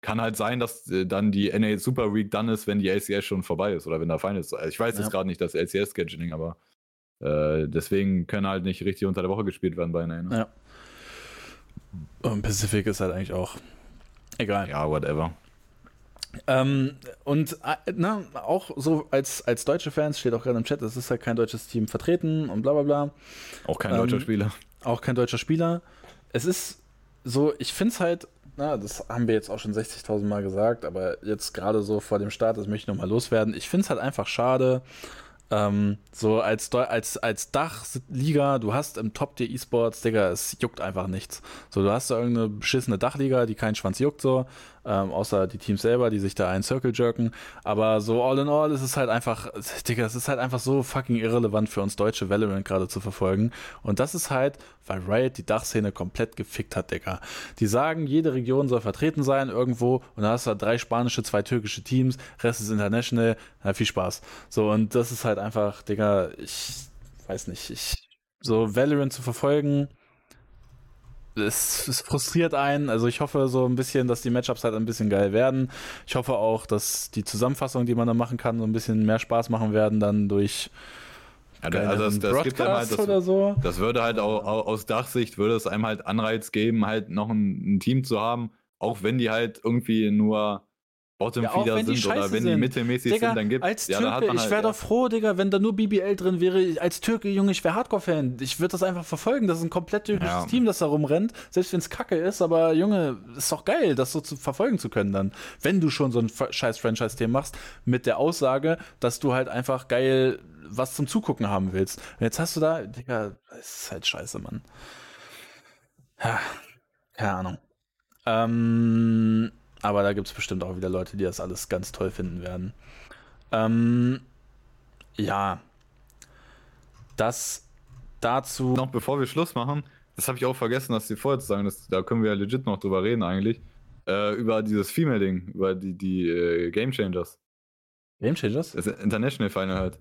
kann halt sein, dass äh, dann die NA Super Week dann ist, wenn die LCS schon vorbei ist oder wenn da Final ist. Ich weiß ja. jetzt gerade nicht das LCS-Scheduling, aber äh, deswegen können halt nicht richtig unter der Woche gespielt werden bei NA. Ne? Ja. Und Pacific ist halt eigentlich auch egal. Ja, whatever. Ähm, und äh, ne, auch so als, als deutsche Fans steht auch gerade im Chat, es ist halt kein deutsches Team vertreten und bla bla bla. Auch kein ähm, deutscher Spieler. Auch kein deutscher Spieler. Es ist so, ich finde es halt, na, das haben wir jetzt auch schon 60.000 Mal gesagt, aber jetzt gerade so vor dem Start, das möchte ich nochmal loswerden. Ich finde es halt einfach schade, ähm, so als, als, als Dachliga, du hast im Top-Tier E-Sports, Digga, es juckt einfach nichts. So, du hast da irgendeine beschissene Dachliga, die keinen Schwanz juckt, so, ähm, außer die Teams selber, die sich da einen Circle jerken. Aber so all in all ist es halt einfach, Digga, es ist halt einfach so fucking irrelevant für uns deutsche Valorant gerade zu verfolgen. Und das ist halt, weil Riot die Dachszene komplett gefickt hat, Digga. Die sagen, jede Region soll vertreten sein irgendwo und da hast du halt drei spanische, zwei türkische Teams, Rest ist international, na, viel Spaß. So, und das ist halt einfach, Digga, ich weiß nicht, ich, so Valorant zu verfolgen, es, es, frustriert einen. Also ich hoffe so ein bisschen, dass die Matchups halt ein bisschen geil werden. Ich hoffe auch, dass die Zusammenfassung, die man da machen kann, so ein bisschen mehr Spaß machen werden dann durch ja, also das, das gibt einem halt, das, oder so. das würde halt auch, aus Dachsicht würde es einem halt Anreiz geben, halt noch ein, ein Team zu haben, auch wenn die halt irgendwie nur Bottom-Feeder ja, sind oder wenn sind. die mittelmäßig Digga, sind, dann gibt es. Ja, Türke, halt, ich wäre ja. doch froh, Digga, wenn da nur BBL drin wäre. Als Türke, Junge, ich wäre Hardcore-Fan. Ich würde das einfach verfolgen. Das ist ein komplett türkisches ja. Team, das da rumrennt. Selbst wenn es kacke ist, aber Junge, ist doch geil, das so zu verfolgen zu können dann. Wenn du schon so ein scheiß Franchise-Team machst, mit der Aussage, dass du halt einfach geil was zum Zugucken haben willst. Und jetzt hast du da, Digga, das ist halt scheiße, Mann. Ja, keine Ahnung. Ähm aber da gibt es bestimmt auch wieder Leute, die das alles ganz toll finden werden. Ähm, ja. Das dazu. Noch bevor wir Schluss machen, das habe ich auch vergessen, das dir vorher zu sagen, das, da können wir ja legit noch drüber reden eigentlich. Äh, über dieses Female-Ding, über die, die äh, Game Changers. Game Changers? Das International Final halt.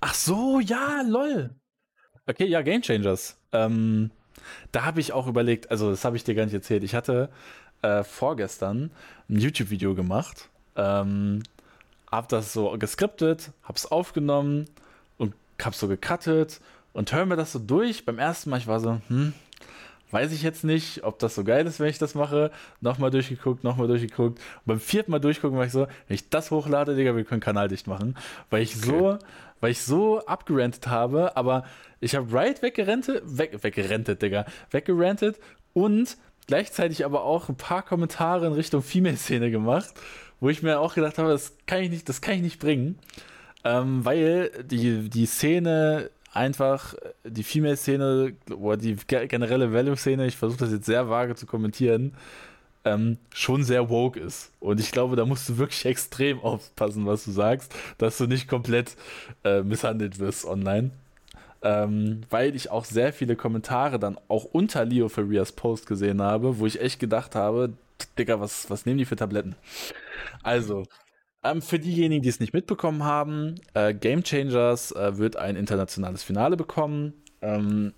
Ach so, ja, lol. Okay, ja, Game Changers. Ähm, da habe ich auch überlegt, also das habe ich dir gar nicht erzählt. Ich hatte äh, vorgestern ein YouTube-Video gemacht. Ähm, hab das so geskriptet, hab's aufgenommen und hab's so gecuttet und hör mir das so durch. Beim ersten Mal, ich war so, hm, weiß ich jetzt nicht, ob das so geil ist, wenn ich das mache. Nochmal durchgeguckt, nochmal durchgeguckt. Und beim vierten Mal durchgucken war ich so, wenn ich das hochlade, Digga, wir können Kanal dicht machen. Weil ich okay. so, weil ich so abgerantet habe, aber ich habe Riot weggerentet, weg, weggerentet, Digga, weggerantet und gleichzeitig aber auch ein paar Kommentare in Richtung Female-Szene gemacht, wo ich mir auch gedacht habe, das kann ich nicht, das kann ich nicht bringen, ähm, weil die, die Szene einfach, die Female-Szene oder die generelle Value-Szene, ich versuche das jetzt sehr vage zu kommentieren, ähm, schon sehr woke ist. Und ich glaube, da musst du wirklich extrem aufpassen, was du sagst, dass du nicht komplett äh, misshandelt wirst online ähm, weil ich auch sehr viele Kommentare dann auch unter Leo Ferrias Post gesehen habe, wo ich echt gedacht habe, Digga, was, was nehmen die für Tabletten? Also, ähm, für diejenigen, die es nicht mitbekommen haben, äh, Game Changers äh, wird ein internationales Finale bekommen. Ähm,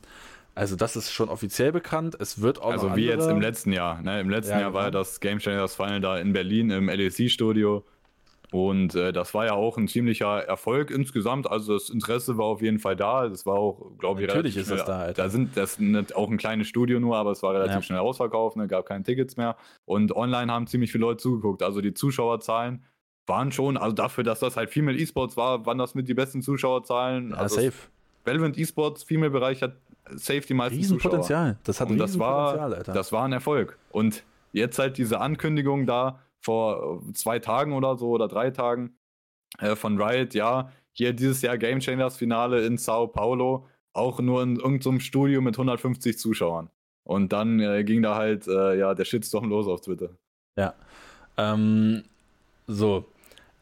also das ist schon offiziell bekannt. Es wird auch Also wie jetzt im letzten Jahr. Ne? Im letzten ja, Jahr genau. war das Game Changers Final da in Berlin im LEC-Studio. Und äh, das war ja auch ein ziemlicher Erfolg insgesamt. Also das Interesse war auf jeden Fall da. Das war auch, glaube ich, Natürlich ist schnell, das da, Alter. Da sind das nicht auch ein kleines Studio nur, aber es war relativ Ja. schnell ausverkauft, ne, gab keine Tickets mehr. Und online haben ziemlich viele Leute zugeguckt. Also die Zuschauerzahlen waren schon, also dafür, dass das halt Female E-Sports war, waren das mit die besten Zuschauerzahlen. Ja, also safe. Valorant E-Sports, Female-Bereich hat safe die meisten Zuschauer. Riesenpotenzial. Das hat Und das war, Alter. das war ein Erfolg. Und jetzt halt diese Ankündigung da vor äh, zwei Tagen oder so oder drei Tagen äh, von Riot, ja, hier dieses Jahr Game Changers Finale in Sao Paulo, auch nur in irgendeinem Studio mit 150 Zuschauern. Und dann äh, ging da halt äh, ja der Shitstorm los auf Twitter. Ähm, so.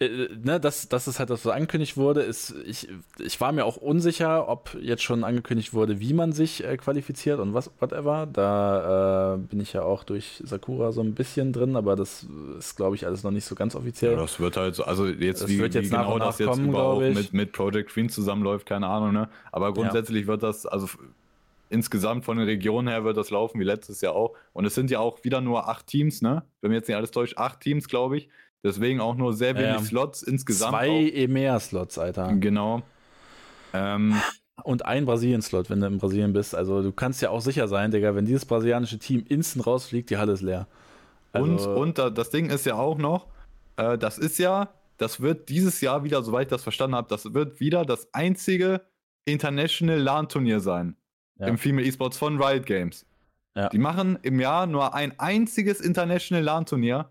Äh, ne, dass, dass es halt das so angekündigt wurde, ist, ich, ich war mir auch unsicher, ob jetzt schon angekündigt wurde, wie man sich äh, qualifiziert und was, whatever. Da äh, bin ich ja auch durch Sakura so ein bisschen drin, aber das ist, glaube ich, alles noch nicht so ganz offiziell. Ja, das wird halt so, also jetzt Das wie, wird jetzt wie genau das jetzt kommen, überhaupt mit, mit Project Queen zusammenläuft, keine Ahnung, ne? Aber grundsätzlich wird das, also insgesamt von den Regionen her wird das laufen, wie letztes Jahr auch. Und es sind ja auch wieder nur acht Teams, ne? Wenn mir jetzt nicht alles täuscht, acht Teams, glaube ich. Deswegen auch nur sehr wenig ja. Slots insgesamt. Zwei EMEA-Slots, Alter. Genau. Ähm, Und ein Brasilien-Slot, wenn du in Brasilien bist. Also du kannst ja auch sicher sein, Digga, wenn dieses brasilianische Team instant rausfliegt, die Halle ist leer. und, Also- und da, das Ding ist ja auch noch, äh, das ist ja, das wird dieses Jahr wieder, soweit ich das verstanden habe, das wird wieder das einzige International LAN-Turnier sein. Ja. im Female Esports von Riot Games. Ja. Die machen im Jahr nur ein einziges International LAN-Turnier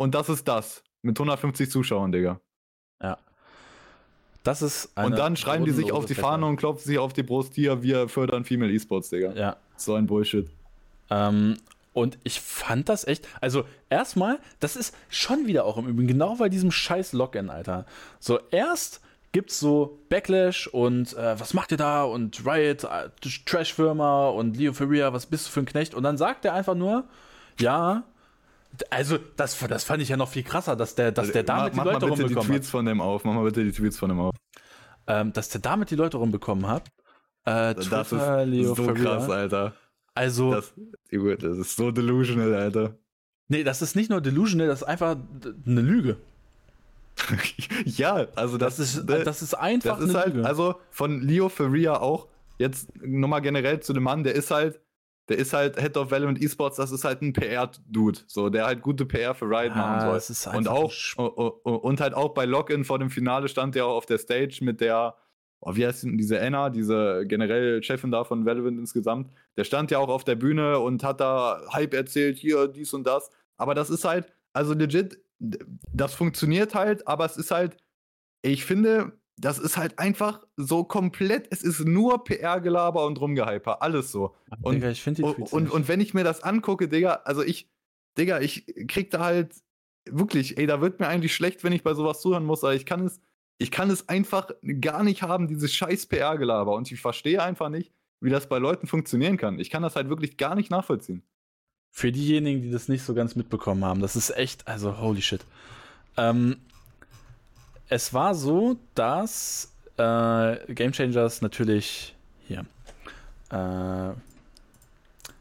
und das ist das. Mit 150 Zuschauern, Digga. Ja. Das ist und dann schreiben die sich auf die Fahne und klopfen sich auf die Brust hier, wir fördern Female Esports, Digga. Ja. So ein Bullshit. Ähm, und ich fand das echt, also erstmal, das ist schon wieder auch im Übrigen, genau bei diesem scheiß Login, Alter. So, erst gibt's so Backlash und äh, was macht ihr da und Riot, äh, Trash-Firma und Leo Ferreira, was bist du für ein Knecht? Und dann sagt er einfach nur, ja, also das, das fand ich ja noch viel krasser, dass der, dass der damit mach, die Leute mach mal bitte die rumbekommen Tweets von dem auf. Mach mal bitte die Tweets von dem auf. hat. Ähm, dass der damit die Leute rumbekommen hat. Äh, Das Twitter, ist Leo so Ferreira. krass, Alter. Also, Das, das ist so delusional, Alter. nee, das ist nicht nur delusional, das ist einfach eine Lüge. ja, also das, Das ist, ne, das ist einfach Das ist eine halt, Lüge. also von Leo Ferreira auch, jetzt nochmal generell zu dem Mann, der ist halt, der ist halt Head of Valorant Esports, das ist halt ein PR-Dude, so, der halt gute PR für Riot Ja, machen soll. und auch, und halt auch bei Login vor dem Finale stand der auch auf der Stage mit der, oh, wie heißt denn diese Anna, diese generell Chefin da von Valorant insgesamt, der stand ja auch auf der Bühne und hat da Hype erzählt, hier, dies und das, aber das ist halt, also legit, das funktioniert halt, aber es ist halt, ich finde, das ist halt einfach so komplett, es ist nur PR-Gelaber und Rumgehyper, alles so. Und, Digga, ich finde die und, Tweets und, und wenn ich mir das angucke, Digga, also ich, Digga, ich krieg da halt wirklich, ey, da wird mir eigentlich schlecht, wenn ich bei sowas zuhören muss, aber ich kann es, ich kann es einfach gar nicht haben, dieses scheiß PR-Gelaber. Und ich verstehe einfach nicht, wie das bei Leuten funktionieren kann. Ich kann das halt wirklich gar nicht nachvollziehen. Für diejenigen, die das nicht so ganz mitbekommen haben, das ist echt, also holy shit. Ähm, es war so, dass äh, Game Changers natürlich hier. Äh,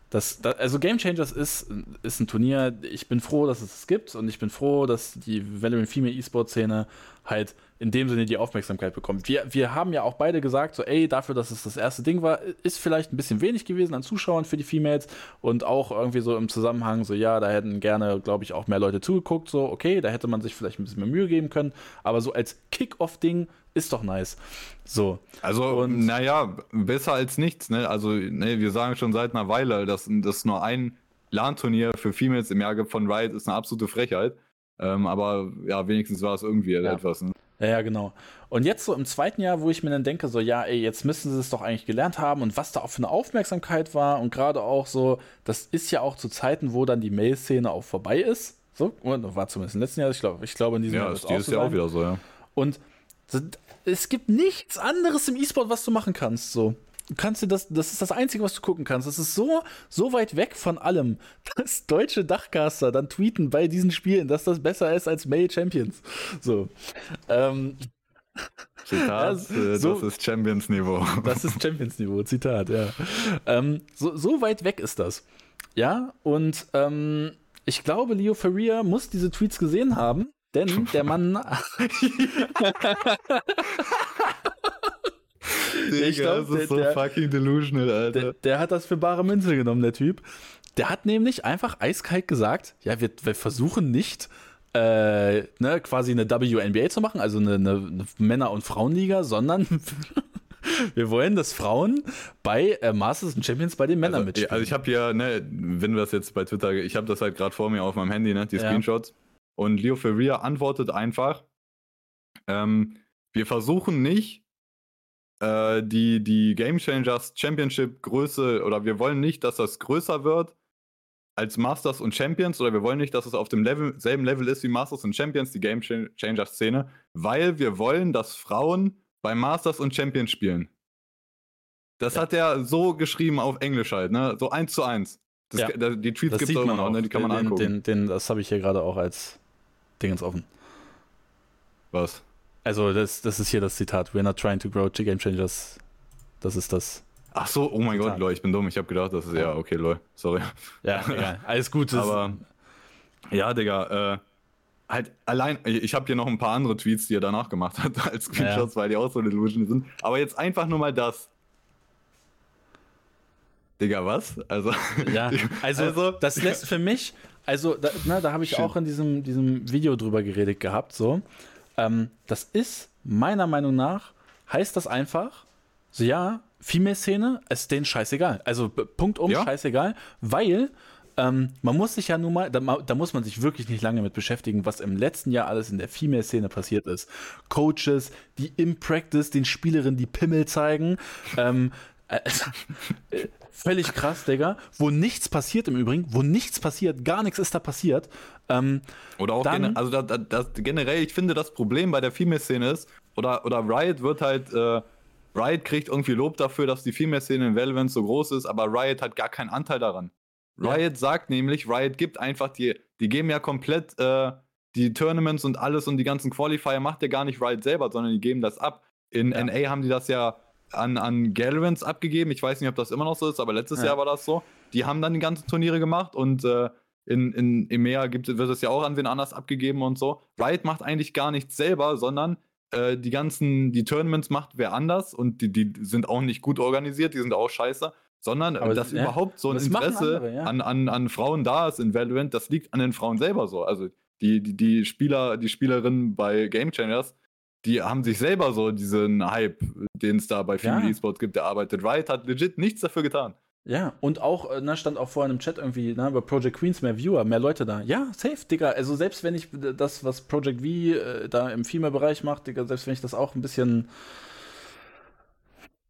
das, da, also Game Changers ist, ist ein Turnier, ich bin froh, dass es es gibt und ich bin froh, dass die Valorant Female E-Sport-Szene halt in dem Sinne die Aufmerksamkeit bekommt. Wir, wir haben ja auch beide gesagt, so ey, dafür, dass es das erste Ding war, ist vielleicht ein bisschen wenig gewesen an Zuschauern für die Females und auch irgendwie so im Zusammenhang, so ja, da hätten gerne, glaube ich, auch mehr Leute zugeguckt, so okay, da hätte man sich vielleicht ein bisschen mehr Mühe geben können, aber so als Kick-Off-Ding ist doch nice. So. Also, Und- naja, besser als nichts, ne? Also, ne, wir sagen schon seit einer Weile, dass das nur ein LAN-Turnier für Females im Jahr gibt von Riot, ist eine absolute Frechheit. Ähm, aber ja, wenigstens war es irgendwie Ja. etwas. Ne? Ja, ja, genau. Und jetzt so im zweiten Jahr, wo ich mir dann denke, so, ja, ey, jetzt müssen sie es doch eigentlich gelernt haben und was da auch für eine Aufmerksamkeit war und gerade auch so, das ist ja auch zu Zeiten, wo dann die Mail-Szene auch vorbei ist. So, war zumindest im letzten Jahr, ich glaube, ich glaube in diesem Ja, Jahr ist dieses Jahr auch wieder so, ja. Und es gibt nichts anderes im E-Sport, was du machen kannst. So. Du kannst dir das, das ist das Einzige, was du gucken kannst. Das ist so, so weit weg von allem, dass deutsche Dachcaster dann tweeten bei diesen Spielen, dass das besser ist als Mail Champions. So. Ähm, Zitat, Ja, äh, so- das ist Champions-Niveau. das ist Champions-Niveau, Zitat, ja. Ähm, so, so weit weg ist das. Ja, und ähm, ich glaube, Leo Ferrier muss diese Tweets gesehen haben Denn der Mann. ich glaube, das ist so der, fucking delusional, Alter. Der, der, hat das für bare Münze genommen, der Typ. Der hat nämlich einfach eiskalt gesagt: Ja, wir, wir versuchen nicht. Äh, ne, quasi eine WNBA zu machen, also eine, eine Männer- und Frauenliga, sondern wir wollen, dass Frauen bei äh, Masters und Champions bei den Männern also, mitspielen. Also ich habe hier, ne, wenn wir das jetzt bei Twitter, ich habe das halt gerade vor mir auf meinem Handy, ne, die ja. Screenshots. Und Leo Ferrier antwortet einfach, ähm, wir versuchen nicht, äh, die, die Game Changers Championship Größe, oder wir wollen nicht, dass das größer wird als Masters und Champions, oder wir wollen nicht, dass es auf dem Level, selben Level ist wie Masters und Champions, die Game Changer Szene, weil wir wollen, dass Frauen bei Masters und Champions spielen. Das ja. hat er so geschrieben auf Englisch halt, ne? So eins zu eins. Das, ja. Die Tweets gibt es immer noch, ne? die kann man den, angucken. Den, den, das habe ich hier gerade auch als Dingens offen. Was? Also, das, das ist hier das Zitat. We're not trying to grow Game Changers. Das ist das. Ach so, oh mein Zitat. Gott, Leute, ich bin dumm. Ich habe gedacht, das ist ja, okay, Leute, sorry. Ja, egal. Alles gut. Aber, ja, Digga, äh, halt allein, ich habe hier noch ein paar andere Tweets, die er danach gemacht hat, als Screenshots, ja. weil die auch so Delusion sind. Aber jetzt einfach nur mal das. Digga, was? Also, ja, also, also das lässt für mich, also da, na, da habe ich Shit. auch in diesem, diesem Video drüber geredet gehabt, so. Ähm, das ist meiner Meinung nach, heißt das einfach, so ja, Female-Szene ist denen scheißegal. Also Punkt um, ja. scheißegal, weil ähm, man muss sich ja nun mal, da, da, muss man sich wirklich nicht lange mit beschäftigen, was im letzten Jahr alles in der Female-Szene passiert ist. Coaches, die im Practice den Spielerinnen die Pimmel zeigen. Ähm, also, völlig krass, Digga. Wo nichts passiert im Übrigen, wo nichts passiert, gar nichts ist da passiert. Ähm, oder auch dann, also da, da, generell, ich finde, das Problem bei der Female-Szene ist, oder, oder Riot wird halt, äh, Riot kriegt irgendwie Lob dafür, dass die Female-Szene in Valorant so groß ist, aber Riot hat gar keinen Anteil daran. Riot ja. sagt nämlich, Riot gibt einfach die, die geben ja komplett äh, die Tournaments und alles und die ganzen Qualifier macht ja gar nicht Riot selber, sondern die geben das ab. In ja. NA haben die das ja an, an Galvans abgegeben. Ich weiß nicht, ob das immer noch so ist, aber letztes ja. Jahr war das so. Die haben dann die ganzen Turniere gemacht und äh, in, in EMEA gibt, wird es ja auch an wen anders abgegeben und so. Riot macht eigentlich gar nichts selber, sondern äh, die ganzen, die Tournaments macht wer anders und die, die sind auch nicht gut organisiert, die sind auch scheiße. Sondern aber dass ja, überhaupt so ein Interesse andere, ja. an, an, an Frauen da ist in Valorant, das liegt an den Frauen selber so. Also die, die, die Spieler, die Spielerinnen bei Game Changers, die haben sich selber so diesen Hype, den es da bei vielen ja. E-Sports gibt, erarbeitet. Riot hat legit nichts dafür getan. Ja, und auch, äh, ne, stand auch vorhin im Chat irgendwie, ne, bei Project Queens mehr Viewer, mehr Leute da. Ja, safe, Digga. Also selbst wenn ich das, was Project V äh, da im Female-Bereich macht, Digga, selbst wenn ich das auch ein bisschen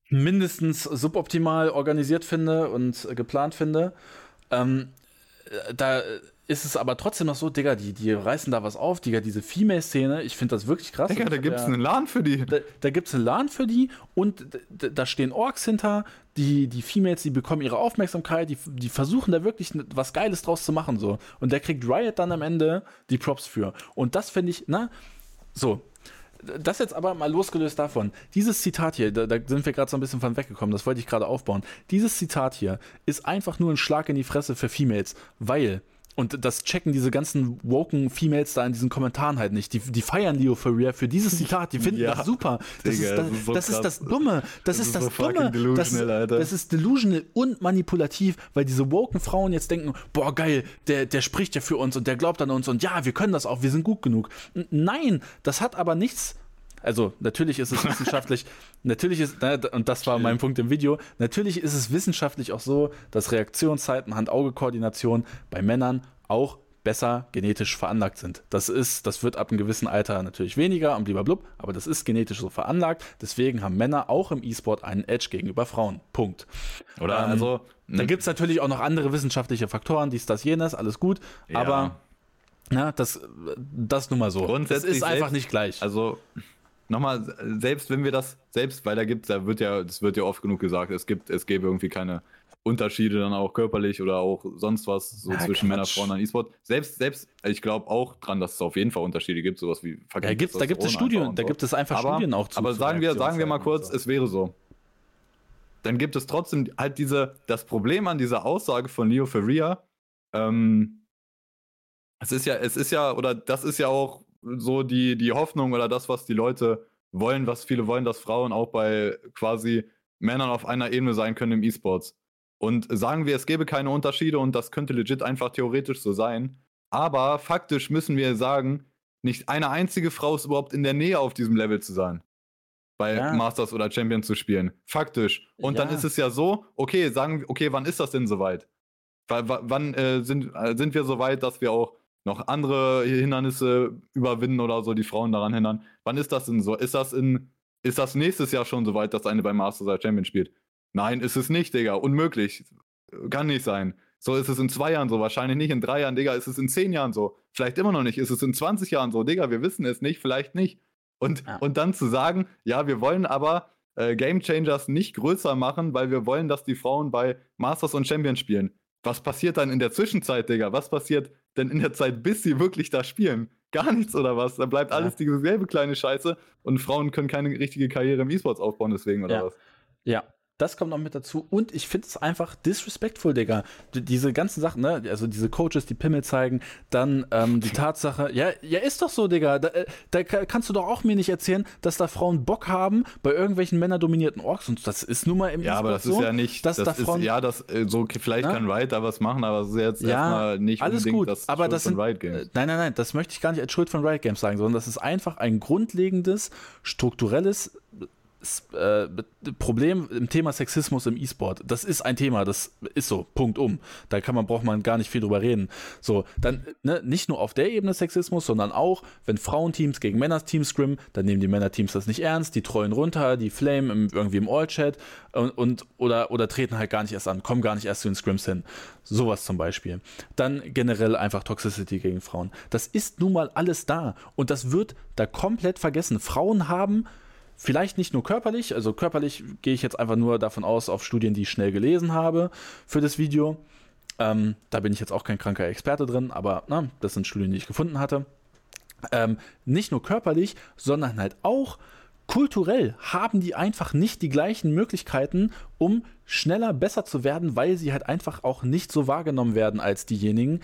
mindestens suboptimal organisiert finde und äh, geplant finde, ähm, äh, da ist es aber trotzdem noch so, Digga, die, die reißen da was auf, Digga, diese Female-Szene, ich finde das wirklich krass. Digga, da gibt es ja, einen LAN für die. Da, da gibt es einen LAN für die und da stehen Orks hinter, die, die Females, die bekommen ihre Aufmerksamkeit, die, die versuchen da wirklich was Geiles draus zu machen, so. Und der kriegt Riot dann am Ende die Props für. Und das finde ich, na, so, das jetzt aber mal losgelöst davon. Dieses Zitat hier, da, da sind wir gerade so ein bisschen von weggekommen, das wollte ich gerade aufbauen. Dieses Zitat hier ist einfach nur ein Schlag in die Fresse für Females, weil und das checken diese ganzen woken Females da in diesen Kommentaren halt nicht. Die, die feiern Leo Ferrier für dieses Zitat. Die finden ja, das super. Das, Digga, ist, da, das, ist, so das ist, das Dumme. Das, das ist, das, so Dumme. Das, das, ist delusional und manipulativ, weil diese woken Frauen jetzt denken, boah, geil, der, der spricht ja für uns und der glaubt an uns und ja, wir können das auch, wir sind gut genug. Nein, das hat aber nichts also natürlich ist es wissenschaftlich, natürlich ist, ne, und das war mein Punkt im Video, natürlich ist es wissenschaftlich auch so, dass Reaktionszeiten, Hand-Auge-Koordination bei Männern auch besser genetisch veranlagt sind. Das ist, das wird ab einem gewissen Alter natürlich weniger und blub, aber das ist genetisch so veranlagt. Deswegen haben Männer auch im E-Sport einen Edge gegenüber Frauen. Punkt. Oder ähm, also. Da gibt es natürlich auch noch andere wissenschaftliche Faktoren, dies, das, jenes, alles gut, ja. aber na, das, das nun mal so. Grundsätzlich das ist einfach nicht gleich. Also nochmal, selbst wenn wir das, selbst, weil da gibt da wird ja, das wird ja oft genug gesagt, es gibt, es gäbe irgendwie keine Unterschiede dann auch körperlich oder auch sonst was so ja, zwischen Männer, Frauen und E-Sport. Selbst, selbst, ich glaube auch dran, dass es auf jeden Fall Unterschiede gibt, sowas wie ja, gibt's, Da gibt es Studien, da gibt es einfach aber, Studien auch zu. Aber sagen wir, sagen wir mal kurz, so. es wäre so. Dann gibt es trotzdem halt diese, das Problem an dieser Aussage von Leo Ferrier, ähm, es ist ja, es ist ja, oder das ist ja auch so die, die Hoffnung oder das, was die Leute wollen, was viele wollen, dass Frauen auch bei quasi Männern auf einer Ebene sein können im E-Sports. Und sagen wir, es gäbe keine Unterschiede und das könnte legit einfach theoretisch so sein. Aber faktisch müssen wir sagen, nicht eine einzige Frau ist überhaupt in der Nähe auf diesem Level zu sein. Bei ja. Masters oder Champion zu spielen. Faktisch. Und ja. dann ist es ja so, okay, sagen wir, okay, wann ist das denn soweit? W wann äh, sind, äh, sind wir so weit, dass wir auch noch andere Hindernisse überwinden oder so, die Frauen daran hindern? Wann ist das denn so? Ist das in, ist das nächstes Jahr schon so weit, dass eine beim Masters oder Champion spielt? Nein, ist es nicht, Digga. Unmöglich. Kann nicht sein. So ist es in zwei Jahren so, wahrscheinlich nicht in drei Jahren, Digga, ist es in zehn Jahren so. Vielleicht immer noch nicht, ist es in 20 Jahren so, Digga, wir wissen es nicht, vielleicht nicht. Und, ja. und dann zu sagen, ja, wir wollen aber äh, Game Changers nicht größer machen, weil wir wollen, dass die Frauen bei Masters und Champions spielen. Was passiert dann in der Zwischenzeit, Digga? Was passiert denn in der Zeit, bis sie wirklich da spielen? Gar nichts oder was? Da bleibt ja. alles dieselbe kleine Scheiße und Frauen können keine richtige Karriere im E-Sports aufbauen, deswegen oder ja. was? Ja, das kommt noch mit dazu. Und ich finde es einfach disrespectful, Digga. diese ganzen Sachen, ne? Also diese Coaches, die Pimmel zeigen, dann ähm, die Tatsache, ja, ja, ist doch so, Digga. Da, äh, da, kannst du doch auch mir nicht erzählen, dass da Frauen Bock haben bei irgendwelchen männerdominierten Orks. Und das ist nun mal im Ja, aber das ist ja nicht, dass das da Frauen, ist, ja, das, äh, so, vielleicht na? kann Riot da was machen, aber das ist jetzt ja, erstmal nicht alles gut, das aber Schuld das sind, von Riot Games. Äh, nein, nein, nein, das möchte ich gar nicht als Schuld von Riot Games sagen, sondern das ist einfach ein grundlegendes, strukturelles äh, Problem im Thema Sexismus im E-Sport. Das ist ein Thema, das ist so, Punkt um. Da kann man, braucht man gar nicht viel drüber reden. So, dann ne, nicht nur auf der Ebene Sexismus, sondern auch, wenn Frauenteams gegen Männerteams scrimmen, dann nehmen die Männerteams das nicht ernst, die treuen runter, die flame im, irgendwie im All-Chat und, und, oder, oder treten halt gar nicht erst an, kommen gar nicht erst zu den Scrims hin. Sowas zum Beispiel. Dann generell einfach Toxicity gegen Frauen. Das ist nun mal alles da und das wird da komplett vergessen. Frauen haben Vielleicht nicht nur körperlich, also körperlich gehe ich jetzt einfach nur davon aus, auf Studien, die ich schnell gelesen habe für das Video. Ähm, da bin ich jetzt auch kein kranker Experte drin, aber na, das sind Studien, die ich gefunden hatte. Ähm, nicht nur körperlich, sondern halt auch kulturell haben die einfach nicht die gleichen Möglichkeiten, um schneller besser zu werden, weil sie halt einfach auch nicht so wahrgenommen werden als diejenigen,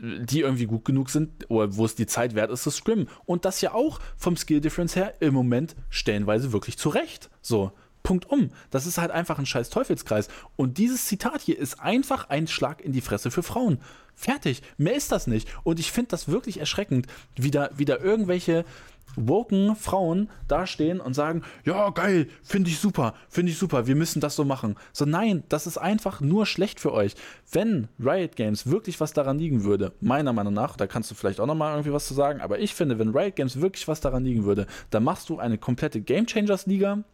die irgendwie gut genug sind oder wo es die Zeit wert ist zu scrimmen. Und das ja auch vom Skill Difference her im Moment stellenweise wirklich zurecht. So. Punkt um. Das ist halt einfach ein scheiß Teufelskreis. Und dieses Zitat hier ist einfach ein Schlag in die Fresse für Frauen. Fertig. Mehr ist das nicht. Und ich finde das wirklich erschreckend, wie da, wie da irgendwelche woken Frauen dastehen und sagen, ja, geil, finde ich super, finde ich super, wir müssen das so machen. So, nein, das ist einfach nur schlecht für euch. Wenn Riot Games wirklich was daran liegen würde, meiner Meinung nach, da kannst du vielleicht auch nochmal irgendwie was zu sagen, aber ich finde, wenn Riot Games wirklich was daran liegen würde, dann machst du eine komplette Game Changers Liga,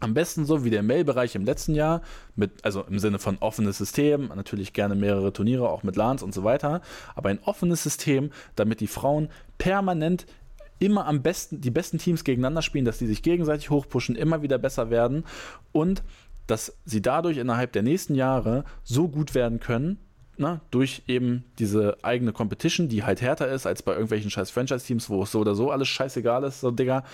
am besten so wie der Mail-Bereich im letzten Jahr, mit, also im Sinne von offenes System, natürlich gerne mehrere Turniere, auch mit LANs und so weiter, aber ein offenes System, damit die Frauen permanent immer am besten, die besten Teams gegeneinander spielen, dass die sich gegenseitig hochpushen, immer wieder besser werden und dass sie dadurch innerhalb der nächsten Jahre so gut werden können, na, ne, durch eben diese eigene Competition, die halt härter ist als bei irgendwelchen scheiß Franchise-Teams, wo es so oder so alles scheißegal ist, so Digga,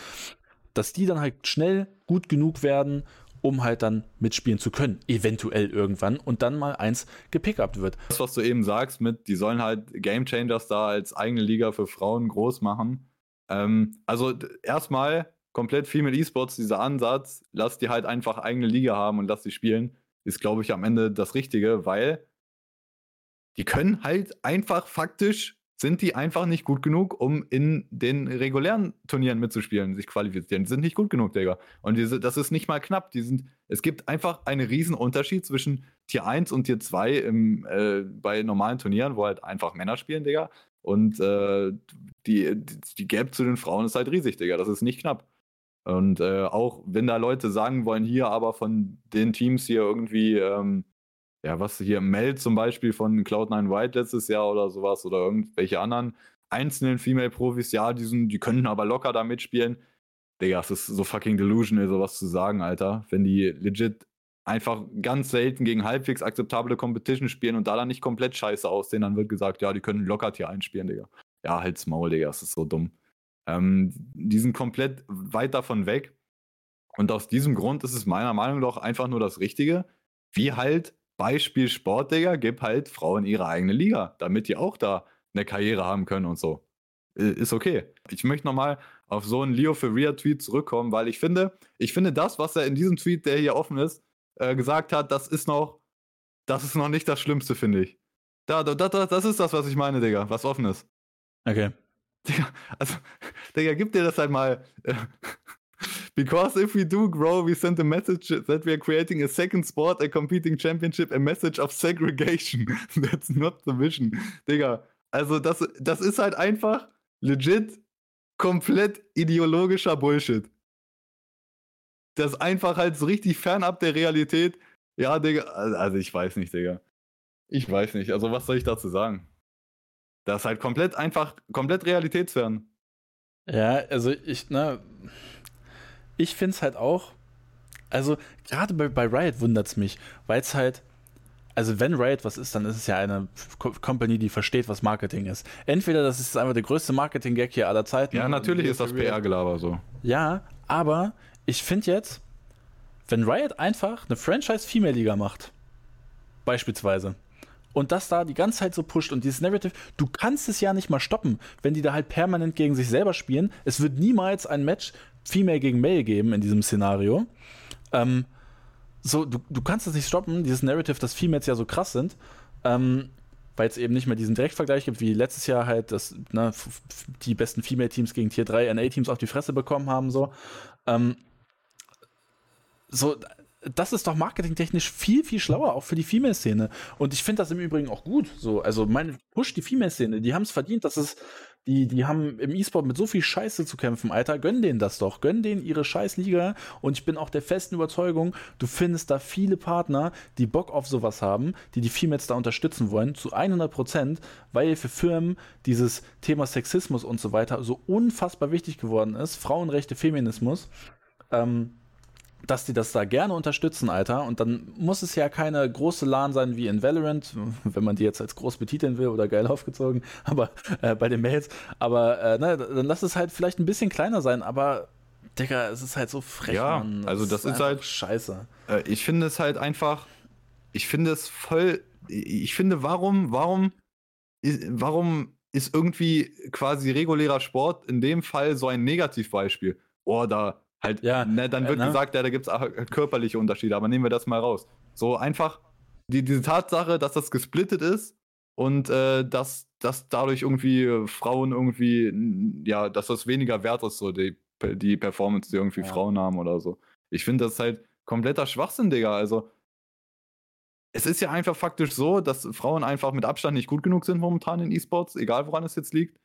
dass die dann halt schnell gut genug werden, um halt dann mitspielen zu können, eventuell irgendwann und dann mal eins gepickupt wird. Das, was du eben sagst, mit, die sollen halt Game Changers da als eigene Liga für Frauen groß machen, ähm, also erstmal komplett mit E-Sports, dieser Ansatz, lass die halt einfach eigene Liga haben und lass sie spielen, ist, glaube ich, am Ende das Richtige, weil die können halt einfach faktisch, sind die einfach nicht gut genug, um in den regulären Turnieren mitzuspielen, sich qualifizieren. Die sind nicht gut genug, Digga. Und diese, das ist nicht mal knapp. Die sind, es gibt einfach einen riesen Unterschied zwischen Tier 1 und Tier 2 im, äh, bei normalen Turnieren, wo halt einfach Männer spielen, Digga. Und äh, die, die Gap zu den Frauen ist halt riesig, Digga. Das ist nicht knapp. Und äh, auch wenn da Leute sagen wollen, hier aber von den Teams hier irgendwie, ähm, ja, was hier, Mel zum Beispiel von Cloud9 White letztes Jahr oder sowas oder irgendwelche anderen einzelnen Female-Profis, ja, die, sind, die könnten aber locker da mitspielen. Digga, es ist so fucking delusional, sowas zu sagen, Alter. Wenn die legit einfach ganz selten gegen halbwegs akzeptable Competition spielen und da dann nicht komplett scheiße aussehen, dann wird gesagt, ja, die können locker Tier einspielen, Digga. Ja, halt's Maul, Digga, das ist so dumm. Ähm, die sind komplett weit davon weg. Und aus diesem Grund ist es meiner Meinung nach einfach nur das Richtige, wie halt Beispiel Sport, Digga, gib halt Frauen ihre eigene Liga, damit die auch da eine Karriere haben können und so. Äh, ist okay. Ich möchte nochmal auf so einen Leo Ferrier-Tweet zurückkommen, weil ich finde, ich finde das, was er in diesem Tweet, der hier offen ist, äh, gesagt hat, das ist noch, das ist noch nicht das Schlimmste, finde ich. Da, da, da, das ist das, was ich meine, Digga, was offen ist. Okay. Digga, also, Digga, gib dir das halt mal. Äh, Because if we do grow, we send a message that we are creating a second sport, a competing championship, a message of segregation. That's not the vision. Digga, also das, das ist halt einfach legit komplett ideologischer Bullshit. Das ist einfach halt so richtig fernab der Realität. Ja, Digga, also ich weiß nicht, Digga. Ich weiß nicht. Also was soll ich dazu sagen? Das ist halt komplett einfach, komplett realitätsfern. Ja, also ich, ne, ich finde es halt auch, also gerade bei, bei Riot wundert es mich, weil es halt, also wenn Riot was ist, dann ist es ja eine Company, die versteht, was Marketing ist. Entweder das ist einfach der größte Marketing-Gag hier aller Zeiten. Ja, natürlich ist das PR-Gelaber so. Ja, aber ich finde jetzt, wenn Riot einfach eine Franchise-Female-Liga macht, beispielsweise, und das da die ganze Zeit so pusht und dieses Narrative, du kannst es ja nicht mal stoppen, wenn die da halt permanent gegen sich selber spielen. Es wird niemals ein Match Female gegen Male geben in diesem Szenario. Ähm, so, du, du kannst es nicht stoppen, dieses Narrative, dass Females ja so krass sind. Ähm, weil es eben nicht mehr diesen Direktvergleich gibt, wie letztes Jahr halt, dass ne, die besten Female-Teams gegen Tier 3 NA-Teams auf die Fresse bekommen haben, so. Ähm, so, das ist doch marketingtechnisch viel, viel schlauer, auch für die Female-Szene. Und ich finde das im Übrigen auch gut. So, also mein Push die Female-Szene, die haben es verdient, dass es die, die haben im E-Sport mit so viel Scheiße zu kämpfen, Alter. Gönn denen das doch. Gönn denen ihre Scheißliga. Und ich bin auch der festen Überzeugung, du findest da viele Partner, die Bock auf sowas haben, die die Females da unterstützen wollen, zu 100 Prozent, weil für Firmen dieses Thema Sexismus und so weiter so unfassbar wichtig geworden ist. Frauenrechte, Feminismus. Ähm, dass die das da gerne unterstützen, Alter. Und dann muss es ja keine große LAN sein wie in Valorant, wenn man die jetzt als groß betiteln will oder geil aufgezogen, aber äh, bei den Mails. Aber äh, ne, dann lass es halt vielleicht ein bisschen kleiner sein, aber Digga, es ist halt so frech. Ja, Mann. also das ist, ist halt scheiße. Äh, ich finde es halt einfach, ich finde es voll, ich finde, warum, warum, warum ist irgendwie quasi regulärer Sport in dem Fall so ein Negativbeispiel? Oh, da Halt, ja, ne, dann wird äh, ne? gesagt, ja, da gibt es körperliche Unterschiede, aber nehmen wir das mal raus. So einfach die, diese Tatsache, dass das gesplittet ist und äh, dass, dass dadurch irgendwie Frauen irgendwie, ja, dass das weniger wert ist, so die, die Performance, die irgendwie ja. Frauen haben oder so. Ich finde das halt kompletter Schwachsinn, Digga. Also, es ist ja einfach faktisch so, dass Frauen einfach mit Abstand nicht gut genug sind momentan in E-Sports, egal woran es jetzt liegt.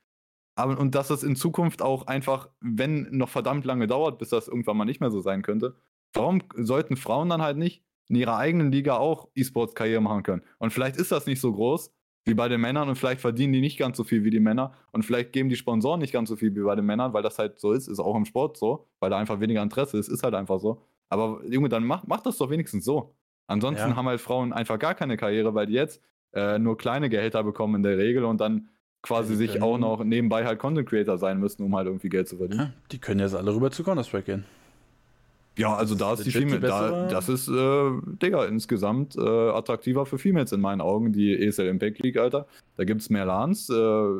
Aber, und dass das in Zukunft auch einfach, wenn noch verdammt lange dauert, bis das irgendwann mal nicht mehr so sein könnte, warum sollten Frauen dann halt nicht in ihrer eigenen Liga auch E-Sports-Karriere machen können? Und vielleicht ist das nicht so groß wie bei den Männern und vielleicht verdienen die nicht ganz so viel wie die Männer und vielleicht geben die Sponsoren nicht ganz so viel wie bei den Männern, weil das halt so ist, ist auch im Sport so, weil da einfach weniger Interesse ist, ist halt einfach so. Aber Junge, dann mach, mach das doch wenigstens so. Ansonsten ja. haben halt Frauen einfach gar keine Karriere, weil die jetzt äh, nur kleine Gehälter bekommen in der Regel und dann quasi sich auch noch nebenbei halt Content Creator sein müssen, um halt irgendwie Geld zu verdienen. Ja, die können jetzt alle rüber zu Counter-Strike gehen. Ja, also da ist die Female, da, das ist, äh, Digga, insgesamt äh, attraktiver für Females in meinen Augen, die ESL Impact League, Alter. Da gibt es mehr LANs, äh,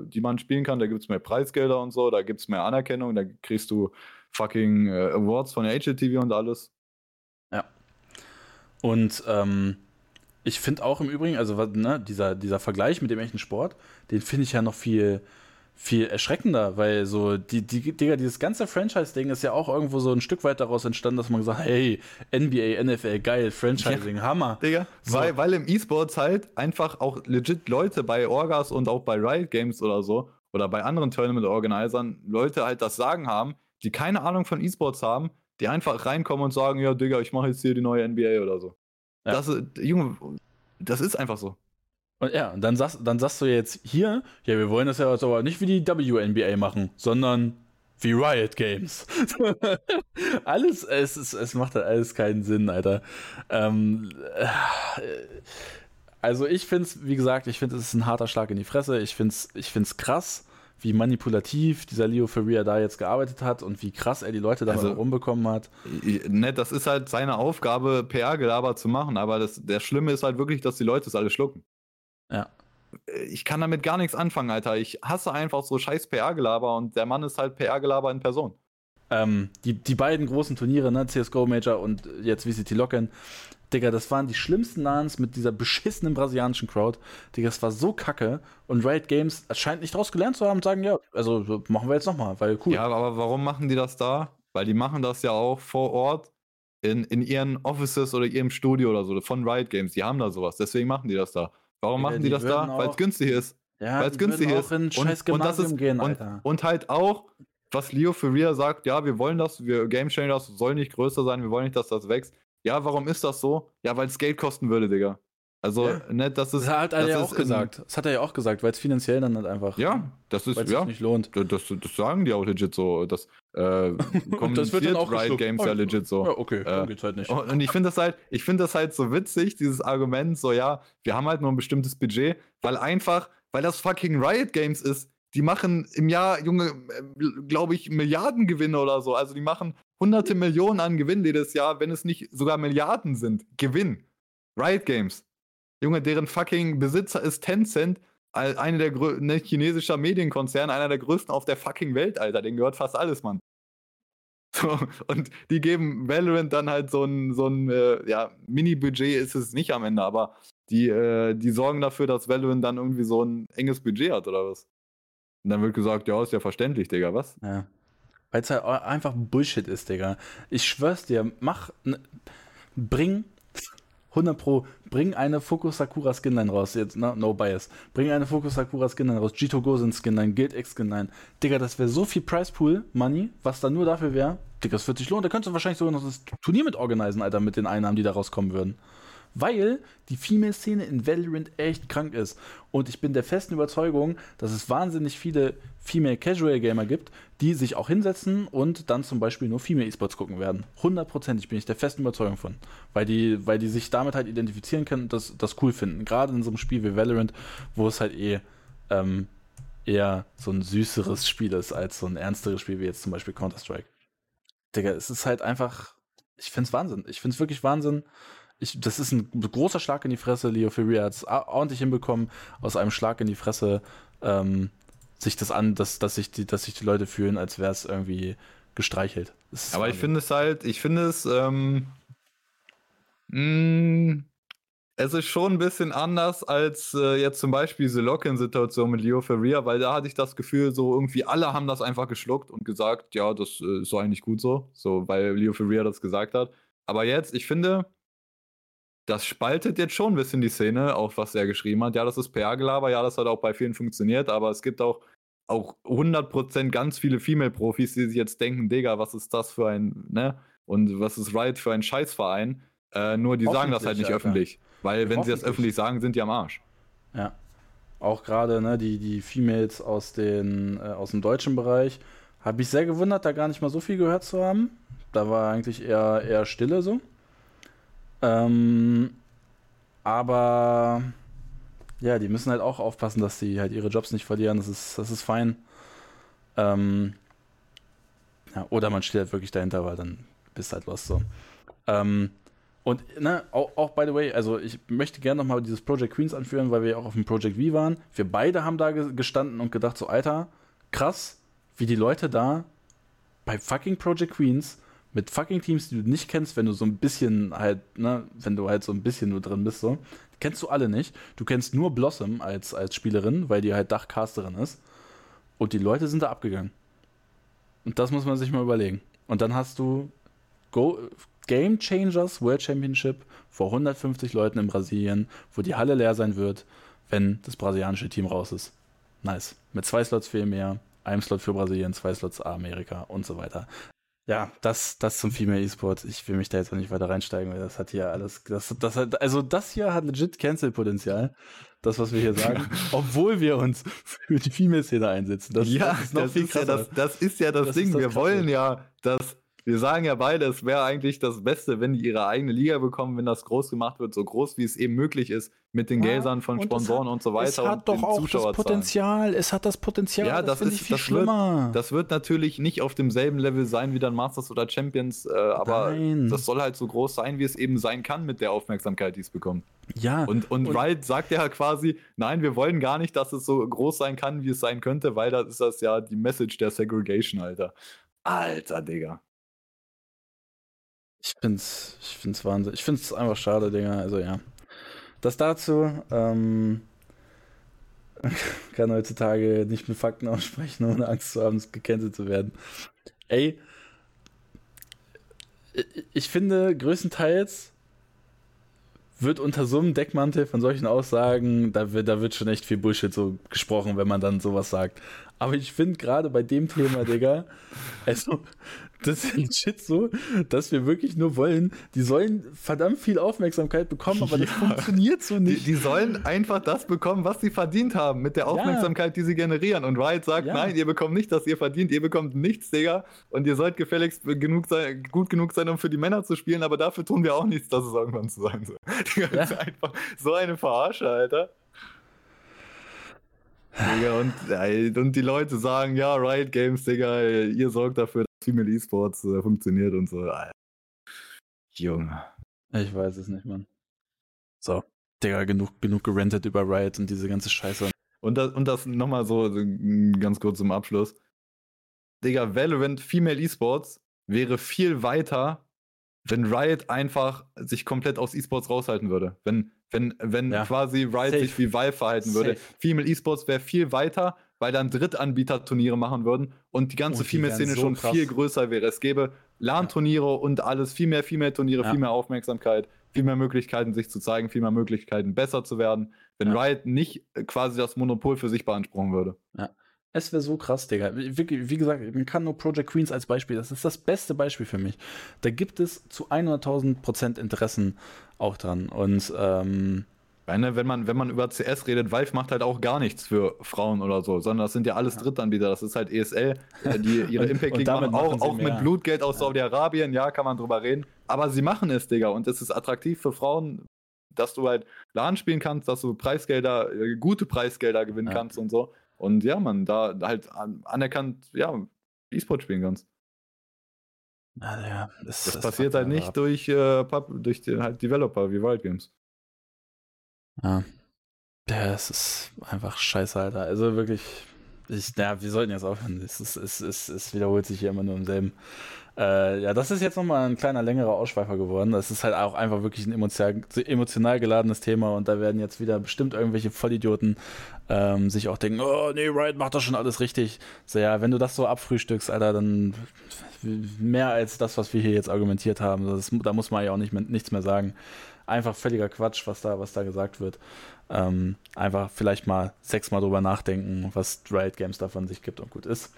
die man spielen kann, da gibt es mehr Preisgelder und so, da gibt es mehr Anerkennung, da kriegst du fucking äh, Awards von der HLTV und alles. Ja. Und ähm, ich finde auch im Übrigen, also ne, dieser, dieser Vergleich mit dem echten Sport, den finde ich ja noch viel, viel erschreckender, weil so, die, die, Digga, dieses ganze Franchise-Ding ist ja auch irgendwo so ein Stück weit daraus entstanden, dass man gesagt hat, hey, NBA, NFL, geil, Franchising, ja, Hammer. Digga, so. weil, weil im E-Sports halt einfach auch legit Leute bei Orgas und auch bei Riot Games oder so, oder bei anderen Tournament-Organisern, Leute halt das Sagen haben, die keine Ahnung von E-Sports haben, die einfach reinkommen und sagen, ja, Digga, ich mache jetzt hier die neue NBA oder so. Ja. Das, Junge, das ist einfach so. Und ja, und dann sagst, dann sagst du jetzt hier, ja, wir wollen das ja jetzt aber nicht wie die WNBA machen, sondern wie Riot Games. alles, es, es, es macht halt alles keinen Sinn, Alter. Ähm, äh, also ich finde es, wie gesagt, ich finde es ist ein harter Schlag in die Fresse. Ich finde es ich find's krass wie manipulativ dieser Leo Ferrier da jetzt gearbeitet hat und wie krass er die Leute da also, rumbekommen hat. Ne, das ist halt seine Aufgabe, PR-Gelaber zu machen, aber das, der Schlimme ist halt wirklich, dass die Leute es alle schlucken. Ja. äh, ich kann damit gar nichts anfangen, Alter. Ich hasse einfach so scheiß PR-Gelaber und der Mann ist halt PR-Gelaber in Person. Ähm, die, die beiden großen Turniere, ne, CSGO Major und jetzt VCT Locken, Digga, das waren die schlimmsten LANs mit dieser beschissenen brasilianischen Crowd. Digga, das war so kacke. Und Riot Games scheint nicht draus gelernt zu haben und sagen, ja, also machen wir jetzt nochmal, weil cool. Ja, aber warum machen die das da? Weil die machen das ja auch vor Ort in, in ihren Offices oder ihrem Studio oder so von Riot Games. Die haben da sowas, deswegen machen die das da. Warum ja, machen die, die das da? Weil es günstig ist. Ja, Weil es günstig ist. und, und, das ist gehen, und, und, halt auch, was Leo Ferrier sagt, ja, wir wollen das, wir Game Changers soll nicht größer sein, wir wollen nicht, dass das wächst. Ja, warum ist das so? Ja, weil es Geld kosten würde, Digga. Also, ja. ne, das ist. Das hat er ja auch gesagt. Das hat er ja auch gesagt, weil es finanziell dann halt einfach. Ja, das ist. Ja, nicht lohnt. Das, das, sagen die auch legit so. Das, äh, das wird dann auch Riot Games ja legit so. Ja, okay, dann äh, geht's halt nicht. Und ich finde das halt, ich finde das halt so witzig, dieses Argument, so, ja, wir haben halt nur ein bestimmtes Budget, weil einfach, weil das fucking Riot Games ist. Die machen im Jahr, Junge, äh, glaube ich, Milliardengewinne oder so. Also die machen hunderte Millionen an Gewinn jedes Jahr, wenn es nicht sogar Milliarden sind. Gewinn. Riot Games. Junge, deren fucking Besitzer ist Tencent, einer der ne, chinesischer Medienkonzern, einer der größten auf der fucking Welt, Alter. Den gehört fast alles, Mann. So, und die geben Valorant dann halt so ein, so ein äh, ja, Mini-Budget ist es nicht am Ende, aber die, äh, die sorgen dafür, dass Valorant dann irgendwie so ein enges Budget hat, oder was? Und dann wird gesagt, ja, ist ja verständlich, Digga, was? Ja. Weil es halt einfach Bullshit ist, Digga. Ich schwör's dir, mach, bring 100 Pro, bring eine Focus Sakura Skinline raus, jetzt, no, no bias. Bring eine Focus Sakura Skinline raus, Jito Gozen Skinline, Guild X Skinline. Digga, das wäre so viel Price Pool Money, was da nur dafür wäre. Digga, das wird sich lohnen. Da könntest du wahrscheinlich sogar noch das Turnier mit organisieren, Alter, mit den Einnahmen, die da rauskommen würden weil die Female-Szene in Valorant echt krank ist. Und ich bin der festen Überzeugung, dass es wahnsinnig viele Female Casual Gamer gibt, die sich auch hinsetzen und dann zum Beispiel nur Female E-Sports gucken werden. Hundertprozentig bin ich der festen Überzeugung von. Weil die, weil die sich damit halt identifizieren können und das, das cool finden. Gerade in so einem Spiel wie Valorant, wo es halt eh ähm, eher so ein süßeres Spiel ist als so ein ernsteres Spiel wie jetzt zum Beispiel Counter-Strike. Digga, es ist halt einfach, ich find's Wahnsinn. Ich find's wirklich Wahnsinn, ich, das ist ein großer Schlag in die Fresse. Leo Ferrier hat es ordentlich hinbekommen, aus einem Schlag in die Fresse ähm, sich das an, dass, dass, sich die, dass sich die Leute fühlen, als wäre es irgendwie gestreichelt. Aber ich finde es halt, ich finde es, ähm, mh, mm, es ist schon ein bisschen anders als äh, jetzt zum Beispiel diese Lock-in-Situation mit Leo Ferrier, weil da hatte ich das Gefühl, so irgendwie alle haben das einfach geschluckt und gesagt, ja, das äh, ist so eigentlich gut so, so, weil Leo Ferrier das gesagt hat. Aber jetzt, ich finde, das spaltet jetzt schon ein bisschen die Szene, auch was er geschrieben hat. Ja, das ist PR-Gelaber, ja, das hat auch bei vielen funktioniert, aber es gibt auch, auch 100% ganz viele Female-Profis, die sich jetzt denken, Digga, was ist das für ein, ne? Und was ist Riot für ein Scheißverein? Äh, nur die sagen das halt nicht Alter. öffentlich. Weil wenn sie das öffentlich sagen, sind die am Arsch. Ja. Auch gerade ne, die, die Females aus, den, äh, aus dem deutschen Bereich. Habe ich sehr gewundert, da gar nicht mal so viel gehört zu haben. Da war eigentlich eher, eher Stille so. Ähm, aber ja, die müssen halt auch aufpassen, dass sie halt ihre Jobs nicht verlieren. Das ist, das ist fein. Ähm, ja, oder man steht halt wirklich dahinter, weil dann bist halt los so. Ähm, und ne, auch, auch, by the way, also ich möchte gerne nochmal dieses Project Queens anführen, weil wir ja auch auf dem Project V waren. Wir beide haben da gestanden und gedacht, so, Alter, krass, wie die Leute da bei fucking Project Queens mit fucking Teams, die du nicht kennst, wenn du so ein bisschen halt, ne, wenn du halt so ein bisschen nur drin bist, so. Kennst du alle nicht. Du kennst nur Blossom als, als Spielerin, weil die halt Dachcasterin ist. Und die Leute sind da abgegangen. Und das muss man sich mal überlegen. Und dann hast du Go Game Changers World Championship vor 150 Leuten in Brasilien, wo die Halle leer sein wird, wenn das brasilianische Team raus ist. Nice. Mit zwei Slots viel mehr, einem Slot für Brasilien, zwei Slots Amerika und so weiter. Ja, das, das zum Female E-Sport. Ich will mich da jetzt auch nicht weiter reinsteigen, weil das hat hier alles, das, das hat, also das hier hat legit Cancel-Potenzial. Das, was wir hier sagen. obwohl wir uns für die Female-Szene einsetzen. Das, ja, das ist, das ist ja das, das ist ja das, das Ding. wir wollen ja, dass, wir sagen ja beide, es wäre eigentlich das Beste, wenn die ihre eigene Liga bekommen, wenn das groß gemacht wird, so groß wie es eben möglich ist. mit den ja, Gläsern von Sponsoren und, hat, und, so weiter. Es hat doch auch das Potenzial. Es hat das Potenzial. Ja, das, das ist viel das schlimmer. Wird, das wird natürlich nicht auf demselben Level sein wie dann Masters oder Champions, äh, aber Nein. das soll halt so groß sein, wie es eben sein kann mit der Aufmerksamkeit, die es bekommt. Ja. Und, und, und Riot sagt ja quasi, nein, wir wollen gar nicht, dass es so groß sein kann, wie es sein könnte, weil das ist das ja die Message der Segregation, Alter. Alter, Digga. Ich find's, ich find's Wahnsinn. Ich find's einfach schade, Digga. Also ja. Das dazu. Ähm, kann heutzutage nicht mit Fakten aussprechen, ohne Angst zu haben, gecancelt zu werden. Ey, ich finde größtenteils wird unter so einem Deckmantel von solchen Aussagen, da wird, da wird schon echt viel Bullshit so gesprochen, wenn man dann sowas sagt. Aber ich finde gerade bei dem Thema, Digga, also das ist legit so, dass wir wirklich nur wollen, die sollen verdammt viel Aufmerksamkeit bekommen, aber das funktioniert so nicht. Die, die, sollen einfach das bekommen, was sie verdient haben, mit der Aufmerksamkeit, ja. die sie generieren. Und Riot sagt, ja. nein, ihr bekommt nicht, was ihr verdient, ihr bekommt nichts, Digga. Und ihr sollt gefälligst genug sein, gut genug sein, um für die Männer zu spielen, aber dafür tun wir auch nichts, dass es irgendwann zu sein soll. Ja. Das ist einfach so eine Verarsche, Alter. Digga, und, und die Leute sagen, ja, Riot Games, Digga, ihr sorgt dafür, dass Female Esports äh, funktioniert und so. Junge. Ich weiß es nicht, Mann. So, Digga, genug, genug gerentet über Riot und diese ganze Scheiße. Und das, und das nochmal so ganz kurz zum Abschluss. Digga, Valorant Female Esports wäre viel weiter, wenn Riot einfach sich komplett aus Esports raushalten würde. Wenn wenn, wenn ja. quasi Riot Safe. sich wie Valve verhalten würde. Safe. Female Esports wäre viel weiter, weil dann Drittanbieter-Turniere machen würden und die ganze Female-Szene so schon krass. viel größer wäre. Es gäbe LAN-Turniere und alles, viel mehr Female-Turniere, ja. viel mehr Aufmerksamkeit, viel mehr Möglichkeiten, sich zu zeigen, viel mehr Möglichkeiten, besser zu werden, wenn ja. Riot nicht quasi das Monopol für sich beanspruchen würde. Ja. Es wäre so krass, Digga. Wie, wie, gesagt, man kann nur Project Queens als Beispiel, das ist das beste Beispiel für mich. Da gibt es zu 100.000 Prozent Interessen auch dran. Und, ähm, meine, wenn man, wenn man über CS redet, Valve macht halt auch gar nichts für Frauen oder so, sondern das sind ja alles Drittanbieter. Das ist halt ESL, äh, die ihre Impact League machen, auch, auch mit Blutgeld aus ja. Saudi-Arabien, ja, kann man drüber reden. Aber sie machen es, Digga. Und es ist attraktiv für Frauen, dass du halt LAN spielen kannst, dass du Preisgelder, äh, gute Preisgelder gewinnen ja. kannst und so. Und ja, man, da halt anerkannt, ja, E-Sport spielen kannst. Ja, das, das, das passiert halt nicht ab. durch, äh, durch die, halt Developer wie Wild Games. Ja. Ja, es ist einfach scheiße, Alter. Also wirklich, ich, ja, wir sollten jetzt aufhören. Es, ist, es, es, es wiederholt sich hier immer nur im selben. Äh, ja, das ist jetzt nochmal ein kleiner, längerer Ausschweifer geworden. Das ist halt auch einfach wirklich ein emotional, emotional geladenes Thema und da werden jetzt wieder bestimmt irgendwelche Vollidioten ähm, sich auch denken, oh nee, Riot macht doch schon alles richtig. So, ja, wenn du das so abfrühstückst, Alter, dann mehr als das, was wir hier jetzt argumentiert haben. Das, da muss man ja auch nicht mehr, nichts mehr sagen. Einfach völliger Quatsch, was da, was da gesagt wird. Ähm, einfach vielleicht mal sechsmal drüber nachdenken, was Riot Games da von sich gibt und gut ist.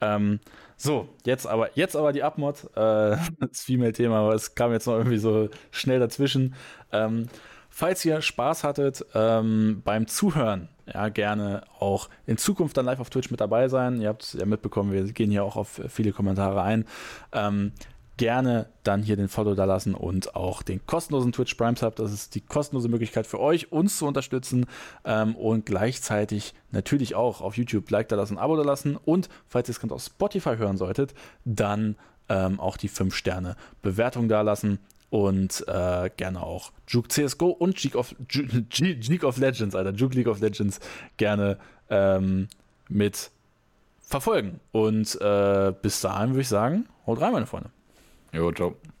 Ähm, so, jetzt aber, jetzt aber die Abmod, äh, das Female-Thema, aber es kam jetzt noch irgendwie so schnell dazwischen. Ähm, falls ihr Spaß hattet ähm, beim Zuhören, ja, gerne auch in Zukunft dann live auf Twitch mit dabei sein. Ihr habt es ja mitbekommen, wir gehen hier auch auf viele Kommentare ein. Ähm, gerne dann hier den Follow da lassen und auch den kostenlosen Twitch Prime Sub. Das ist die kostenlose Möglichkeit für euch, uns zu unterstützen ähm, und gleichzeitig natürlich auch auf YouTube Like da lassen, Abo da lassen und falls ihr es gerade auf Spotify hören solltet, dann ähm, auch die 5 Sterne Bewertung da lassen und äh, gerne auch Juke CSGO und League of, League of Legends, Alter, Juke League of Legends gerne ähm, mit verfolgen. Und äh, bis dahin würde ich sagen, haut rein, meine Freunde. Jo, ciao.